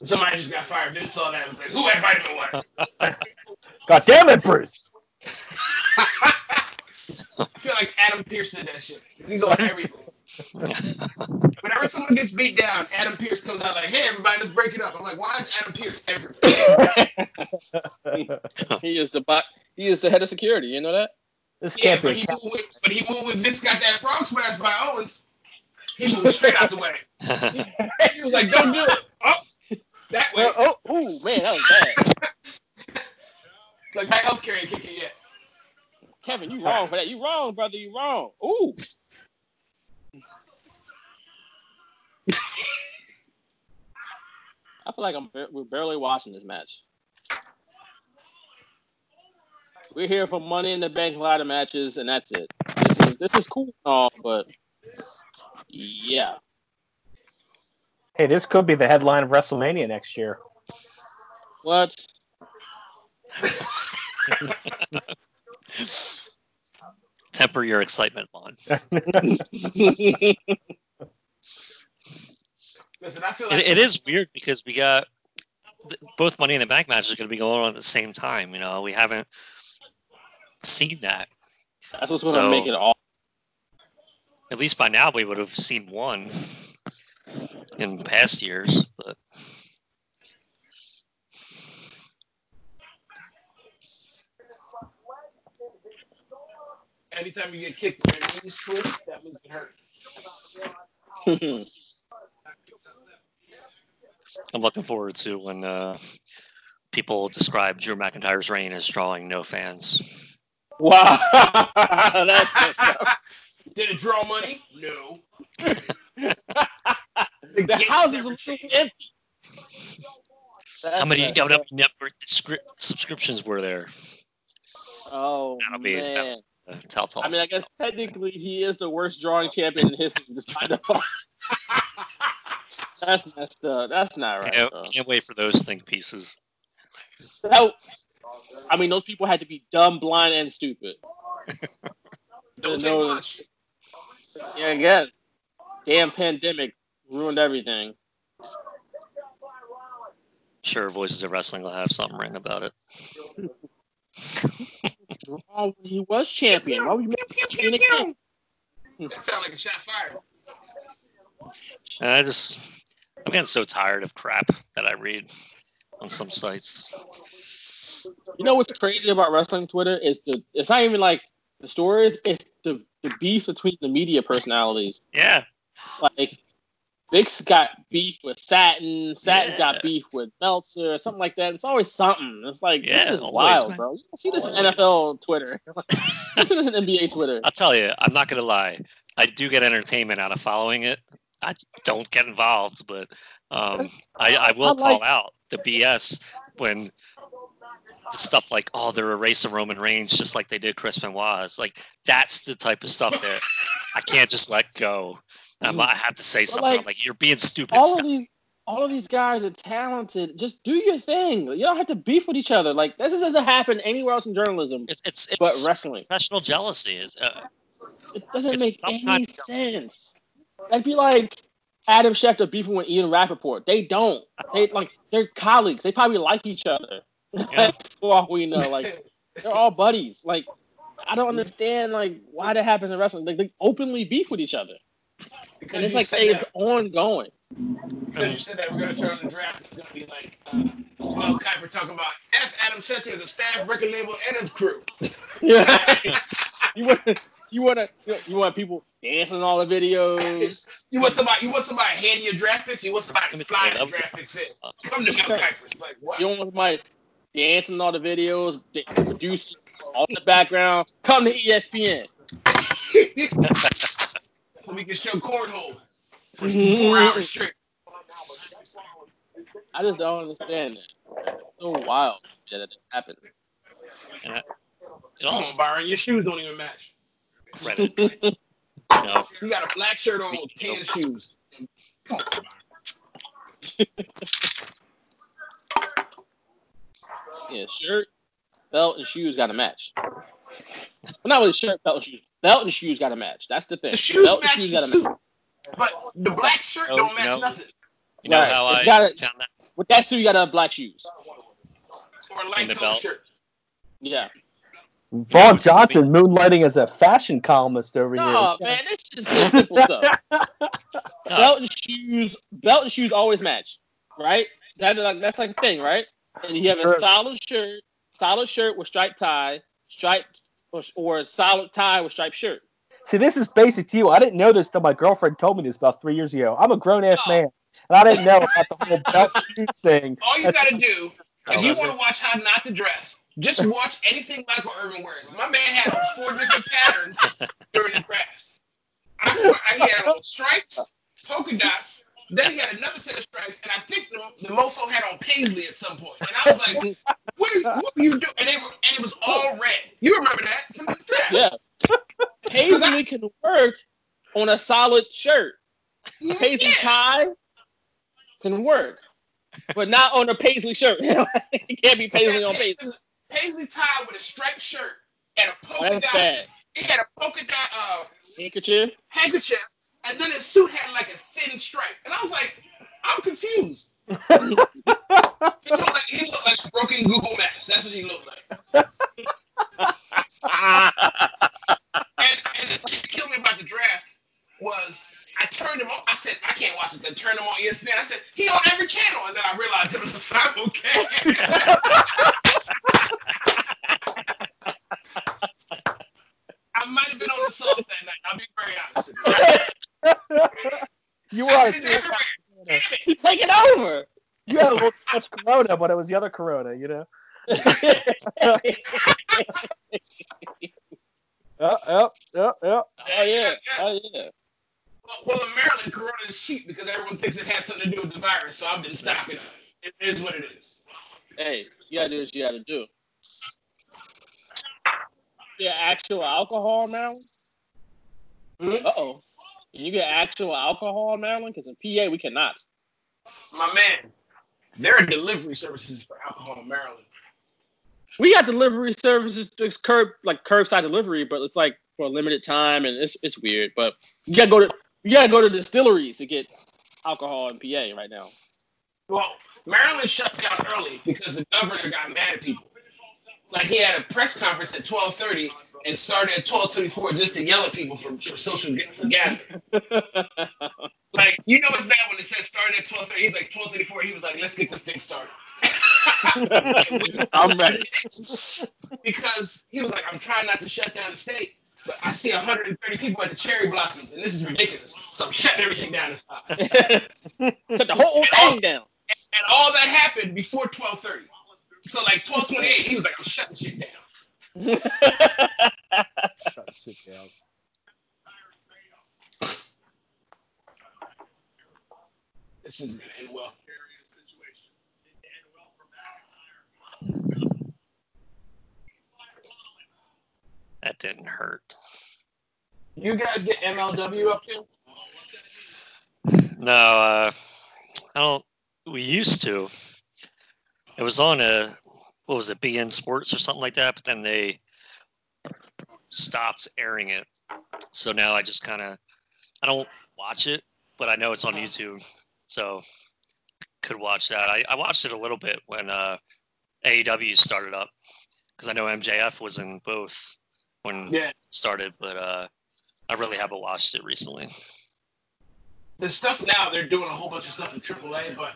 Speaker 9: Somebody just got fired. Vince saw that and was like, "Who had vitamin water?"
Speaker 5: God damn it, Bruce.
Speaker 9: I feel like Adam Pearce did that shit. He's on everything. Whenever someone gets beat down, Adam Pearce comes out like, "Hey, everybody, let's break it up." I'm like, "Why is Adam Pearce everywhere?"
Speaker 10: he is the bot. He is the head of security. You know that?
Speaker 5: This
Speaker 9: yeah,
Speaker 5: can't
Speaker 9: but
Speaker 5: be.
Speaker 9: he moved with, but he moved when Vince got that frog smash by Owens. He moved straight out the way. He was like, "Don't do it." Oh, that way.
Speaker 10: Oh, oh, ooh, man, that was bad.
Speaker 9: like my healthcare ain't kicking yet.
Speaker 10: Kevin, you wrong for that. You wrong, brother. You wrong. Ooh. I feel like I'm we're barely watching this match. We're here for Money in the Bank ladder matches, and that's it. This is this is cool and all, but yeah.
Speaker 5: Hey, this could be the headline of WrestleMania next year.
Speaker 10: What?
Speaker 11: Temper your excitement, Vaughn.
Speaker 9: Listen, I feel
Speaker 11: It, it is weird because we got th- both Money in the Bank matches are going to be going on at the same time. You know, we haven't seen that.
Speaker 10: That's what's going to
Speaker 11: So-
Speaker 10: make it all.
Speaker 11: At least by now we would have seen one in past years, but
Speaker 9: anytime you get kicked in your knees twist, that means it hurts.
Speaker 11: I'm looking forward to when uh, people describe Drew McIntyre's reign as drawing no fans.
Speaker 10: Wow. That's
Speaker 9: Did it draw money? No.
Speaker 10: the house is a little empty.
Speaker 11: How many
Speaker 10: That's
Speaker 11: how many network descri- subscriptions were there?
Speaker 10: Oh
Speaker 11: That'll be it.
Speaker 10: man.
Speaker 11: Uh, Telltale.
Speaker 10: I mean, I guess technically he is the worst drawing champion in history. Despite the That's messed up. That's not right.
Speaker 11: Can't, can't wait for those think pieces.
Speaker 10: That- I mean, those people had to be dumb, blind, and stupid.
Speaker 9: Don't take
Speaker 10: No.
Speaker 9: much.
Speaker 10: Yeah, I guess. Damn pandemic ruined everything.
Speaker 11: Sure, Voices of Wrestling will have something written about it.
Speaker 10: Oh, he was champion. Why would you make him champion again?
Speaker 9: That sounds like a shot fired.
Speaker 11: I just, I'm getting so tired of crap that I read on some sites.
Speaker 10: You know what's crazy about wrestling Twitter is the it's not even like the stories, it's the the beef between the media personalities.
Speaker 11: Yeah,
Speaker 10: Like Vic's got beef with Satin, Satin
Speaker 11: Yeah.
Speaker 10: got beef with Meltzer, something like that. It's always something. It's like
Speaker 11: Yeah,
Speaker 10: this is
Speaker 11: always,
Speaker 10: wild,
Speaker 11: man.
Speaker 10: bro. You don't see this in
Speaker 11: Always.
Speaker 10: NFL Twitter. you see this in NBA Twitter.
Speaker 11: I'll tell you, I'm not gonna lie. I do get entertainment out of following it. I don't get involved, but um, I, I will
Speaker 10: I
Speaker 11: call out the BS when stuff like, oh, they're erasing Roman Reigns just like they did Chris Benoit. It's like that's the type of stuff that I can't just let go. Um, I have to say something.
Speaker 10: like,
Speaker 11: I'm like, you're being stupid.
Speaker 10: all of these all of these guys are talented. Just do your thing. You don't have to beef with each other. Like this doesn't happen anywhere else in journalism.
Speaker 11: It's it's it's
Speaker 10: but wrestling.
Speaker 11: professional jealousy. Is uh,
Speaker 10: It doesn't make any sense. That'd be like Adam Schefter beefing with Ian Rapoport. They don't. They like they're colleagues. They probably like each other. For all we know, like they're all buddies. Like I don't understand like why that happens in wrestling. Like they openly beef with each other,
Speaker 9: Because
Speaker 10: and it's like
Speaker 9: said
Speaker 10: it's
Speaker 9: that-
Speaker 10: ongoing.
Speaker 9: Because you said that we're going to turn the draft. It's going to be like uh, Mel Kiper talking about F. Adam Center, the staff, record label, and his crew.
Speaker 10: Yeah. you want you want to you want people dancing in all the videos.
Speaker 9: You want somebody? You want somebody handing your draft picks? You want somebody
Speaker 11: Let me
Speaker 9: flying the draft picks in? Come to Mel Kiper's. Like what?
Speaker 10: You don't want somebody dancing in all the videos, the producers all in the background. Come to ESPN.
Speaker 9: so we can show cornhole for four hours straight.
Speaker 10: I just don't understand it. It's so wild that it happens.
Speaker 11: And I, it
Speaker 9: Come
Speaker 11: all
Speaker 9: on, Byron, your shoes don't even match.
Speaker 11: credit. You
Speaker 9: You got a black shirt on with tan shoes. Come on, Byron.
Speaker 10: Yeah, shirt, belt, and shoes got to match. Well, not really shirt, belt, and shoes. Belt and shoes got to match. That's the thing.
Speaker 9: The shoes
Speaker 10: belt
Speaker 9: match
Speaker 10: and shoes
Speaker 9: the
Speaker 10: got to
Speaker 9: suit,
Speaker 10: match.
Speaker 9: but the black shirt
Speaker 11: Oh,
Speaker 9: don't match
Speaker 11: no.
Speaker 9: nothing.
Speaker 11: you know
Speaker 10: Right.
Speaker 11: how
Speaker 10: It's
Speaker 11: I
Speaker 10: gotta-
Speaker 11: found that
Speaker 10: With that suit, you got to have black shoes.
Speaker 9: Or a light
Speaker 11: the belt.
Speaker 9: shirt.
Speaker 10: Yeah.
Speaker 5: Vaughn Johnson moonlighting as a fashion columnist over
Speaker 10: No,
Speaker 5: here.
Speaker 10: Oh man, this is just simple stuff. Belt and shoes, belt and shoes always match, right? That is like that's like the thing, right? And you have
Speaker 5: Sure.
Speaker 10: a solid shirt, solid shirt with striped tie, striped or, or a solid tie with striped shirt.
Speaker 5: See, this is basic to you. I didn't know this till my girlfriend told me this about three years ago. I'm a grown ass
Speaker 9: Oh.
Speaker 5: man, and I didn't know about the whole belt thing.
Speaker 9: All you
Speaker 5: That's-
Speaker 9: gotta do, if you want to watch how not to dress, just watch anything Michael Irvin wears. My man had four different patterns during the draft. I swear, he had stripes, polka dots. Then he had another set of stripes, and I think the, the mofo had on paisley at some point. And I was like, "What are you, what are you doing?" And, they were, and it was all red. You remember that from the draft?
Speaker 10: Yeah. Paisley can work on a solid shirt. Paisley
Speaker 9: Yeah.
Speaker 10: tie can work, but not on a paisley shirt. it can't be paisley on paisley.
Speaker 9: Paisley tie with a striped shirt and a polka
Speaker 10: That's
Speaker 9: dot.
Speaker 10: bad.
Speaker 9: It had a polka dot uh,
Speaker 10: Handkerchief.
Speaker 9: handkerchief, and then his suit had like a thin stripe. And I was like, I'm confused. He looked like, he looked like broken Google Maps. That's what he looked like. And, and the thing that killed me about the draft was I turned him on. I said, I can't watch this. I turned him on ESPN. I said, he on every channel. And then I realized it was a simulcast. I might have been on the sauce that night. I'll be very honest with you.
Speaker 5: You were on a
Speaker 9: It's everywhere.
Speaker 10: He's taking over.
Speaker 5: You had a little too much Corona, but it was the other Corona, you know. Yep, yep, yep, yep.
Speaker 10: Oh yeah. Oh yeah.
Speaker 9: Well, well, in Maryland, Corona is cheap because everyone thinks it has something to do with the virus. So I've been stocking up. It is what it is.
Speaker 10: Hey, you gotta do what you gotta do. Yeah, actual alcohol, Maryland.
Speaker 9: Hmm?
Speaker 10: Uh oh. Can you get actual alcohol in Maryland? Because in PA we cannot.
Speaker 9: My man, there are delivery services for alcohol in Maryland.
Speaker 10: We got delivery services, it's curb like curbside delivery, but it's like for a limited time, and it's it's weird. But you gotta go to you gotta go to distilleries to get alcohol in PA right now.
Speaker 9: Well, Maryland shut down early because the governor got mad at people. Like he had a press conference at 12:30 and started at 12:24 just to yell at people for, for social for gathering. Like you know it's bad when it says started at 12:30. He's like 12:34. He was like, let's get this thing started.
Speaker 10: I'm ready.
Speaker 9: because he was like, I'm trying not to shut down the state, but I see 130 people at the cherry blossoms, and this is ridiculous. So I'm shutting everything down.
Speaker 10: Shut the whole thing down.
Speaker 9: And all that happened before 12:30. So like 12:28, he was like, I'm shutting shit down.
Speaker 5: Shut shit down.
Speaker 9: This gonna end well.
Speaker 11: that didn't hurt.
Speaker 9: You guys get MLW up there?
Speaker 11: No, uh, I don't. We used to. It was on a what was it, beIN Sports or something like that, but then they stopped airing it. So now I just kind of I don't watch it, but I know it's on YouTube, so could watch that. I, I watched it a little bit when uh AEW started up because I know MJF was in both when
Speaker 9: Yeah.
Speaker 11: it started, but uh, I really haven't watched it recently.
Speaker 9: The stuff now they're doing a whole bunch of stuff in AAA, but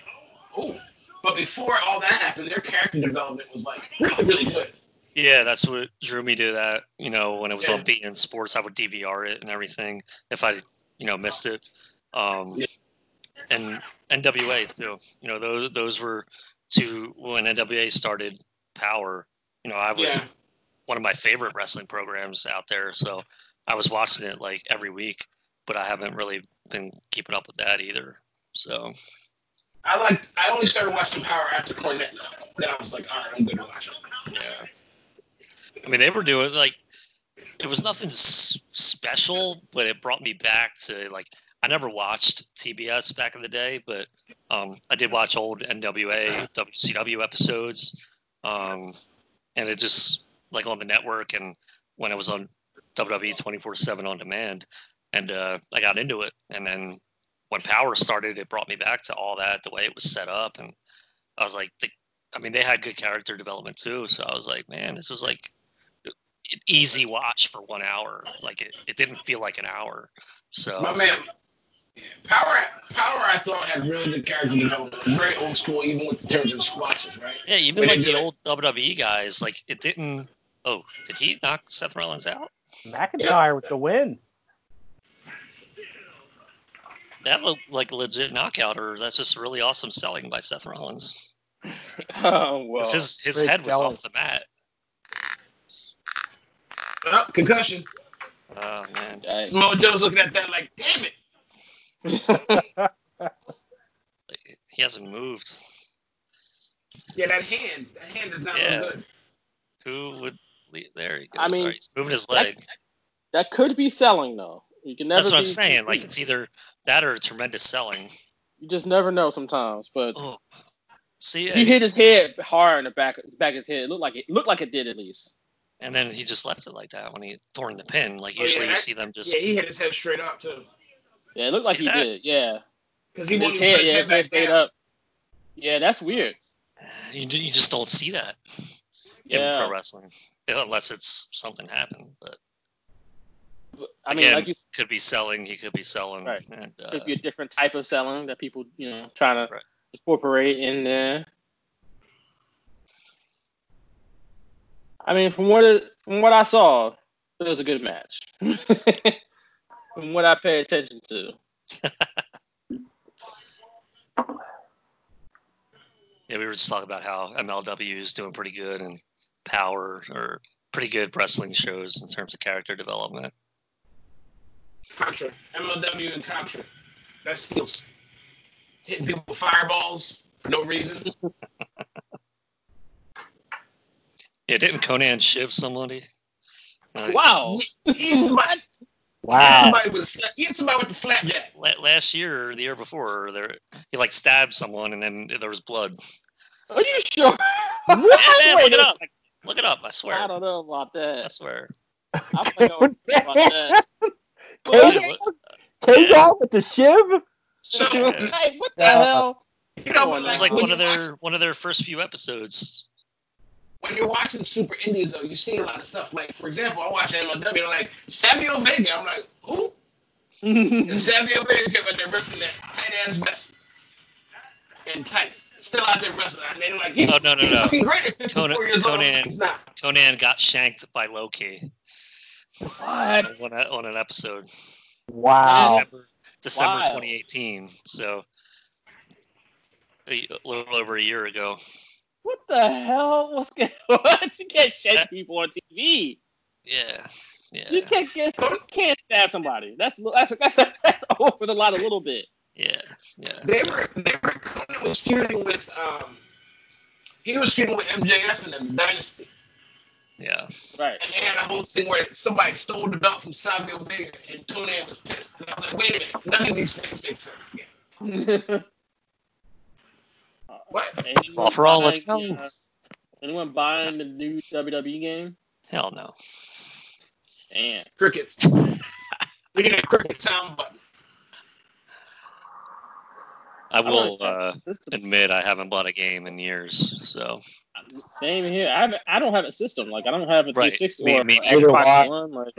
Speaker 9: oh, but before all that happened, their character development was like really really good.
Speaker 11: Yeah, that's what drew me to that. You know, when it was
Speaker 9: Yeah.
Speaker 11: on beIN Sports, I would DVR it and everything if I, you know, missed it. Um,
Speaker 9: Yeah.
Speaker 11: And NWA too. You know, those those were two when NWA started Power. You know, I was
Speaker 9: Yeah.
Speaker 11: one of my favorite wrestling programs out there, so I was watching it like every week. But I haven't really been keeping up with that either. So
Speaker 9: I like. I only started watching Power after Cornette. Then I was like, all right, I'm good to watch it.
Speaker 11: Yeah. I mean, they were doing like it was nothing s- special, but it brought me back to like I never watched TBS back in the day, but um, I did watch old NWA, WCW episodes, um, and it just like on the network and when it was on WWE 24/7 on demand, and uh, I got into it, and then when Power started, it brought me back to all that, the way it was set up, and I was like, the, I mean, they had good character development too, so I was like, man, this is like an easy watch for one hour. Like it, it didn't feel like an hour. So
Speaker 9: My man, Power. Power, I thought had really good character development. Very old school, even with the terms and squashes, right?
Speaker 11: yeah, even
Speaker 9: When
Speaker 11: like the
Speaker 9: it.
Speaker 11: old WWE guys, like it didn't. Oh, did he knock Seth Rollins out?
Speaker 5: McIntyre with the win.
Speaker 11: That looked like a legit knockout, or that's just really awesome selling by Seth Rollins.
Speaker 10: Oh well.
Speaker 11: 'Cause his his head was
Speaker 5: selling.
Speaker 11: off the mat.
Speaker 9: Oh, concussion.
Speaker 11: Oh man.
Speaker 10: Dang.
Speaker 9: Mojo's looking at that like, damn it.
Speaker 11: He hasn't moved.
Speaker 9: Yeah, that hand. That hand is not
Speaker 11: Yeah.
Speaker 9: look good.
Speaker 11: Who would? lead- There he goes.
Speaker 10: I mean,
Speaker 11: All right, he's moving his
Speaker 10: that-
Speaker 11: leg.
Speaker 10: that could be selling though. You can never.
Speaker 11: That's what I'm saying. Like it's either that or a tremendous selling.
Speaker 10: you just never know sometimes. But
Speaker 11: Oh, see,
Speaker 10: he hit his head hard in the back, back of his head. It looked like it looked like it did at least.
Speaker 11: and then he just left it like that when he torn the pin. Like
Speaker 9: Oh,
Speaker 11: usually
Speaker 9: yeah,
Speaker 11: you
Speaker 9: that-
Speaker 11: see them just.
Speaker 9: Yeah, he hit his head straight up too.
Speaker 10: Yeah, it looked like he
Speaker 11: that?
Speaker 10: did. Yeah,
Speaker 9: Because he
Speaker 10: his head, yeah,
Speaker 9: head
Speaker 10: his head stayed
Speaker 9: down.
Speaker 10: up. Yeah, that's weird.
Speaker 11: You, you just don't see that in pro wrestling unless it's something happened. But
Speaker 10: I mean,
Speaker 11: again,
Speaker 10: like you
Speaker 11: could be selling. He could be selling.
Speaker 10: Right.
Speaker 11: And, uh,
Speaker 10: could be a different type of selling that people, you know, trying to
Speaker 11: Right.
Speaker 10: incorporate in there. I mean, from what it, from what I saw, it was a good match. from what I pay attention to.
Speaker 11: yeah, we were just talking about how MLW is doing pretty good and Power or pretty good wrestling shows in terms of character development.
Speaker 9: Contra. MLW and Contra. That's steals. Hitting people with fireballs for no reason.
Speaker 11: Yeah, didn't Konnan shiv somebody? Uh,
Speaker 10: Wow.
Speaker 9: He hit somebody, he hit somebody with a slap, he hit somebody with a slapjack.
Speaker 11: la- Last year or the year before, there he like stabbed someone and then there was blood.
Speaker 10: Are you sure?
Speaker 11: Yeah, man, look it up. Look it up. I swear.
Speaker 10: I don't know about that.
Speaker 11: I swear.
Speaker 10: I don't know about that.
Speaker 11: Yeah,
Speaker 5: K K Dog with the shiv?
Speaker 9: So,
Speaker 11: Yeah.
Speaker 10: Hey, what the
Speaker 5: Yeah.
Speaker 10: hell?
Speaker 9: you know,
Speaker 10: It
Speaker 11: was
Speaker 9: like,
Speaker 11: like
Speaker 9: when
Speaker 11: one of
Speaker 9: you watch-
Speaker 11: their one of their first few episodes.
Speaker 9: when you're watching Super Indies, though, you see a lot of stuff. Like, for example, I'm watching MLW, I'm like, Savio Vega. I'm like, who? And Savio Vega came out there wrestling that tight ass vest and tights. Still out there wrestling. And they're like, he's,
Speaker 11: Oh, no, no,
Speaker 9: he's
Speaker 11: no.
Speaker 9: looking great Konnan- Konnan-
Speaker 11: Konnan got shanked by Loki
Speaker 10: What?
Speaker 11: on, a, on an episode.
Speaker 5: Wow.
Speaker 11: December December
Speaker 10: Wow.
Speaker 11: 2018. So a little over a year ago.
Speaker 10: What the hell? What's going on? You can't shake people on TV.
Speaker 11: Yeah. Yeah.
Speaker 10: You can't get you can't stab somebody. That's that's that's that's over the line a little bit.
Speaker 11: Yeah. Yeah.
Speaker 9: They were, they were, Konnan was feuding with, um, he was feuding with MJF and them, the Dynasty.
Speaker 11: Yeah.
Speaker 10: Right.
Speaker 9: And they had a whole thing where somebody stole the belt from Savio Vega, and Konnan was pissed. And I was like, wait a minute, none of these things make sense. What?
Speaker 10: Anyone
Speaker 11: All for all, let's
Speaker 10: buying,
Speaker 11: go.
Speaker 10: uh, anyone buying the new WWE game?
Speaker 11: Hell no.
Speaker 10: Damn.
Speaker 9: Crickets. we need a cricket sound button.
Speaker 11: I will uh, admit I haven't bought a game in years. So
Speaker 10: Same here. I have, I don't have a system. Like I don't have a 360
Speaker 11: Me-
Speaker 10: or
Speaker 11: me.
Speaker 10: Xbox One. Like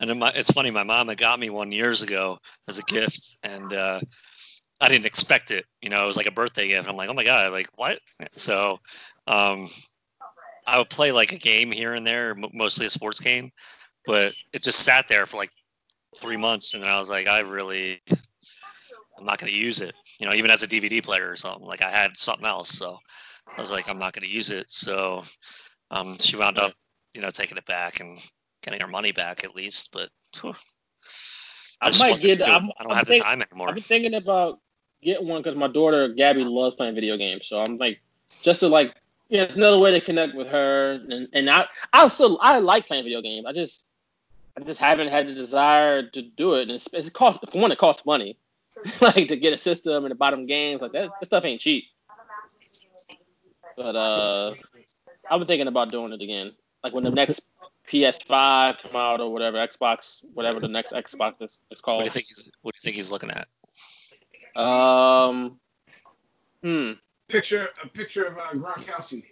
Speaker 11: And my, it's funny, my mom had got me one years ago as a gift, and uh, I didn't expect it. You know, it was like a birthday gift. I'm like, oh my god, like what? So, um, I would play like a game here and there, mostly a sports game, but it just sat there for like three months, and then I was like, I really, I'm not going to use it. You know, even as a DVD player or something. Like I had something else, so I was like, I'm not going to use it. So, um, she wound up, you know, taking it back and getting her money back at least, but. whew,
Speaker 10: I,
Speaker 11: I
Speaker 10: might get. I'm,
Speaker 11: I don't
Speaker 10: I'm
Speaker 11: have
Speaker 10: think-
Speaker 11: the time anymore.
Speaker 10: I've been thinking about getting one because my daughter Gabby loves playing video games. So I'm like, just to like, yeah, it's another way to connect with her. And and I I still I like playing video games. I just I just haven't had the desire to do it. And it's, it's cost for one, it costs money, like to get a system and to buy them games like that. That stuff ain't cheap. But uh, I've been thinking about doing it again. Like when the next PS5 come out or whatever, Xbox, whatever the next Xbox is, it's
Speaker 11: What do you think he's What do you think he's looking at?
Speaker 10: Um, hmm.
Speaker 9: Picture a picture of uh, Gronkowski.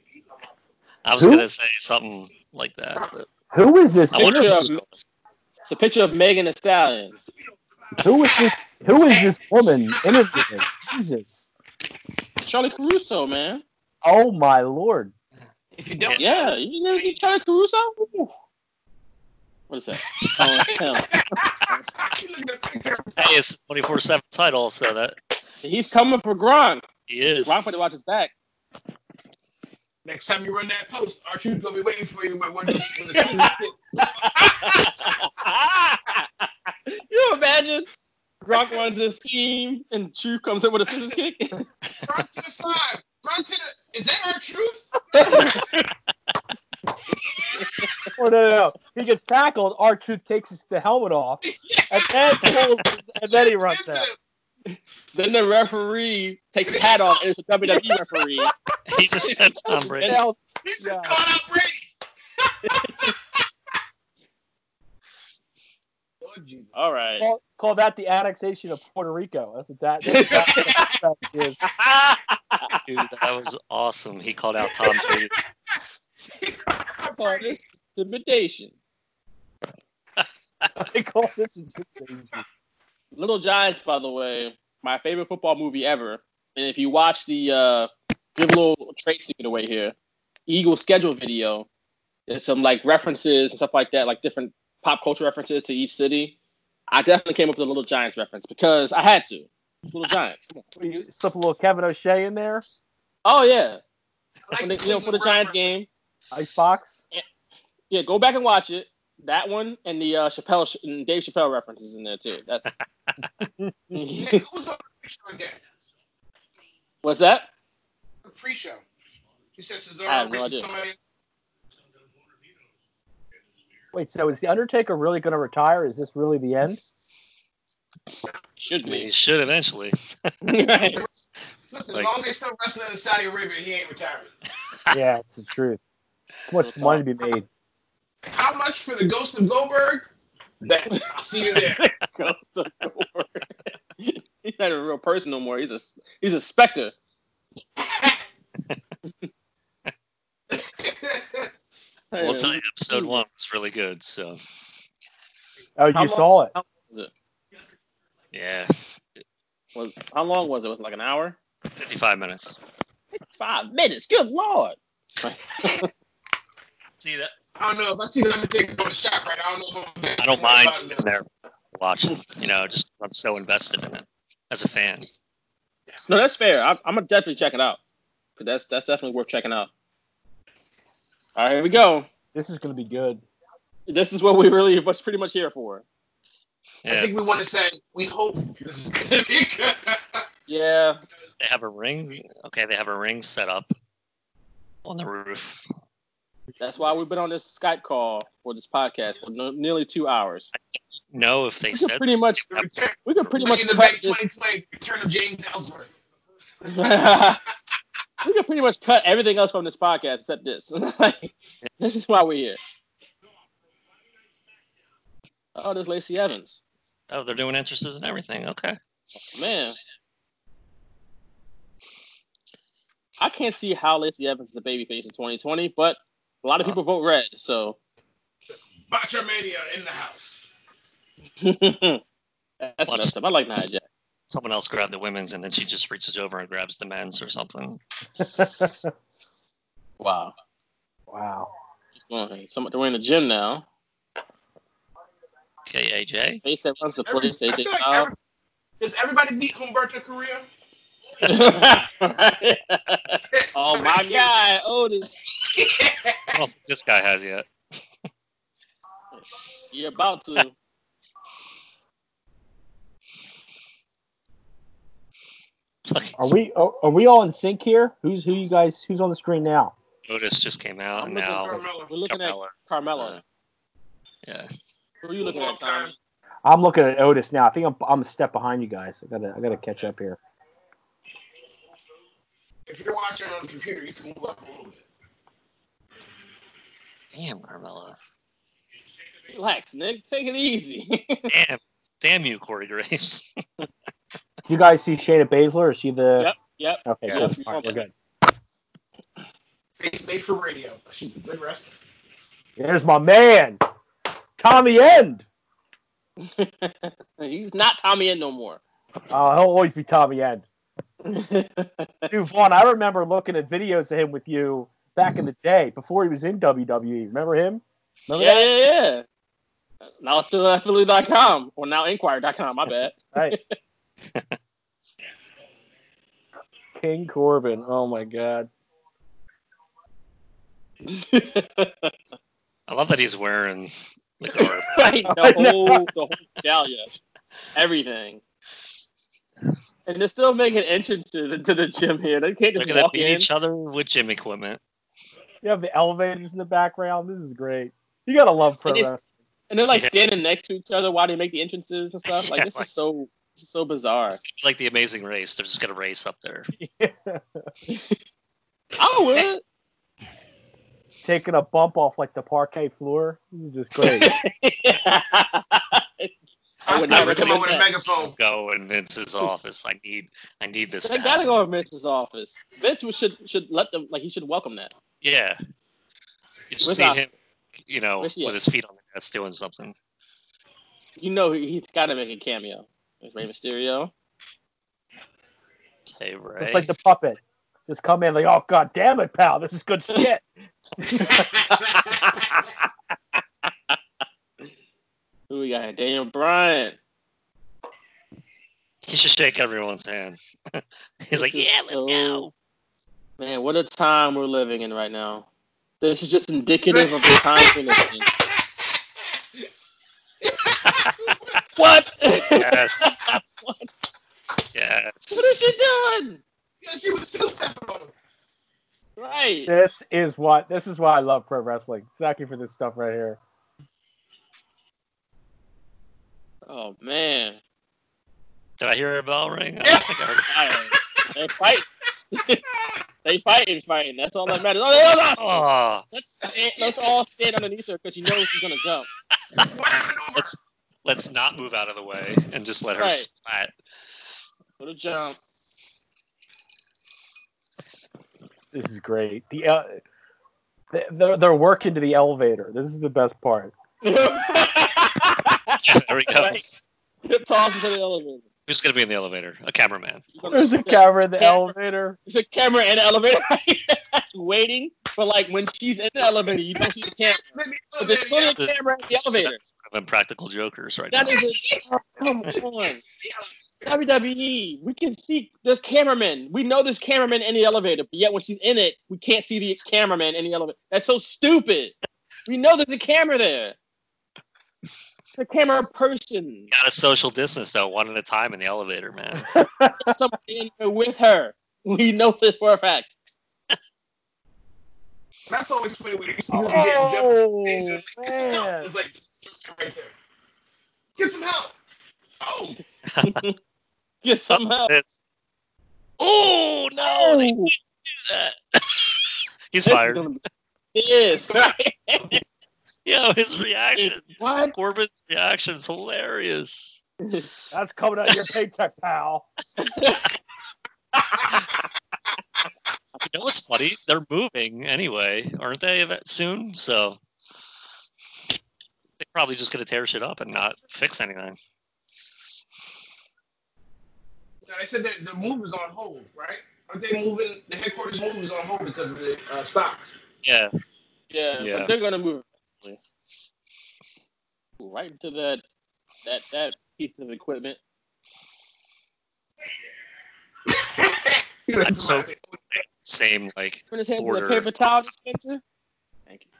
Speaker 11: I was
Speaker 5: Who?
Speaker 11: gonna say something like that. But
Speaker 5: Who is this?
Speaker 11: I wonder
Speaker 10: Picture
Speaker 11: it's
Speaker 10: of- It's a picture of Megan Thee Stallion.
Speaker 5: Who is this? Who is this woman interviewing? Jesus!
Speaker 10: Charly Caruso, man.
Speaker 5: Oh my lord!
Speaker 9: If you don't,
Speaker 10: Yeah, you never see Charly Caruso? Ooh. What is that? Oh, it's him.
Speaker 9: you look at the picture.
Speaker 11: hey, it's 24/7 title, so that
Speaker 10: He's coming for Gronk.
Speaker 11: he is.
Speaker 10: Gronk put to watch his back.
Speaker 9: Next time you run that post, Archie's gonna be waiting for you with one of those scissors stick.
Speaker 10: you imagine? Gronk runs his team and True comes in with a scissors kick.
Speaker 9: Gronk to the five. Gronk to the. Is that R-Truth?
Speaker 5: Oh no, no, no! He gets tackled. R-Truth takes his, the helmet off, and then pulls, and then he runs out.
Speaker 10: then the referee takes his hat off and it's a WWE referee.
Speaker 11: he just said Tom Brady.
Speaker 5: Now,
Speaker 9: He just
Speaker 5: Yeah.
Speaker 9: called out Brady. Jesus.
Speaker 10: All right.
Speaker 5: call, call that the annexation of Puerto Rico. That's what that, that's what that is.
Speaker 11: Dude, that was awesome. He called out Tom Brady.
Speaker 10: I intimidation.
Speaker 5: I call this intimidation.
Speaker 10: Little Giants, by the way, my favorite football movie ever. And if you watch the uh, give a little trade secret away here, Eagle schedule video, there's some like references and stuff like that, like different pop culture references to each city. I definitely came up with a Little Giants reference because I had to. Little Giants. Come on.
Speaker 5: You slip a little Kevin O'Shea in there.
Speaker 10: Oh yeah.
Speaker 9: Like
Speaker 10: they,
Speaker 9: the
Speaker 10: you know, for the Giants
Speaker 9: Browns.
Speaker 10: game,
Speaker 5: Icebox.
Speaker 10: Yeah, go back and watch it. That one and the uh, Chappelle and Dave Chappelle references in there too. That's
Speaker 9: Hey, who's on the pre-show again?
Speaker 10: what's that?
Speaker 9: The pre-show. You said Cesaro
Speaker 10: I have no
Speaker 9: versus
Speaker 10: idea.
Speaker 9: somebody.
Speaker 5: Wait, so is the Undertaker really going to retire? Is this really the end?
Speaker 10: Should
Speaker 11: I mean, he
Speaker 10: be.
Speaker 11: should eventually.
Speaker 9: Listen, as long as they still wrestling in Saudi Arabia, he ain't retiring.
Speaker 5: yeah, it's the truth. Too much money to be made.
Speaker 9: How much for the Ghost of Goldberg? Bet. I'll see you there.
Speaker 10: Go to Goldberg. he's not a real person no more. He's a he's a specter.
Speaker 11: We'll tell you, episode one was really good. So
Speaker 5: Oh, you
Speaker 10: How long-
Speaker 5: saw it.
Speaker 10: How was it?
Speaker 11: yeah,
Speaker 10: Was how long was it? Was it like an hour?
Speaker 11: 55 minutes.
Speaker 10: Five minutes. Good lord.
Speaker 11: See that?
Speaker 9: I don't know. If I see the Undertaker go to shot right, I don't know if I'm
Speaker 11: I don't mind sitting there watching. You know, just I'm so invested in it as a fan.
Speaker 10: No, that's fair. I'm, I'm gonna definitely check it out. 'Cause that's that's definitely worth checking out. All right, here we go.
Speaker 5: This is going to be good.
Speaker 10: This is what we really was pretty much here for.
Speaker 9: I think we want to say we hope this is gonna be good.
Speaker 10: Yeah.
Speaker 11: they have a ring. Okay, they have a ring set up on the roof.
Speaker 10: That's why we've been on this Skype call for this podcast for no, nearly two hours.
Speaker 11: No, if they
Speaker 10: We could
Speaker 11: said
Speaker 10: pretty much
Speaker 9: return,
Speaker 10: we could pretty
Speaker 9: Money
Speaker 10: much
Speaker 9: in the
Speaker 10: cut this,
Speaker 9: return of James Ellsworth.
Speaker 10: we could pretty much cut everything else from this podcast except this. Like, this is why we're here. Oh, there's Lacey Evans.
Speaker 11: oh, they're doing entrances and everything. Okay.
Speaker 10: Man. I can't see how Lacey Evans is a babyface in 2020, but a lot of people vote red, so.
Speaker 9: Botchamania in the house.
Speaker 10: That's messed up. I like Nia Jax.
Speaker 11: Someone else grabbed the women's, and then she just reaches over and grabs the men's or something.
Speaker 10: Wow.
Speaker 5: wow.
Speaker 10: Well, Some, they're in the gym now.
Speaker 11: KAJ.
Speaker 10: Face that runs the
Speaker 9: Every-
Speaker 10: place,
Speaker 9: I
Speaker 10: AJ
Speaker 9: feel like
Speaker 10: Styles.
Speaker 9: every- does everybody beat Humberto Carrillo?
Speaker 10: oh my God, Otis,
Speaker 11: I don't think this guy has yet.
Speaker 10: you're about to.
Speaker 5: Are we are, are we all in sync here? Who's who you guys who's on the screen now?
Speaker 11: Otis just came out,
Speaker 10: I'm
Speaker 11: and
Speaker 10: looking
Speaker 11: now
Speaker 9: Carmella.
Speaker 10: We're looking
Speaker 11: Carmella.
Speaker 10: at Carmella.
Speaker 11: yeah.
Speaker 10: Who are you looking at, Tommy?
Speaker 5: I'm looking at Otis now. I think I'm I'm a step behind you guys. I gotta I gotta catch up here.
Speaker 9: If you're watching on the computer, you can move up a little bit.
Speaker 11: Damn, Carmella.
Speaker 10: Relax, Nick. Take it easy.
Speaker 11: Damn, damn you, Corey Graves.
Speaker 5: You guys see Shayna Baszler? Is she the?
Speaker 10: yep, yep.
Speaker 5: Okay,
Speaker 11: Yeah,
Speaker 5: cool.
Speaker 10: she's
Speaker 5: All right, we're good.
Speaker 9: Face made for radio. She's a good wrestler.
Speaker 5: There's my man, Tommy End.
Speaker 10: He's not Tommy End no more.
Speaker 5: Oh, he'll always be Tommy End. Dude, Vaughn, I remember looking at videos of him with you back in mm-hmm. the day before he was in WWE. Remember him? Remember
Speaker 10: yeah,
Speaker 5: that?
Speaker 10: yeah, yeah. Now it's still at Philly.com or now Inquirer.com. My bad.
Speaker 5: Right. King Corbin. Oh my God.
Speaker 11: I love that he's wearing the garb.
Speaker 10: right,
Speaker 5: I
Speaker 10: the whole the whole Dahlia, everything. And they're still making entrances into the gym here. They can't just
Speaker 11: They're
Speaker 10: just
Speaker 11: gonna
Speaker 10: walk
Speaker 11: beat
Speaker 10: in.
Speaker 11: each other with gym equipment.
Speaker 5: You have the elevators in the background. This is great. You gotta love pro
Speaker 10: And
Speaker 5: wrestling.
Speaker 10: And they're like
Speaker 11: Yeah.
Speaker 10: standing next to each other while they make the entrances and stuff. Like
Speaker 11: Yeah,
Speaker 10: this
Speaker 11: like-
Speaker 10: is so this is so bizarre.
Speaker 11: It's like the Amazing Race. They're just gonna race up there.
Speaker 10: I would.
Speaker 5: Taking a bump off like the parquet floor. This is just great.
Speaker 10: I would
Speaker 9: never
Speaker 10: not
Speaker 9: come
Speaker 10: recommend
Speaker 9: with a megaphone.
Speaker 11: Go in Vince's office. I need, I need this.
Speaker 10: They gotta
Speaker 11: happen.
Speaker 10: go in Vince's office. Vince should should let them like he should welcome that.
Speaker 11: Yeah. You just see
Speaker 10: Oscar?
Speaker 11: him, you know,
Speaker 10: Where's
Speaker 11: with his feet on the desk doing something.
Speaker 10: You know he, he's got to make a cameo. Like Rey Mysterio.
Speaker 11: Hey, Rey.
Speaker 5: It's like the puppet. Just come in like, oh god damn it, pal, this is good shit.
Speaker 10: Who we got? here? Daniel Bryan.
Speaker 11: he should shake everyone's hand. He's like,
Speaker 10: This is
Speaker 11: yeah, let's
Speaker 10: so-
Speaker 11: go.
Speaker 10: Man, what a time we're living in right now. This is just indicative of the time we're living in. What?
Speaker 11: Yes.
Speaker 10: what?
Speaker 11: Yes.
Speaker 10: What is she doing?
Speaker 9: Yeah, she was still stepping on him.
Speaker 10: Right.
Speaker 5: this is what this is why I love pro wrestling. Exactly for this stuff right here.
Speaker 10: Oh man.
Speaker 11: Did I hear a bell ring? I don't think I heard it.
Speaker 10: Alright. They fight. They fighting, fighting. That's all that matters. Oh, that was.
Speaker 11: Oh,
Speaker 10: Let's let's all stand underneath her because she knows she's gonna jump.
Speaker 11: let's let's not move out of the way and just let her
Speaker 10: Right.
Speaker 11: splat.
Speaker 10: Put a jump.
Speaker 5: This is great. The uh, they- they're, they're working to the elevator. This is the best part.
Speaker 11: there we go.
Speaker 10: Right. Toss him to the elevator.
Speaker 11: Who's gonna be in the elevator? A cameraman.
Speaker 5: There's a camera in the
Speaker 10: Camera.
Speaker 5: elevator.
Speaker 10: There's a camera in the elevator waiting for like when she's in the elevator, you don't see the camera. But there's still a camera in the elevator.
Speaker 11: Of Impractical Jokers right
Speaker 10: That
Speaker 11: now.
Speaker 10: is a, come on. WWE, we can see there's cameramen. We know there's cameramen in the elevator, but yet when she's in it, we can't see the cameraman in the elevator. That's so stupid. We know there's a camera there. The camera person.
Speaker 11: Got a social distance though, one at a time in the elevator, man.
Speaker 10: Somebody in there with her. We know this for a fact.
Speaker 9: That's always funny when you see her getting jumped.
Speaker 5: Oh man.
Speaker 9: It's like right there. Get some help. Oh,
Speaker 10: Get some help.
Speaker 11: It's- oh no, they
Speaker 10: Oh,
Speaker 11: did that. He's
Speaker 10: this is
Speaker 11: fired.
Speaker 10: gonna be- Yes, right.
Speaker 11: Yo, his reaction.
Speaker 10: What?
Speaker 11: Corbin's reaction is hilarious.
Speaker 5: That's coming out of your paycheck, pal.
Speaker 11: You know what's funny? They're moving anyway, aren't they? Soon, so they're probably just gonna tear shit up and not fix anything.
Speaker 9: I said that the move is on hold, right? Aren't they moving? The headquarters move is on hold because of the uh, stocks.
Speaker 11: Yeah,
Speaker 12: Yeah,
Speaker 11: Yeah.
Speaker 12: but they're gonna move eventually. Right into that that that piece of equipment.
Speaker 11: That's so same like
Speaker 12: Turn his hands to
Speaker 11: order.
Speaker 12: the paper towel dispenser. Thank you.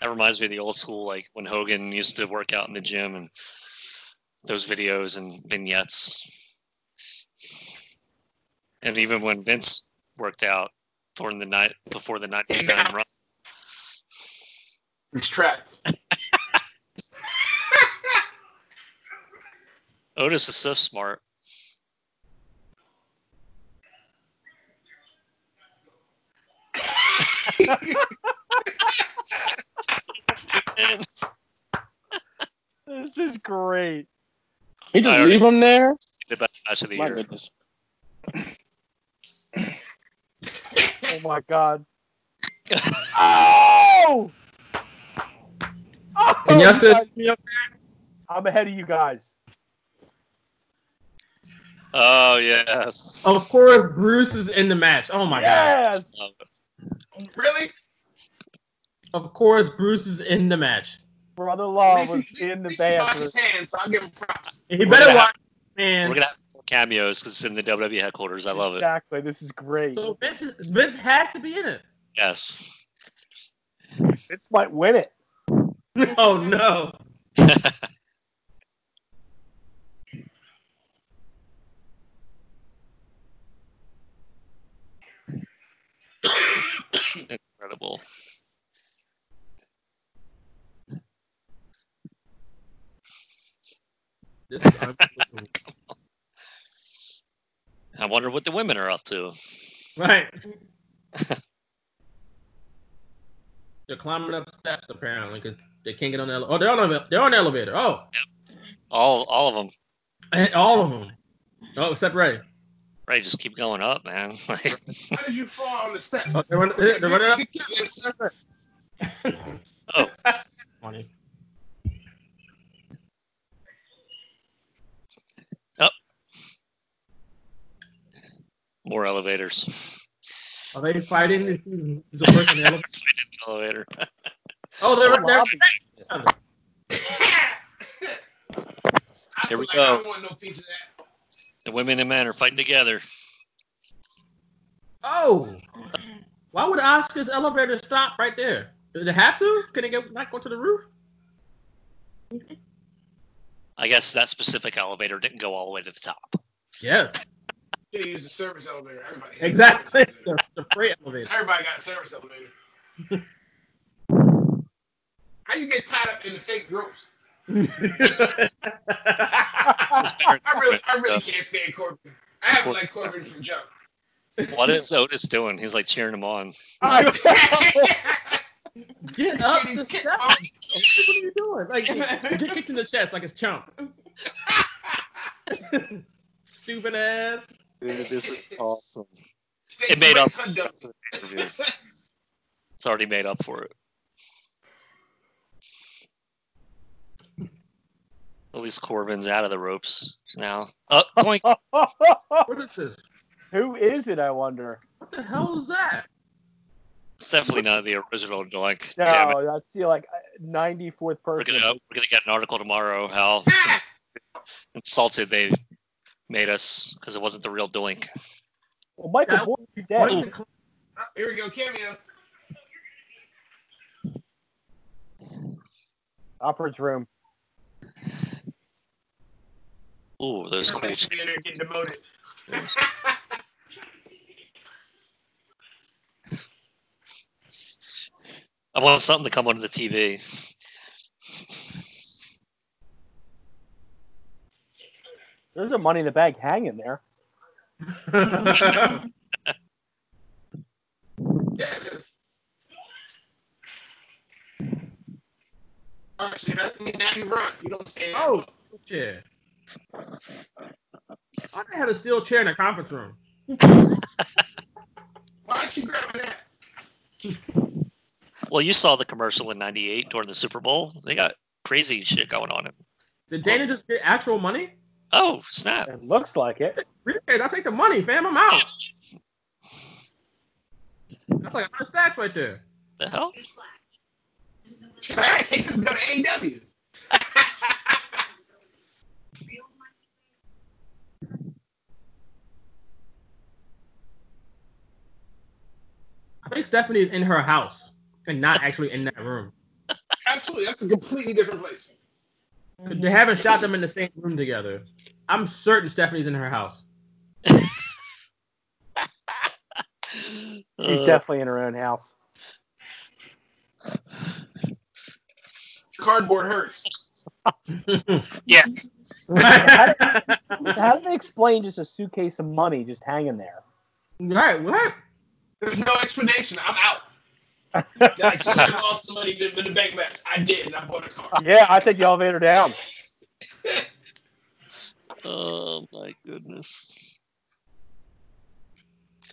Speaker 11: That reminds me of the old school, like when Hogan used to work out in the gym and those videos and vignettes. And even when Vince worked out during the night before the 99 run.
Speaker 9: It's trapped.
Speaker 11: Otis is so smart.
Speaker 5: This is great.
Speaker 12: He just leave him there.
Speaker 11: The best match of the
Speaker 12: My
Speaker 11: year.
Speaker 12: goodness.
Speaker 5: Oh my god. Oh! Oh,
Speaker 10: Can y'all
Speaker 5: you
Speaker 10: still
Speaker 5: guys-
Speaker 10: see me up
Speaker 5: I'm ahead of you guys.
Speaker 11: Oh yes.
Speaker 10: Of course, Bruce is in the match. Oh my
Speaker 5: yes!
Speaker 11: Love it.
Speaker 9: Really?
Speaker 10: Of course, Bruce is in the match.
Speaker 5: Brother
Speaker 9: At
Speaker 5: Law
Speaker 9: least
Speaker 5: was in the
Speaker 9: at least he washed
Speaker 5: bathroom.
Speaker 9: his hands, so I'll give him props.
Speaker 10: He
Speaker 11: We're
Speaker 10: better
Speaker 11: gonna
Speaker 10: watch
Speaker 11: We're
Speaker 10: hands.
Speaker 11: gonna have more cameos because it's in the WWE headquarters. I love it.
Speaker 5: Exactly. This is great.
Speaker 10: So Vince, is- Vince had to be in it.
Speaker 11: Yes.
Speaker 5: Vince might win it.
Speaker 10: Oh no.
Speaker 11: Incredible.
Speaker 10: This.
Speaker 11: I wonder what the women are up to.
Speaker 10: right. They're climbing up steps apparently because they can't get on the elevator. Oh, they're on the they're on the elevator. Oh, Yep.
Speaker 11: All all of them.
Speaker 10: and all of them. Oh, except Ray.
Speaker 11: Right, just keep going up, man. Like,
Speaker 9: How did you fall on the steps?
Speaker 10: Oh, they're running, they're running up.
Speaker 9: You killed
Speaker 11: oh,
Speaker 10: Funny. Oh.
Speaker 11: more elevators.
Speaker 10: Are they fighting? Is the person in the elevator?
Speaker 11: Elevator.
Speaker 10: Oh, they're
Speaker 5: Oh,
Speaker 10: they're.
Speaker 5: Bobby.
Speaker 9: I
Speaker 11: Here we
Speaker 9: feel like I
Speaker 11: go. The women and men are fighting together.
Speaker 10: Oh, why would Oscar's elevator stop right there? Did it have to? Can it get not go to the roof?
Speaker 11: I guess that specific elevator didn't go all the way to the top.
Speaker 10: Yeah.
Speaker 9: Should use the service elevator. Everybody. has a
Speaker 10: exactly.
Speaker 9: service
Speaker 10: The,
Speaker 9: elevator.
Speaker 10: the freight elevator.
Speaker 9: Everybody got a service elevator. How you get tied up in the fake ropes? I really, I really uh, can't stand Corbin. I haven't liked Corbin from jump.
Speaker 11: What is Otis doing? He's like cheering him on.
Speaker 10: Get up the
Speaker 9: he's
Speaker 10: steps. What are you doing? Like, get kicked in the chest like it's chump. Stupid ass.
Speaker 11: Dude, this is awesome. It made up. It's already made up for it. At least Corbin's out of the ropes now. Oh, doink.
Speaker 10: What is this?
Speaker 5: Who is it, I wonder?
Speaker 10: What the hell is that?
Speaker 11: It's definitely not the original doink.
Speaker 5: No, that's the like 94th
Speaker 11: We're
Speaker 5: person.
Speaker 11: gonna we're gonna get an article tomorrow how ah! insulted they made us because it wasn't the real doink.
Speaker 5: Well, Michael
Speaker 10: That-
Speaker 5: Boyd's dead.
Speaker 10: What-
Speaker 9: Oh, here we go, cameo.
Speaker 5: Opera's room.
Speaker 11: Ooh, those cool.
Speaker 9: Somebody should be in there getting demoted.
Speaker 11: I want something to come onto the TV.
Speaker 5: There's a money in the bank hanging there.
Speaker 9: yeah, it is. Actually, that means now you run. You don't stay.
Speaker 10: oh, chair. I had a steel chair in a conference room.
Speaker 9: Why is she grabbing that?
Speaker 11: Well, you saw the commercial in '98 during the Super Bowl. They got crazy shit going on.
Speaker 10: In Did Dana just get actual money?
Speaker 11: Oh snap!
Speaker 5: It looks like it.
Speaker 10: I'll take the money, fam. I'm out. That's like 100 stacks right there.
Speaker 11: The hell?
Speaker 9: I think this is going to AEW.
Speaker 10: I think Stephanie's in her house and not actually in that room.
Speaker 9: Absolutely, that's a completely different place.
Speaker 10: They haven't shot them in the same room together. I'm certain Stephanie's in her house.
Speaker 5: She's
Speaker 11: Uh,
Speaker 5: definitely in her own house.
Speaker 9: Cardboard hurts.
Speaker 11: yeah.
Speaker 5: how, do, how do they explain just a suitcase of money just hanging there?
Speaker 10: Right, what?
Speaker 9: There's no explanation. I'm out. like, so I lost the money in the bank match. I did, and I bought a car.
Speaker 5: Yeah, I take the elevator down.
Speaker 11: Oh my goodness.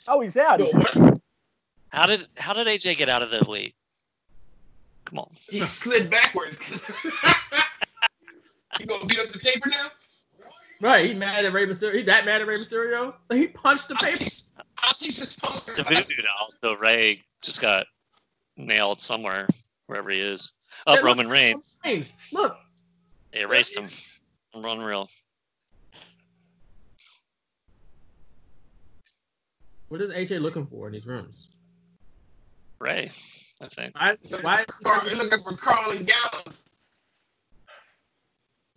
Speaker 5: Oh, he's out. He's
Speaker 11: How did how did AJ get out of the wait? Come on.
Speaker 9: He slid backwards. you gonna beat up the paper now?
Speaker 10: Right, he mad at Rey Mysterio. He that mad at Rey Mysterio? He punched the paper.
Speaker 9: I'll teach this poster.
Speaker 11: The voodoo dolls. So Rey just got nailed somewhere, wherever he is. Up
Speaker 10: Hey, look, oh,
Speaker 11: Roman Reigns.
Speaker 10: Reigns. Look,
Speaker 11: They erased him. Unreal.
Speaker 10: what is AJ looking for in these rooms?
Speaker 11: Rey, I think.
Speaker 10: Why? Why?
Speaker 9: Karl, you're looking for Karl and Gallows.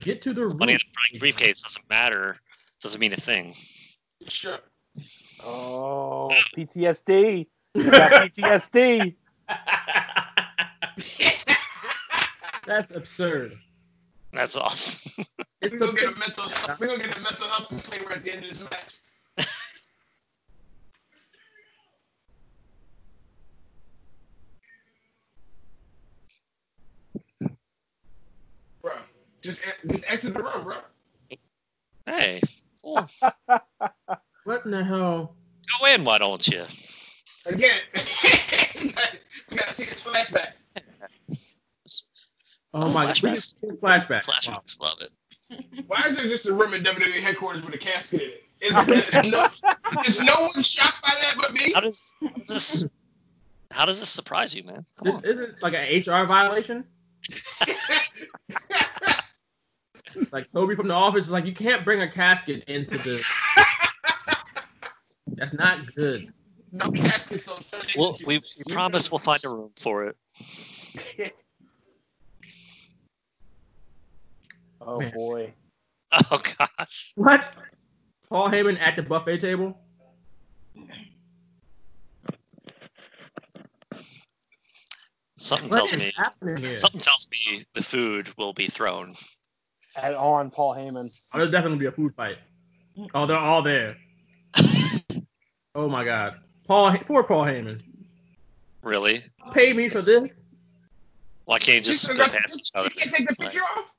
Speaker 10: Get to the room.
Speaker 11: Money in a briefcase doesn't matter. Doesn't mean a thing.
Speaker 9: Sure.
Speaker 5: Oh, PTSD. He's got PTSD.
Speaker 10: That's absurd.
Speaker 11: That's awesome.
Speaker 9: We're gonna get a mental health. We're gonna get a mental health disclaimer at the end of this match. bro, just just exit the room, bro.
Speaker 11: hey, well,
Speaker 10: What in the hell?
Speaker 11: go in, why don't you?
Speaker 9: Again, we gotta see this flashback.
Speaker 10: Oh my god.
Speaker 11: Flashbacks.
Speaker 10: Flashback.
Speaker 11: Flashbacks, love it.
Speaker 9: Why is there just a room at WWE headquarters with a casket in it? Is, is, no, is no one shocked by that but me?
Speaker 11: How does, how does this how does this surprise you, man? Come
Speaker 10: This
Speaker 11: on.
Speaker 10: isn't like an HR violation. Like Toby from the office is like, you can't bring a casket into the. That's not good.
Speaker 9: no caskets on Sunday.
Speaker 11: We'll, we, we promise we'll find a room for it.
Speaker 5: Oh boy.
Speaker 11: Oh gosh.
Speaker 10: What? Paul Heyman at the buffet table?
Speaker 11: Something
Speaker 10: What
Speaker 11: tells
Speaker 10: is
Speaker 11: me
Speaker 10: happening here?
Speaker 11: something tells me the food will be thrown.
Speaker 5: At on Paul Heyman.
Speaker 10: Oh, there's definitely be a food fight. Oh, they're all there. Oh my God. Paul, poor Paul Heyman.
Speaker 11: Really?
Speaker 10: Pay me for this.
Speaker 11: Why can't you just go past each other?
Speaker 9: You can't take the picture off.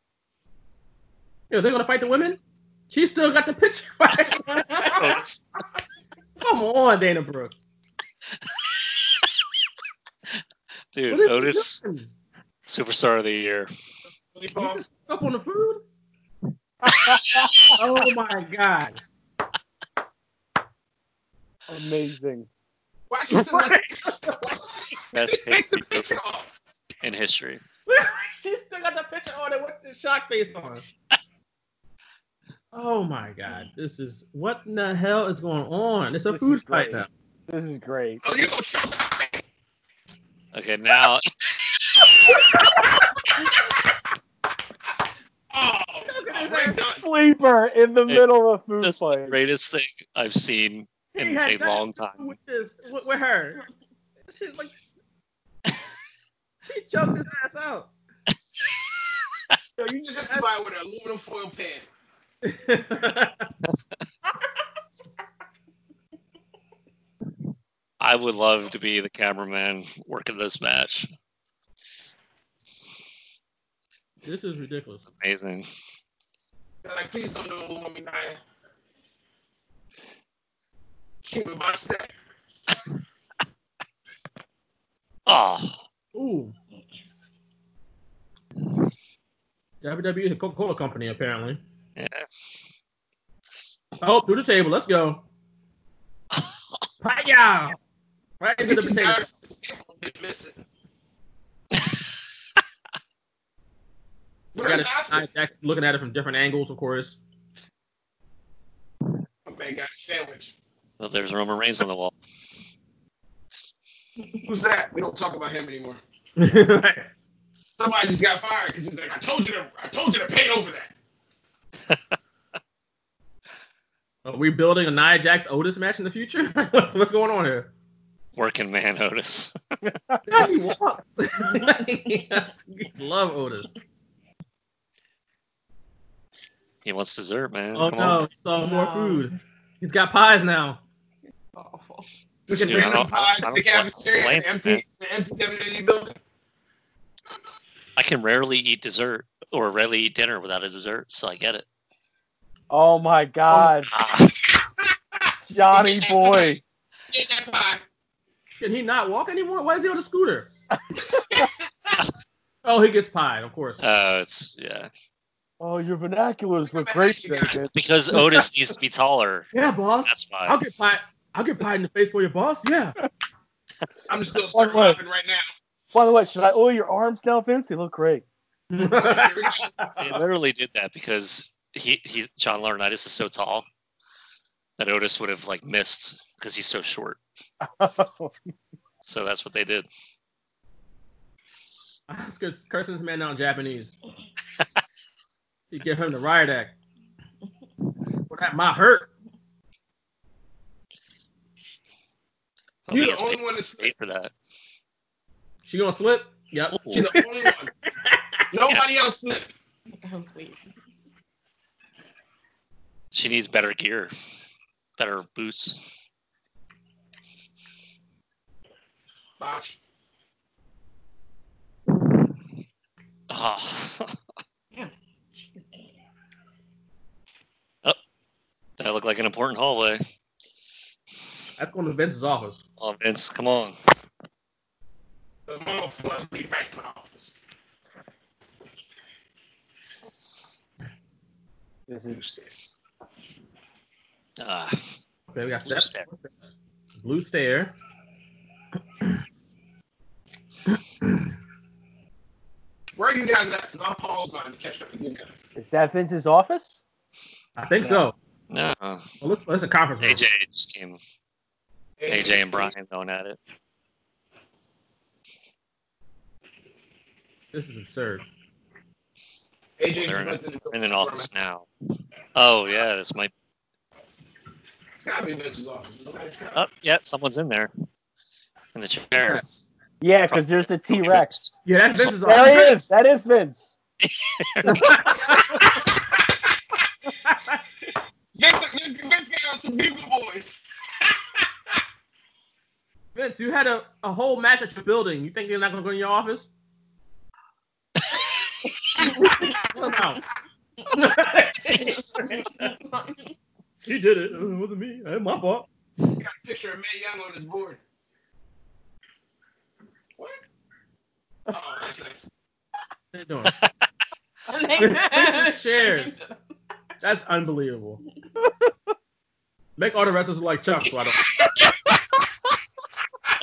Speaker 10: Yo, they're gonna fight the women. She still got the picture. Come on, Dana Brooke.
Speaker 11: Dude,
Speaker 10: What is he
Speaker 11: Otis, superstar of the year.
Speaker 10: Up on the food? oh my God.
Speaker 5: Amazing.
Speaker 9: Why she still
Speaker 11: Best
Speaker 9: take the
Speaker 11: picture
Speaker 9: picture off?
Speaker 11: in history.
Speaker 10: she still got the picture on it with the shock face on. Oh my God. This is what in the hell is going on? It's a
Speaker 5: This
Speaker 10: food
Speaker 5: is
Speaker 10: fight
Speaker 5: great.
Speaker 10: now.
Speaker 5: This is great.
Speaker 9: Oh, you gonna choke out me?
Speaker 11: Okay, now
Speaker 9: Oh, we're.
Speaker 5: Sleeper in the middle of a food
Speaker 11: this is the
Speaker 5: fight.
Speaker 11: greatest thing I've seen
Speaker 10: He
Speaker 11: in a long time.
Speaker 10: With this, with, with her. She like, she choked his ass out.
Speaker 9: Yo, you just justify with an aluminum foil pan.
Speaker 11: I would love to be the cameraman working this match.
Speaker 10: this is ridiculous.
Speaker 11: Amazing.
Speaker 9: Like, please don't do aluminum me dying. Can we watch that?
Speaker 11: Oh,
Speaker 10: Ooh. WWE is a Coca-Cola company, apparently.
Speaker 11: yeah.
Speaker 10: Oh, through the table. Let's go. Hi-ya! Right into the potato.
Speaker 9: guys been missing.
Speaker 10: We got
Speaker 9: Where's
Speaker 10: his
Speaker 9: Austin?
Speaker 10: Looking at it from different angles, of course.
Speaker 9: My man got a sandwich.
Speaker 11: Well, there's Roman Reigns on the wall.
Speaker 9: Who's that? We don't talk about him anymore.
Speaker 10: Right.
Speaker 9: Somebody just got fired because he's like, I told you to, I told you to pay over that.
Speaker 10: Are we building a Nia Jax Otis match in the future? what's, what's going on here?
Speaker 11: Working man Otis.
Speaker 10: Yeah, he walks. Love Otis.
Speaker 11: he wants dessert, man.
Speaker 10: Oh
Speaker 11: Come
Speaker 10: no,
Speaker 11: on.
Speaker 10: so more food. He's got pies now.
Speaker 13: Awful.
Speaker 9: We can
Speaker 11: Dude,
Speaker 9: bring
Speaker 11: I
Speaker 9: the pies
Speaker 11: I
Speaker 9: to the
Speaker 11: don't want to
Speaker 9: cafeteria,
Speaker 11: complain,
Speaker 9: the empty, the empty WWE building.
Speaker 11: I can rarely eat dessert or rarely eat dinner without a dessert, so I get it.
Speaker 5: Oh my God,
Speaker 11: Ah,
Speaker 5: Johnny boy.
Speaker 9: Get that pie.
Speaker 10: Can he not walk anymore? Why is he on a scooter? oh, he gets pie, of course.
Speaker 11: uh, it's yeah.
Speaker 5: Oh, your vernaculars were
Speaker 9: Come
Speaker 5: great
Speaker 9: at you
Speaker 5: today,
Speaker 9: guys.
Speaker 5: kid.
Speaker 11: Because Otis needs to be taller.
Speaker 10: Yeah, boss.
Speaker 11: That's why.
Speaker 10: I'll get pie. I'll get pie in the face for your boss. Yeah.
Speaker 9: I'm just gonna start
Speaker 5: way.
Speaker 9: laughing right now.
Speaker 5: By the way, should I oil your arms now, Vince? They look great.
Speaker 9: Here.
Speaker 11: They literally did that because he, he John Laurinaitis is so tall that Otis would have like missed because he's so short. So that's what they did.
Speaker 10: That's because cursing this man out in Japanese. you give him the riot act. Well, that might hurt.
Speaker 9: You're the only one that's
Speaker 11: paid for that.
Speaker 10: She gonna slip? Yep.
Speaker 9: She's the only one. Nobody else slipped.
Speaker 13: That was weird.
Speaker 11: She needs better gear, better boots.
Speaker 9: Botch.
Speaker 11: Oh,
Speaker 13: Yeah.
Speaker 11: Oh, that looked like an important hallway.
Speaker 10: That's going to Vince's office.
Speaker 11: Oh, Vince, come on.
Speaker 9: The motherfuckers leave right to my office.
Speaker 5: This is
Speaker 11: Ah,
Speaker 10: Okay, we got
Speaker 11: Blue
Speaker 10: steps. Blue stair.
Speaker 9: Where are you guys at? Because I'm paused on to catch up with you guys.
Speaker 5: is that Vince's office?
Speaker 10: I think so.
Speaker 11: no.
Speaker 10: Well, look, that's a conference room.
Speaker 11: AJ just came. AJ and Brian going at it.
Speaker 10: This is absurd.
Speaker 9: AJ
Speaker 11: They're in,
Speaker 9: just went to the
Speaker 11: in an office now. Oh yeah, this might.
Speaker 9: It's gotta be Vince's office. It's nice.
Speaker 11: Oh yeah, someone's in there. In the chair.
Speaker 5: Yeah, because there's the T Rex.
Speaker 10: Yeah, that's Vince's
Speaker 5: There he is. That is Vince.
Speaker 9: Vince, Vince, Vince got some bugle boys.
Speaker 10: Vince, you had a, a whole match at your building. You think you're not going to go in your office? What about? he did it. It wasn't me. It was my fault.
Speaker 9: Got a picture of Mae Young on his board. What? Oh, that's nice.
Speaker 10: What are you doing? Vince's chairs. That's unbelievable. Make all the wrestlers look like Chuck, so I don't.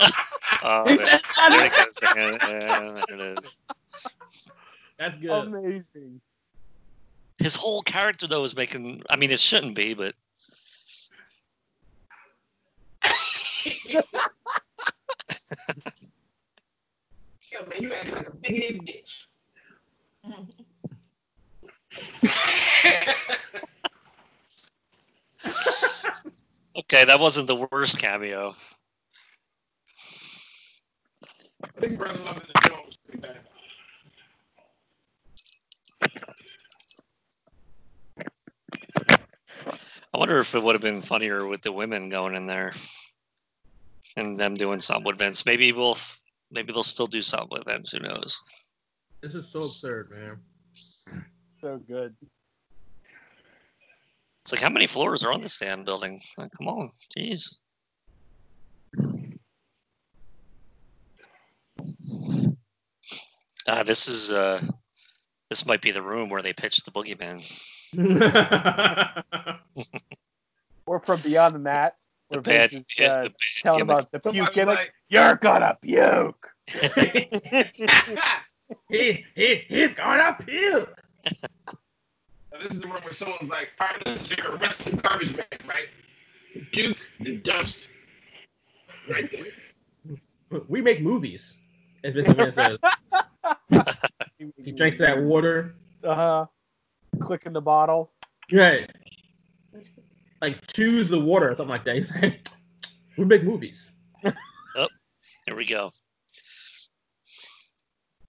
Speaker 11: Oh,
Speaker 10: He
Speaker 11: there,
Speaker 10: said
Speaker 11: there it goes. Yeah, yeah, there it is.
Speaker 10: That's good.
Speaker 5: Amazing.
Speaker 11: His whole character though is making. I mean, it shouldn't be, but
Speaker 9: Yo, man, you acting like a big bitch.
Speaker 11: okay, that wasn't the worst cameo.
Speaker 9: Big brother loving the Jones pretty bad.
Speaker 11: I wonder if it would have been funnier with the women going in there and them doing something with Vince. Maybe we'll, maybe they'll still do something with Vince. Who knows?
Speaker 10: This is so absurd, man.
Speaker 5: So good.
Speaker 11: It's like how many floors are on this damn building? Like, come on, jeez. Uh, this is uh, this might be the room where they pitched the boogeyman.
Speaker 5: Or from beyond the mat, where
Speaker 11: The bad-
Speaker 5: Vince is
Speaker 11: yeah,
Speaker 5: uh,
Speaker 11: the bad
Speaker 5: telling
Speaker 11: gimmick.
Speaker 5: about the puke gimmick.
Speaker 9: like-
Speaker 5: You're gonna puke.
Speaker 10: he, he, he's gonna puke.
Speaker 9: Now, this is the room where someone's like, all right, this is your wrestling garbage man, right? Duke the dumps. Right there.
Speaker 10: We make movies. As Vince McMahon says. He drinks that water.
Speaker 5: Uh huh. Clicking the bottle.
Speaker 10: Right. Like choose the water or something like that. He's like, we make movies.
Speaker 11: Oh, here we go.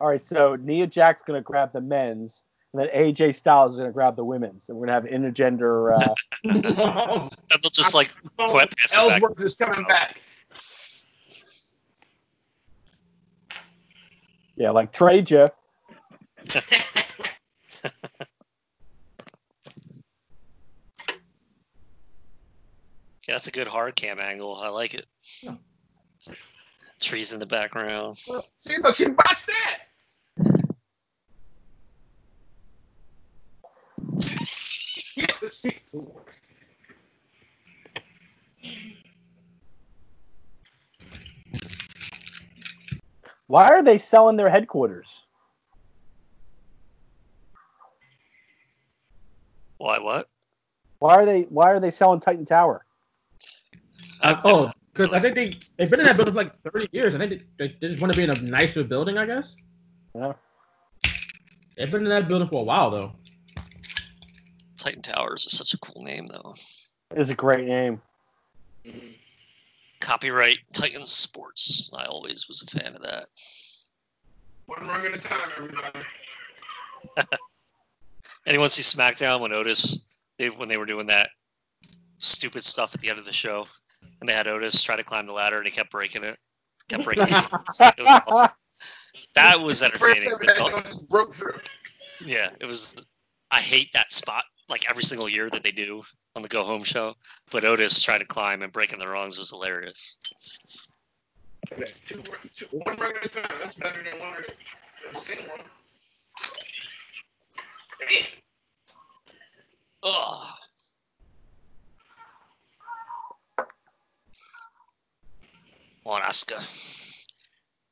Speaker 5: All right, so Nia Jax gonna grab the men's, and then AJ Styles is gonna grab the women's, and we're gonna have intergender. Uh,
Speaker 11: And they'll just like quit pass it back.
Speaker 9: Ellsworth is coming back.
Speaker 5: Yeah, like trade you.
Speaker 11: Yeah, that's a good hard cam angle. I like it. Trees in the background.
Speaker 9: See, look, she botched that. yeah, she's the worst.
Speaker 5: Why are they selling their headquarters?
Speaker 11: Why? What?
Speaker 5: Why are they Why are they selling Titan Tower?
Speaker 10: Uh, oh, because I think they they've been in that building for like 30 years. I think they, they, they just want to be in a nicer building, I guess.
Speaker 5: Yeah.
Speaker 10: They've been in that building for a while though.
Speaker 11: Titan Towers is such a cool name, though.
Speaker 5: It is a great name.
Speaker 11: Copyright Titan Sports. I always was a fan of that.
Speaker 9: One rung at a time, everybody.
Speaker 11: Anyone see SmackDown when Otis they, when they were doing that stupid stuff at the end of the show, and they had Otis try to climb the ladder and he kept breaking it, kept breaking it. It was awesome. That was entertaining.
Speaker 9: ever that Jonas broke through.
Speaker 11: Yeah, it was. I hate that spot like every single year that they do on the Go Home show. But Otis trying to climb and breaking the rungs was hilarious.
Speaker 9: Two, two, one rung at a time. That's better than one a one.
Speaker 11: Ugh. Come on, Asuka.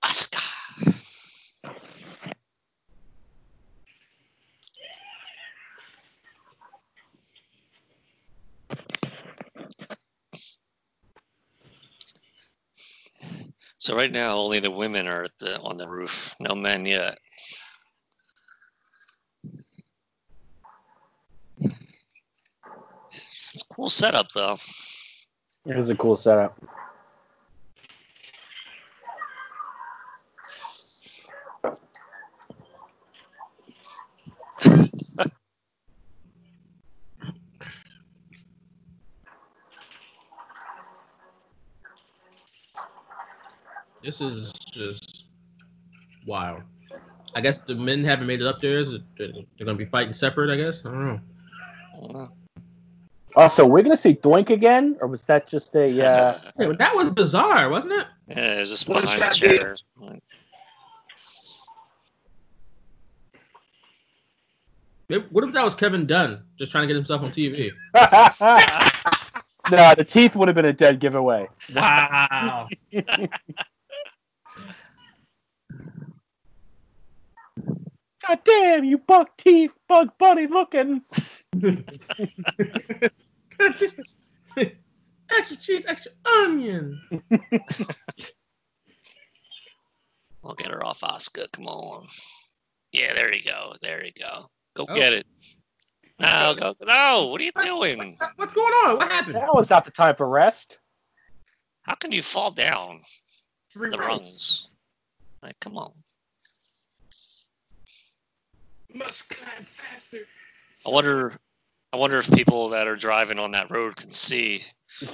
Speaker 11: Asuka. So right now, only the women are the, on the roof. No men yet. It's a cool setup, though.
Speaker 5: It is a cool setup.
Speaker 10: Is just wild. I guess the men haven't made it up there. Is it- They're gonna be fighting separate. I guess. I don't know.
Speaker 11: I don't know.
Speaker 5: Also, we're gonna see Doink again, or was that just a? Uh,
Speaker 10: Hey, but that was bizarre, wasn't it?
Speaker 11: Yeah, it's just
Speaker 9: One
Speaker 11: behind the chair.
Speaker 10: Maybe- What if that was Kevin Dunn just trying to get himself on TV?
Speaker 5: no, the teeth would have been a dead giveaway.
Speaker 10: Wow.
Speaker 5: God damn, you buck teeth, bug bunny looking.
Speaker 10: extra cheese, extra onion.
Speaker 11: I'll get her off Oscar. Come on. Yeah, there you go. There you go. Go
Speaker 10: Oh.
Speaker 11: get it. No, go. No, what are you doing?
Speaker 10: What's going on? What happened?
Speaker 5: That was not the time for rest.
Speaker 11: How can you fall down
Speaker 9: Three
Speaker 11: the
Speaker 9: rungs.
Speaker 11: rungs? Like, come on.
Speaker 9: Must climb faster.
Speaker 11: I wonder. I wonder if people that are driving on that road can see.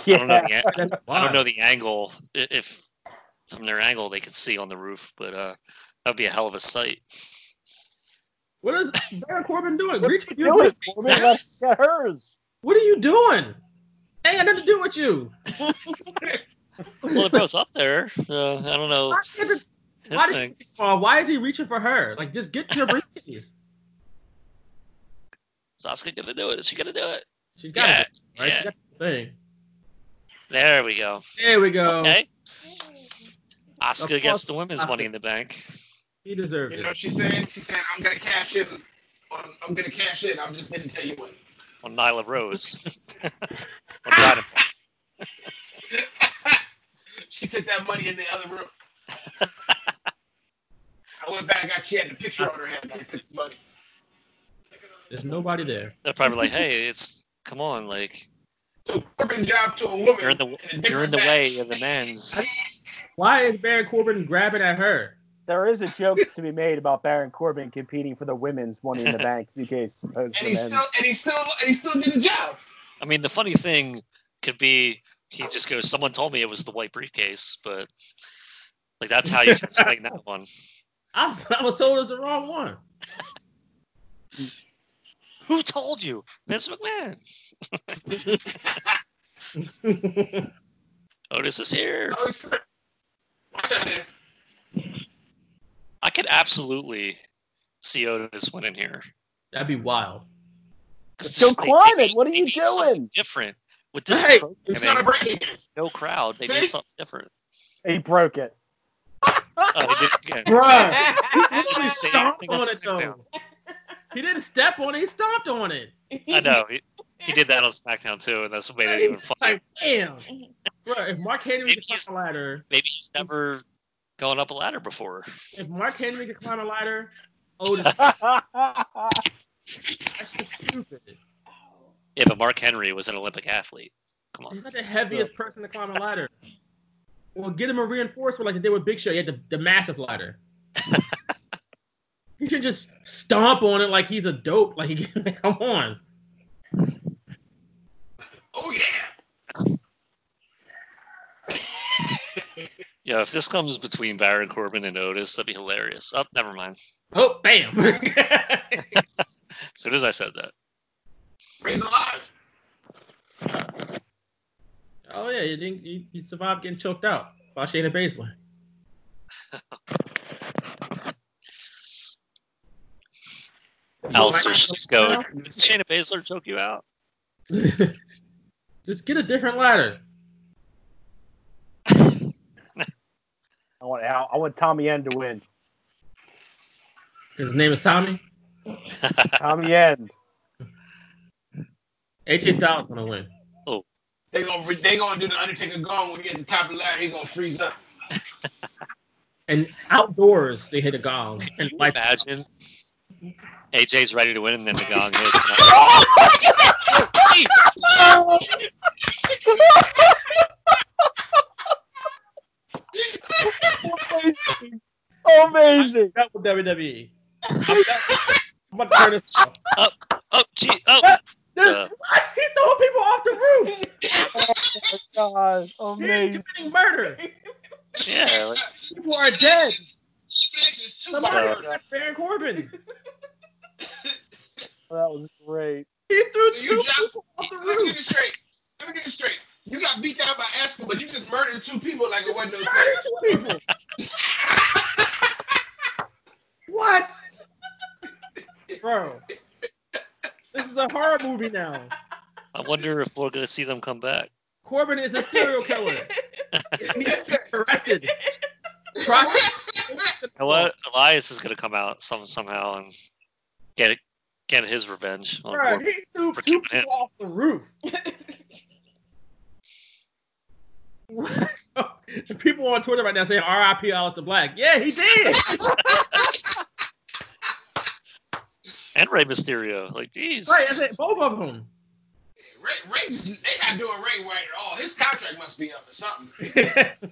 Speaker 11: I don't know. The, I don't know the angle. If from their angle they could see on the roof, but uh, that would be a hell of a sight.
Speaker 10: What is Baron Corbin doing? Reach for
Speaker 5: Do
Speaker 10: your
Speaker 5: it,
Speaker 10: feet,
Speaker 5: Corbin. Let us get hers.
Speaker 10: What are you doing? Hey, I got nothing to do with you.
Speaker 11: Well, they're both up there. Uh, I don't know.
Speaker 10: Why, did she, oh, why is he reaching for her? Like, just get your briefcase.
Speaker 11: Is Asuka gonna do it? Is she gonna do it?
Speaker 10: She's got
Speaker 11: Yeah,
Speaker 10: it, right?
Speaker 11: yeah.
Speaker 10: She's got the thing.
Speaker 11: There we go.
Speaker 10: There we go.
Speaker 11: Okay. Asuka
Speaker 10: Of
Speaker 11: gets the women's
Speaker 10: Asuka.
Speaker 11: money in the bank.
Speaker 10: He deserves
Speaker 9: You
Speaker 10: it.
Speaker 9: You know what she said? She said, I'm going to cash in. On, I'm going to cash in. I'm just didn't tell you when.
Speaker 11: on Nyla Rose. on Dynamite.
Speaker 9: she took that money in the other room. I went back, got she had the picture on her head, and I took the money.
Speaker 10: There's nobody there.
Speaker 11: They're probably like, hey, it's come on, like
Speaker 9: So Corbin job to a woman.
Speaker 11: you're in the
Speaker 9: in
Speaker 11: you're in the way of the men's.
Speaker 10: Why is Baron Corbin grabbing at her?
Speaker 5: There is a joke to be made about Baron Corbin competing for the women's Money in the Bank suitcase opposed
Speaker 9: And he still and he still and he still did the job.
Speaker 11: I mean, the funny thing could be he just goes, someone told me it was the white briefcase, but like that's how you explain that one.
Speaker 10: I was, I was told it was the wrong one.
Speaker 11: Who told you? Vince McMahon. Otis is here.
Speaker 9: I was- Watch out there.
Speaker 11: I could absolutely see Otis winning here.
Speaker 10: That'd be wild.
Speaker 5: Go
Speaker 11: just they-
Speaker 5: climb it. What are you
Speaker 11: they need something
Speaker 5: doing?
Speaker 11: Different with this
Speaker 10: Right.
Speaker 9: It's gonna
Speaker 11: programming,
Speaker 9: break
Speaker 11: no crowd. They
Speaker 9: See?
Speaker 11: need something different.
Speaker 5: He broke it.
Speaker 11: Oh, he did it again.
Speaker 10: Bruh. he
Speaker 11: Same
Speaker 10: stomped
Speaker 11: thing
Speaker 10: on
Speaker 11: on
Speaker 10: it though.
Speaker 11: SmackDown.
Speaker 10: He didn't step on it. He stomped on it.
Speaker 11: I know. He, he did that on SmackDown too, and that's what made it even funnier.
Speaker 10: Like, damn. Bro, if Mark Henry
Speaker 11: Maybe
Speaker 10: could
Speaker 11: he's-
Speaker 10: climb a ladder,
Speaker 11: Maybe he's never gone up a ladder before.
Speaker 10: if Mark Henry could climb a ladder, Otis, that's just stupid.
Speaker 11: Yeah, but Mark Henry was an Olympic athlete. Come on.
Speaker 10: He's not the heaviest person to climb a ladder. Well, get him a reinforcement like they did with Big Show. He had the, the massive ladder. He should just stomp on it like he's a dope. Like, come on.
Speaker 9: Oh yeah.
Speaker 11: Yeah, if this comes between Baron Corbin and Otis, that'd be hilarious. Oh, never mind.
Speaker 10: Oh, bam.
Speaker 11: As soon as I said that.
Speaker 9: Rey's alive.
Speaker 10: oh yeah, you didn't. You, you survived getting choked out by Shayna Baszler.
Speaker 11: Aleister should just go. Did Shayna Baszler choke you out?
Speaker 10: just get a different ladder.
Speaker 5: I want Al, I want Tommy End to win.
Speaker 10: His name is Tommy.
Speaker 5: Tommy End.
Speaker 10: AJ Styles gonna win. Oh.
Speaker 9: They gonna they gonna do the Undertaker gong when he get the top of the ladder. He gonna freeze up.
Speaker 10: And outdoors, they hit a gong. And
Speaker 11: Can you
Speaker 10: lights-
Speaker 11: imagine? AJ's ready to win, and then the gong hits.
Speaker 5: Amazing. Amazing.
Speaker 10: That with WWE. I'm I'm about to turn this off.
Speaker 11: oh, oh, gee, oh.
Speaker 10: This,
Speaker 11: Uh,
Speaker 10: what? He throwing people off the roof.
Speaker 5: Oh my God. amazing.
Speaker 10: He's committing murder.
Speaker 11: Yeah, like,
Speaker 10: People are dead.
Speaker 9: This is
Speaker 10: Somebody
Speaker 11: Uh,
Speaker 10: got Baron Corbin.
Speaker 5: That was great.
Speaker 10: He threw
Speaker 9: So
Speaker 10: two
Speaker 9: you just
Speaker 10: people off the
Speaker 9: let me get
Speaker 10: roof.
Speaker 9: this straight. Let me get this straight. You got beat down by Asuka, but you just murdered two people like it wasn't no
Speaker 10: Murdered
Speaker 9: thing.
Speaker 10: two people. What? Bro. This is a movie now.
Speaker 11: I wonder if we're gonna see them come back.
Speaker 10: Corbin is a serial killer. He needs to be arrested. Prosecute-
Speaker 11: You know what? Elias is gonna come out some somehow and get it, get his revenge on
Speaker 10: Bro,
Speaker 11: Corbin.
Speaker 10: he threw
Speaker 11: for
Speaker 10: two
Speaker 11: keeping
Speaker 10: people off the roof. The people on Twitter right now saying R.I.P. Aleister Black. Yeah, he did.
Speaker 11: And Rey Mysterio. Like, jeez.
Speaker 10: right, I said both of them.
Speaker 9: Rey, Rey just, they not doing Rey right at all. His contract must be up or something.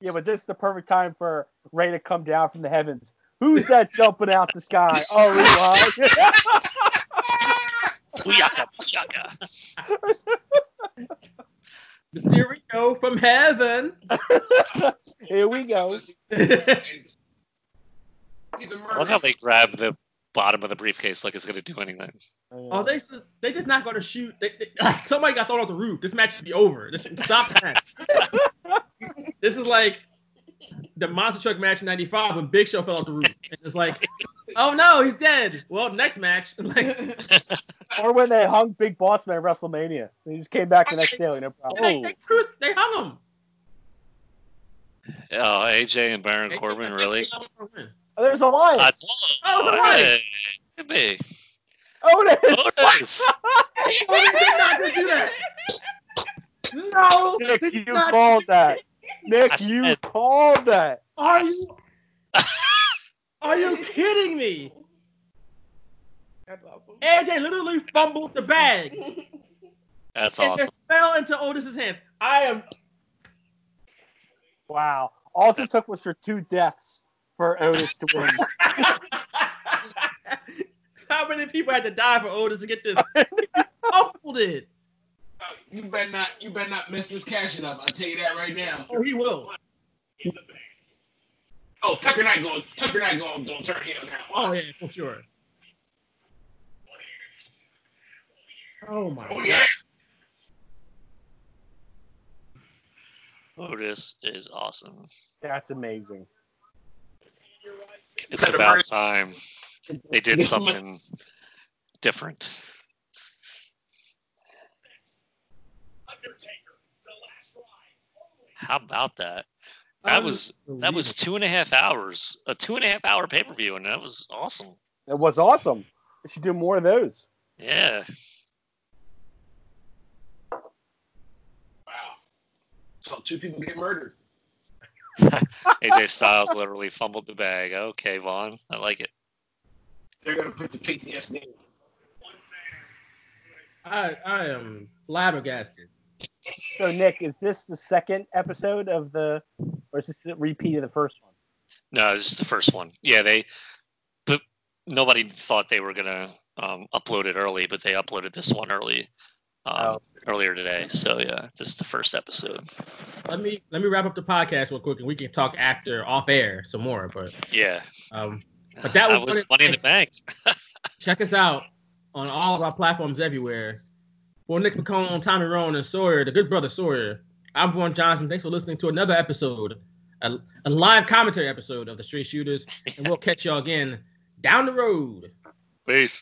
Speaker 5: Yeah, but this is the perfect time for Rey to come down from the heavens. Who's that jumping out the sky? Oh, Eli.
Speaker 11: Booyaka, booyaka.
Speaker 10: Mysterio from heaven.
Speaker 5: Here we go.
Speaker 9: He's a
Speaker 11: I
Speaker 9: murderer.
Speaker 11: love how they grab the bottom of the briefcase like it's gonna do anything.
Speaker 10: oh, oh they they just not gonna shoot. They, they, like, somebody got thrown off the roof. This match should be over. This should stop the match. this is like the monster truck match in '95 when Big Show fell off the roof. And it's like, oh no, he's dead. Well, next match, like,
Speaker 5: or when they hung Big Boss Man at WrestleMania. He just came back the next day, like, no problem.
Speaker 10: they, they, cru- they hung him.
Speaker 11: Oh, AJ and Baron Corbin, really?
Speaker 5: Oh, there's Alliance.
Speaker 11: I
Speaker 10: Oh,
Speaker 11: thought,
Speaker 10: right.
Speaker 11: hey, could be.
Speaker 5: Otis.
Speaker 11: Otis.
Speaker 10: Oh, they did not do that. No,
Speaker 5: Nick,
Speaker 10: they
Speaker 5: you
Speaker 10: not
Speaker 5: called
Speaker 10: do
Speaker 5: that. Nick,
Speaker 11: I
Speaker 5: you
Speaker 11: said-
Speaker 5: called that.
Speaker 10: Are you? Are you kidding me? AJ literally fumbled the bag.
Speaker 11: That's
Speaker 10: and
Speaker 11: awesome.
Speaker 10: it fell into Otis's hands. I am.
Speaker 5: Wow. All it took was for two deaths for Otis to win.
Speaker 10: How many people had to die for Otis to get this? He fumbled it.
Speaker 9: You better not. You better not mess this cash up. I'll tell you that right now.
Speaker 10: Oh, he will.
Speaker 9: Oh, Tucker Knight going. Tucker Knight going. Don't turn heel now.
Speaker 10: Oh yeah, for sure. Oh my
Speaker 9: Oh
Speaker 10: god.
Speaker 9: yeah.
Speaker 11: Otis is awesome.
Speaker 5: That's amazing.
Speaker 11: It's about time they did something different. How about that? That was that was two and a half hours, a two and a half hour pay per view, and that was awesome.
Speaker 5: It was awesome. They should do more of those.
Speaker 11: Yeah,
Speaker 9: Wow. So two people get murdered.
Speaker 11: AJ Styles literally fumbled the bag. Okay, Vaughan, I like it.
Speaker 9: They're gonna put the PTSD.
Speaker 10: I I am flabbergasted.
Speaker 5: So Nick, is this the second episode of the, or is this the repeat of the first one?
Speaker 11: No, this is the first one. Yeah, they, but nobody thought they were gonna um, upload it early, but they uploaded this one early, um,
Speaker 5: Oh.
Speaker 11: earlier today. So yeah, this is the first episode.
Speaker 10: Let me let me wrap up the podcast real quick, and we can talk after off air some more. But
Speaker 11: Yeah,
Speaker 10: um, but that
Speaker 11: that
Speaker 10: was,
Speaker 11: was money in the bank.
Speaker 10: check us out on all of our platforms everywhere. For Nick McCone, Tommy Rowan, and Sawyer, the good brother Sawyer, I'm Vaughan Johnson. Thanks for listening to another episode, a, a live commentary episode of the Street Shooters, and we'll catch y'all again down the road.
Speaker 11: Peace.